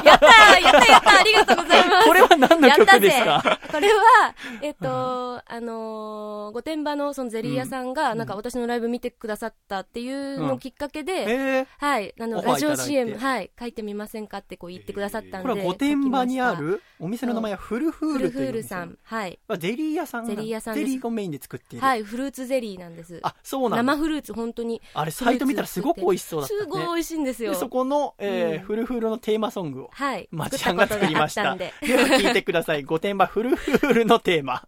ー。やったー。やったやったありがとうございます。これは何の曲ですやかこれは、えっと、あのー、御殿場のそのゼリー屋さんが、うん。なんか私のライブ見てくださったっていうのをきっかけで、えー、はい、あの、ラジオ CM、はい、書いてみませんかってこう言ってくださったんで。これは御殿場にあるお店の名前はフルフールという。お店フールさん。はい。あゼリー屋さんなゼリー屋さんです。ゼリーをメインで作っている。はい、フルーツゼリーなんです。あ、そうなんだ。生フルーツ、本当に。あれ、サイト見たらすごく美味しそうだった、ね。すごい美味しいんですよ。でそこの、えーうんフルフールのテーマソングを、はい。まちゃんが作りました。で。では聞いてください。御殿場フルフールのテーマ。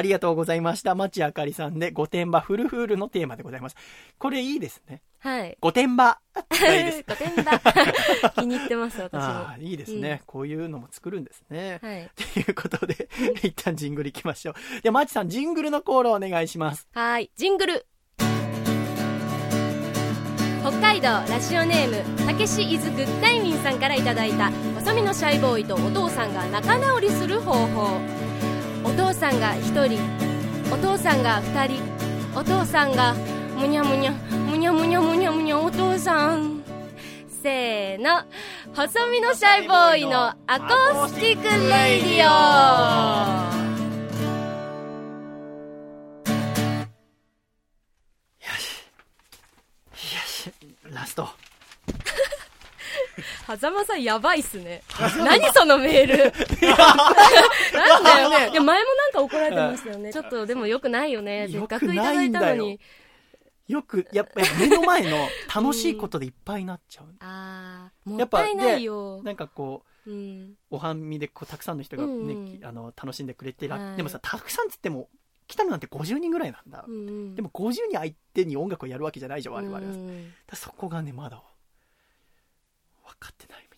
ありがとうございました。町あかりさんで、御殿場フルフールのテーマでございます。これいいですね。はい。御殿場がいいです。御殿場。気に入ってます、私も。あはあ、いいですね、こういうのも作るんですね。い。ということで、一旦ジングル行きましょう。では、マチさん、ジングルのコールお願いします。はい。ジングル。北海道ラジオネームたけしイズグッタイミンさんからいただいた細身のシャイボーイとお父さんが仲直りする方法お父さんが1人。お父さんが2人。お父さんがむにゃむにゃむにゃむにゃむにゃむにゃお父さん。せーの。細身のシャイボーイのアコースティックレイディオ。狭間さんやばいっすね。何そのメール。なんだよね。いや、前もなんか怒られてましたよね。ちょっとでも良くないよね。せっかくいただいたのに。よく、やっぱり目の前の楽しいことでいっぱいになっちゃう。あー、もやったいないよ。なんかこう、うん。おはみでこうたくさんの人が、ねうんあの楽しんでくれてら、はいでもさたくさんっつっても来たのなんて50人ぐらいなんだ、うん。でも50人相手に音楽をやるわけじゃないじゃん我々は、うんらそこがねまだ分かってない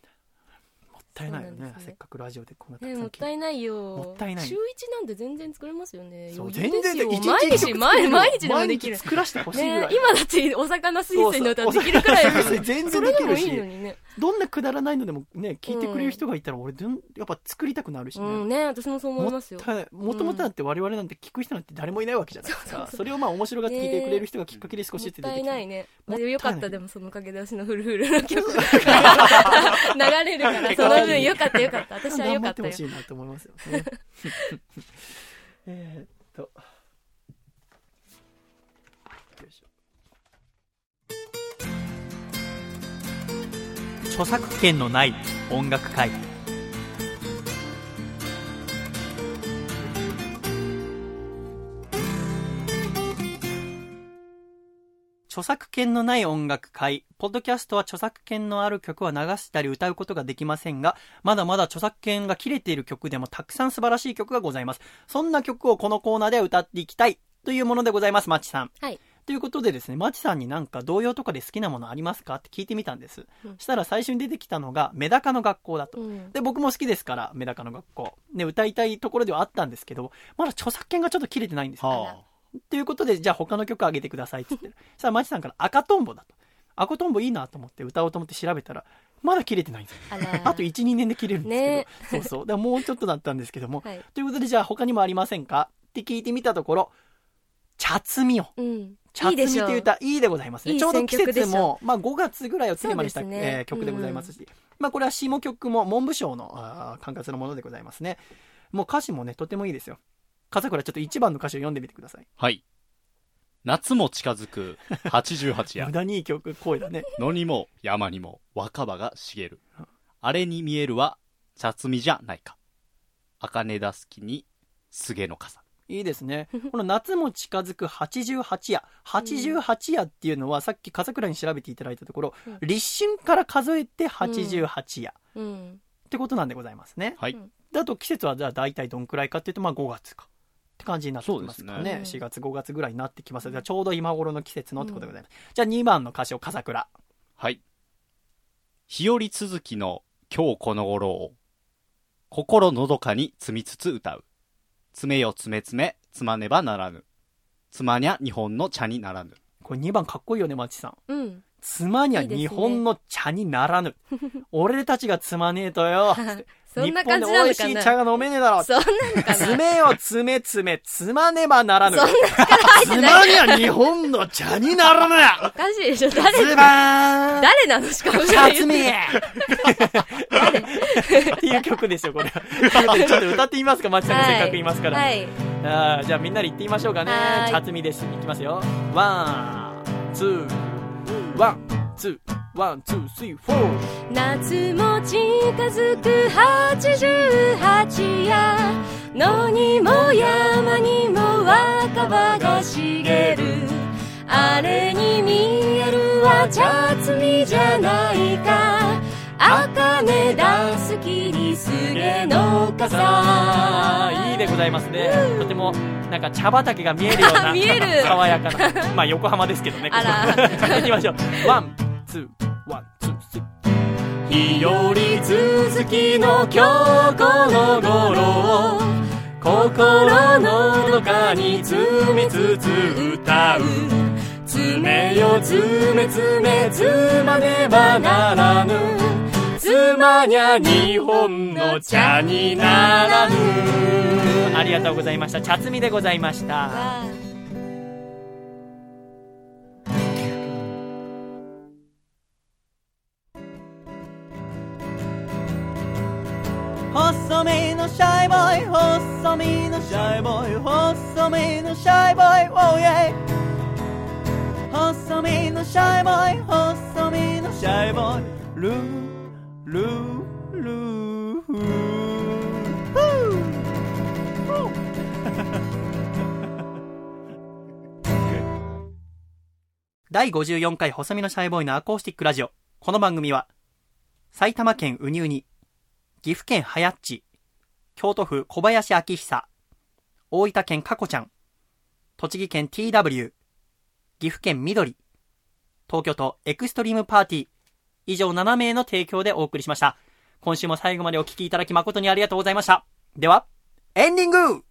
ったいないよね。ね。せっかくラジオでこんなたくね、さんもったいないよ。もったいない。週一なんで全然作れますよね。そう全然一毎日毎毎日でもできる。作らせてほしいぐらい、ね今だってお魚水星の歌できるくらい全然できるし。いのにね。どんなくだらないのでもね聞いてくれる人がいたら俺やっぱ作りたくなるしね、うんね私もそう思いますよ。もともとだって我々なんて聞く人なんて誰もいないわけじゃないですか、それをまあ面白がって聞いてくれる人がきっかけで少しずつ出てきて、ないね。もったいない。よかったでもそのおかげで私のフルフルの曲。が 流れるからその分よかったよかった。私はよかったよ頑張ってほしいなと思いますよね。えーっと。よいしょ。著作権のない音楽会著作権のない音楽会。ポッドキャストは著作権のある曲は流したり歌うことができませんが、まだまだ著作権が切れている曲でもたくさん素晴らしい曲がございます。そんな曲をこのコーナーで歌っていきたいというものでございます、マッチさん。はいということでですね、マチさんになんか童謡とかで好きなものありますか？って聞いてみたんです。うんしたら最初に出てきたのが、メダカの学校だと。うんで、僕も好きですから、メダカの学校。ね、歌いたいところではあったんですけど、まだ著作権がちょっと切れてないんですよ。はということで、じゃあ他の曲あげてくださいって言って。そしたらマチさんから赤とんぼだと。赤とんぼいいなと思って歌おうと思って調べたら、まだ切れてないんですよ。あ と1、2年で切れるんですけど。ねそうそう。だからもうちょっとだったんですけども。はいということで、じゃあ他にもありませんか？って聞いてみたところ、茶摘みを。うん茶摘みっていう歌、いいでございますね。いいちょうど季節も、まあ5月ぐらいをテーマにした、ねえー曲でございますし、まあこれは下曲も文部省の管轄のものでございますね。もう歌詞もね、とてもいいですよ。笠倉ちょっと1番の歌詞を読んでみてください。はい。夏も近づく88夜 無。駄にいい曲、声だね。野にも山にも若葉が茂る。あれに見えるは茶摘みじゃないか。茜だすきに菅の傘。いいですね。この夏も近づく88夜。88夜っていうのは、さっき笠倉に調べていただいたところ、うん立春から数えて88夜。うんってことなんでございますね。はい。うんだと季節はじゃあ大体どんくらいかっていうと、まあ5月か。って感じになってきますかね。そうですね4月、5月ぐらいになってきます。じゃあちょうど今頃の季節のってことでございます。じゃあ2番の歌詞を笠倉。はい。日和続きの今日この頃を、心のどかに積みつつ歌う。爪よ詰め詰め、つまねばならぬ。つまにゃ日本の茶にならぬ。これ2番かっこいいよね、マチさん。うん妻にはいいですね日本の茶にならぬ。俺たちがつまねえとよ。そんな日本で感じな。の美味しいかな茶が飲めねえだろ。そんなのかな。爪を詰め詰め、つまねばならぬ。そんな力入ってつないまには日本の茶にならぬおかしいでしょ。誰ズバーン誰なの？しかも茶摘みって。いう曲ですよ、これ。ちょっと歌ってみますか、マチさんがせっかく言いますから。はい。あーじゃあみんなで言ってみましょうかね。茶摘みです。いきますよ。ワン、ツー、ワン、ツー、ワン、ツー、スリー、フォー。夏も近づく88夜。野にも山にも若葉が茂る。あれに見えるは茶摘みじゃないか。茜だすきに菅の笠いいでございますね。とても、なんか茶畑が見えるような。爽やかな。まあ横浜ですけどね。ここあら行きましょう。ワン、ツー、ワン、ツー、スリー。日和続きの今日この頃を心のどかに摘みつつ歌う摘めよ摘め摘め摘まねばならぬつまにゃ日本の茶にならぬありがとうございました。茶摘みでございました。細身のシャイボーイ細身のシャイボーイ細身のシャイボーイ Oh yeah 細身のシャイボーイ細身のシャイボーイルールールーフー 第54回細身のシャイボーイのアコースティックラジオ。この番組は、埼玉県ウニウニ、岐阜県はやっち、京都府小林明久、大分県かこちゃん、栃木県 TW、岐阜県緑、東京都エクストリームパーティー、以上7名の提供でお送りしました。今週も最後までお聞きいただき誠にありがとうございました。では、エンディング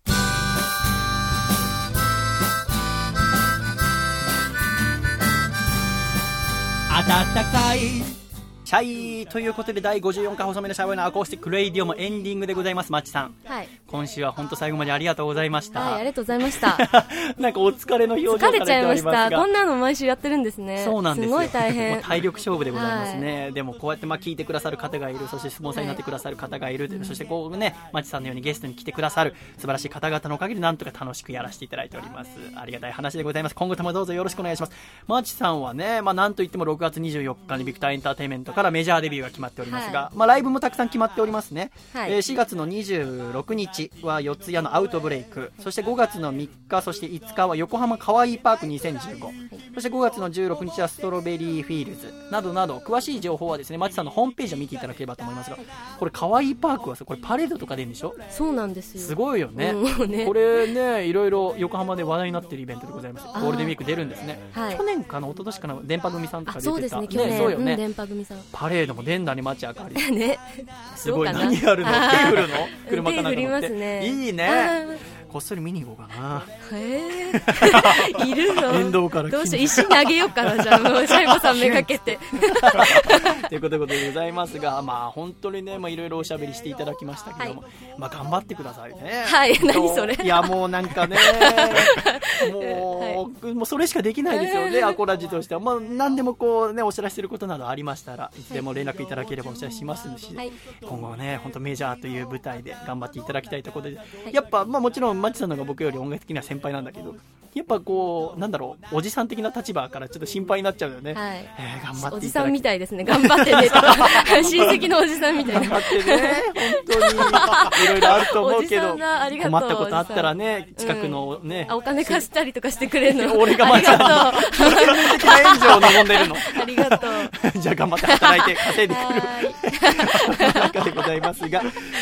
暖かいシャイということで第54回細身のシャイボーイのアコースティックレイディオもエンディングでございます。まちさん。はい。今週は本当最後までありがとうございました。はい、ありがとうございました。なんかお疲れの表情さ疲れちゃいました。こがんなの毎週やってるんですね。そうなんですよ。すごい大変。体力勝負でございますね。でもこうやってまあ聞いてくださる方がいる、そしてスポンサーになってくださる方がいる、そしてこうね、マチさんのようにゲストに来てくださる素晴らしい方々のおかげでなんとか楽しくやらせていただいております。ありがたい話でございます。今後ともどうぞよろしくお願いします。マチさんはね、まあなんといっても6月24日にビクターエンターテインメントからメジャーデビューが決まっておりますが、はまあライブもたくさん決まっておりますね。はいえー4月の26日は四谷のアウトブレイク、そして5月の3日、そして5日は横浜かわいいパーク2015、そして5月の16日はストロベリーフィールズなどなど詳しい情報はですね、マチさんのホームページを見ていただければと思いますが、これかわいいパークはさ、これパレードとか出るんでしょ？そうなんですよ。すごいよね。うんねこれね、いろいろ横浜で話題になってるイベントでございます。ゴールデンウィーク出るんですね。はい去年かな、一昨年かな、電波組さんとかあ、出てた。そうですね、去年。そうよね。うん、電波組さん。パレードも出んだね、街明かり。ね。すごい。何やるの？手振るの？車かなんか乗って。いいね。あこっそり見に行こうかな。ー。へえ。いるの？沿道からどうしよう、石投げようかな、じゃあ、もう、シャイボさんめがけて。ということでございますが、まあ本当にね、まあいろいろおしゃべりしていただきましたけども、まあ頑張ってくださいね。はい何それ？いやもうなんかね、もう、もうそれしかできないですよね、アコラジとしては。まあ何でもこうね、お知らせすることなどありましたら、いつでも連絡いただければお知らせしますし、はい今後ね、本当メジャーという舞台で頑張っていただきたいところで、やっぱ、まあもちろんマッチさんのが僕より音楽的には先輩なんだけど、やっぱこう、なんだろう、おじさん的な立場からちょっと心配になっちゃうよね。はいえー頑張っておじさんみたいですね。頑張ってね。親戚のおじさんみたいな。頑張ってね、本当にいろいろあると思うけおじさど、んだありがとう困ったことあったらね、近くのね、あ、お金貸したりとかしてくれるの。俺がまありたがとう。援助を望んでるの。ありがとう。じゃあ頑張って働いて稼いでくる。は中でございますが、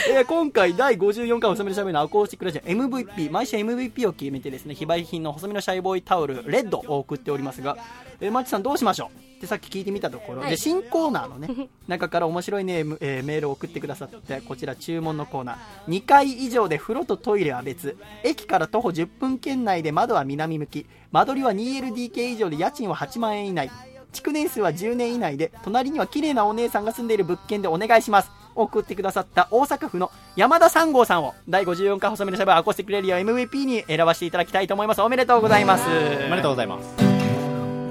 えー今回第54回細身のシャイボーイのアコースティックラジオ MVP、毎週 MVP を決めてですね、非売品の細身のシャイボーイタオル、レッドを送っておりますが、えー、マッチさんどうしましょう？ってさっき聞いてみたところ、はい。で、新コーナーのね、中から面白いネーム、えーメールを送ってくださって、こちら注文のコーナー、2階以上で風呂とトイレは別、駅から徒歩10分圏内で窓は南向き、間取りは 2LDK 以上で家賃は8万円以内、築年数は10年以内で隣には綺麗なお姉さんが住んでいる物件でお願いします送ってくださった大阪府の山田三号さんを第54回細身のシャイボーイのアコースティックレディオ MVP に選ばせていただきたいと思いますおめでとうございますおめでとうございます。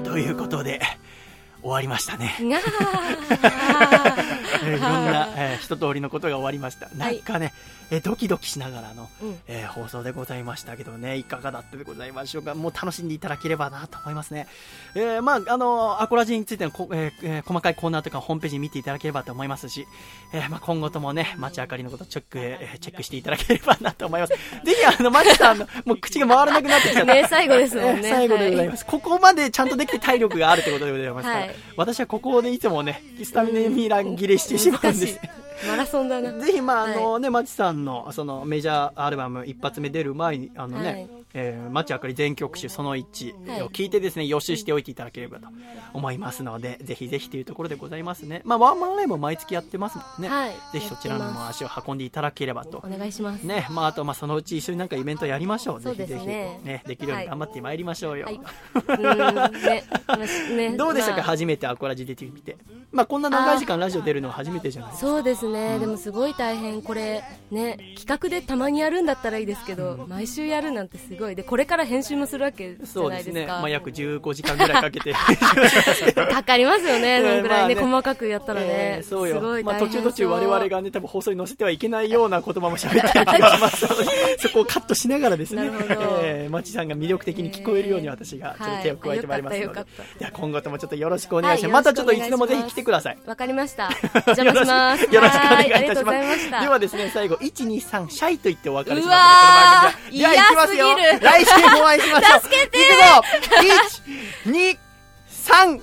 ということで終わりましたね い。ろんな、えー一通りのことが終わりました。なんかね、えードキドキしながらの、うんえー放送でございましたけどね、いかがだったでございましょうか。もう楽しんでいただければなと思いますね。えーまあ、あの、アコラジについてのこ、えーえー細かいコーナーとかホームページ見ていただければと思いますし、えーまあ、今後ともね、街明かりのことチェック、えーチェックしていただければなと思います。ぜひ、あの、マチさんの、もう口が回らなくなってきちゃった。ね最後ですもんねえー最後でございます。ここまでちゃんとできて体力があるってことでございますから、はい私はここでいつもね、スタミナミラン切れしてしまうんです。。マラソンだな。ぜひ、まあ、あのね、マチさんの、その、メジャーアルバム一発目出る前に、あのね、はいえー、マチあかり全曲集その1はいを聞いてですね、予習しておいていただければと思いますので、ぜひぜひというところでございますね。まあ、ワンマンライブも毎月やってますもんね。はいぜひそちらにも足を運んでいただければとお願いします。ね、まあ、あと、まあ、そのうち一緒になんかイベントやりましょう。そうですぜひぜひ、ねね、できるように頑張ってまいりましょうよ。どうでしたか、まあ初めてアコラジ出てみて。まあ、こんな長い時間ラジオ出るのは初めてじゃないですか？そうですね、でもすごい大変、これ、ね、企画でたまにやるんだったらいいですけど、毎週やるなんてすごい、でこれから編集もするわけじゃそうでね。ないですすか、まあ、約15時間ぐらいかけて。かかりますよね、えーそのぐらいね、細かくやったらね、えーそうよ。すごいまあ、途中途中我々がね多分放送に載せてはいけないような言葉も喋ってる気がしますので そこをカットしながらですね。えー、マチさんが魅力的に聞こえるように私がちょっと手を加えてまいりますので、はいあよかったよかっいや今後ともちょっとよろしくお願いします、はいまたちょっといつでもぜひ来てください。わかりました、お邪魔します。よろしくお願いいたします。ではですね最後123シャイと言ってお別れします。うわーでこの番組は。では行きますよる 来週もお会いしましょう。助けていくぞ。123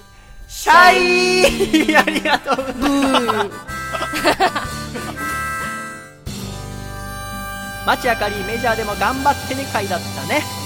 シャイありがとうございます町あかりメジャーでも頑張ってね会だったね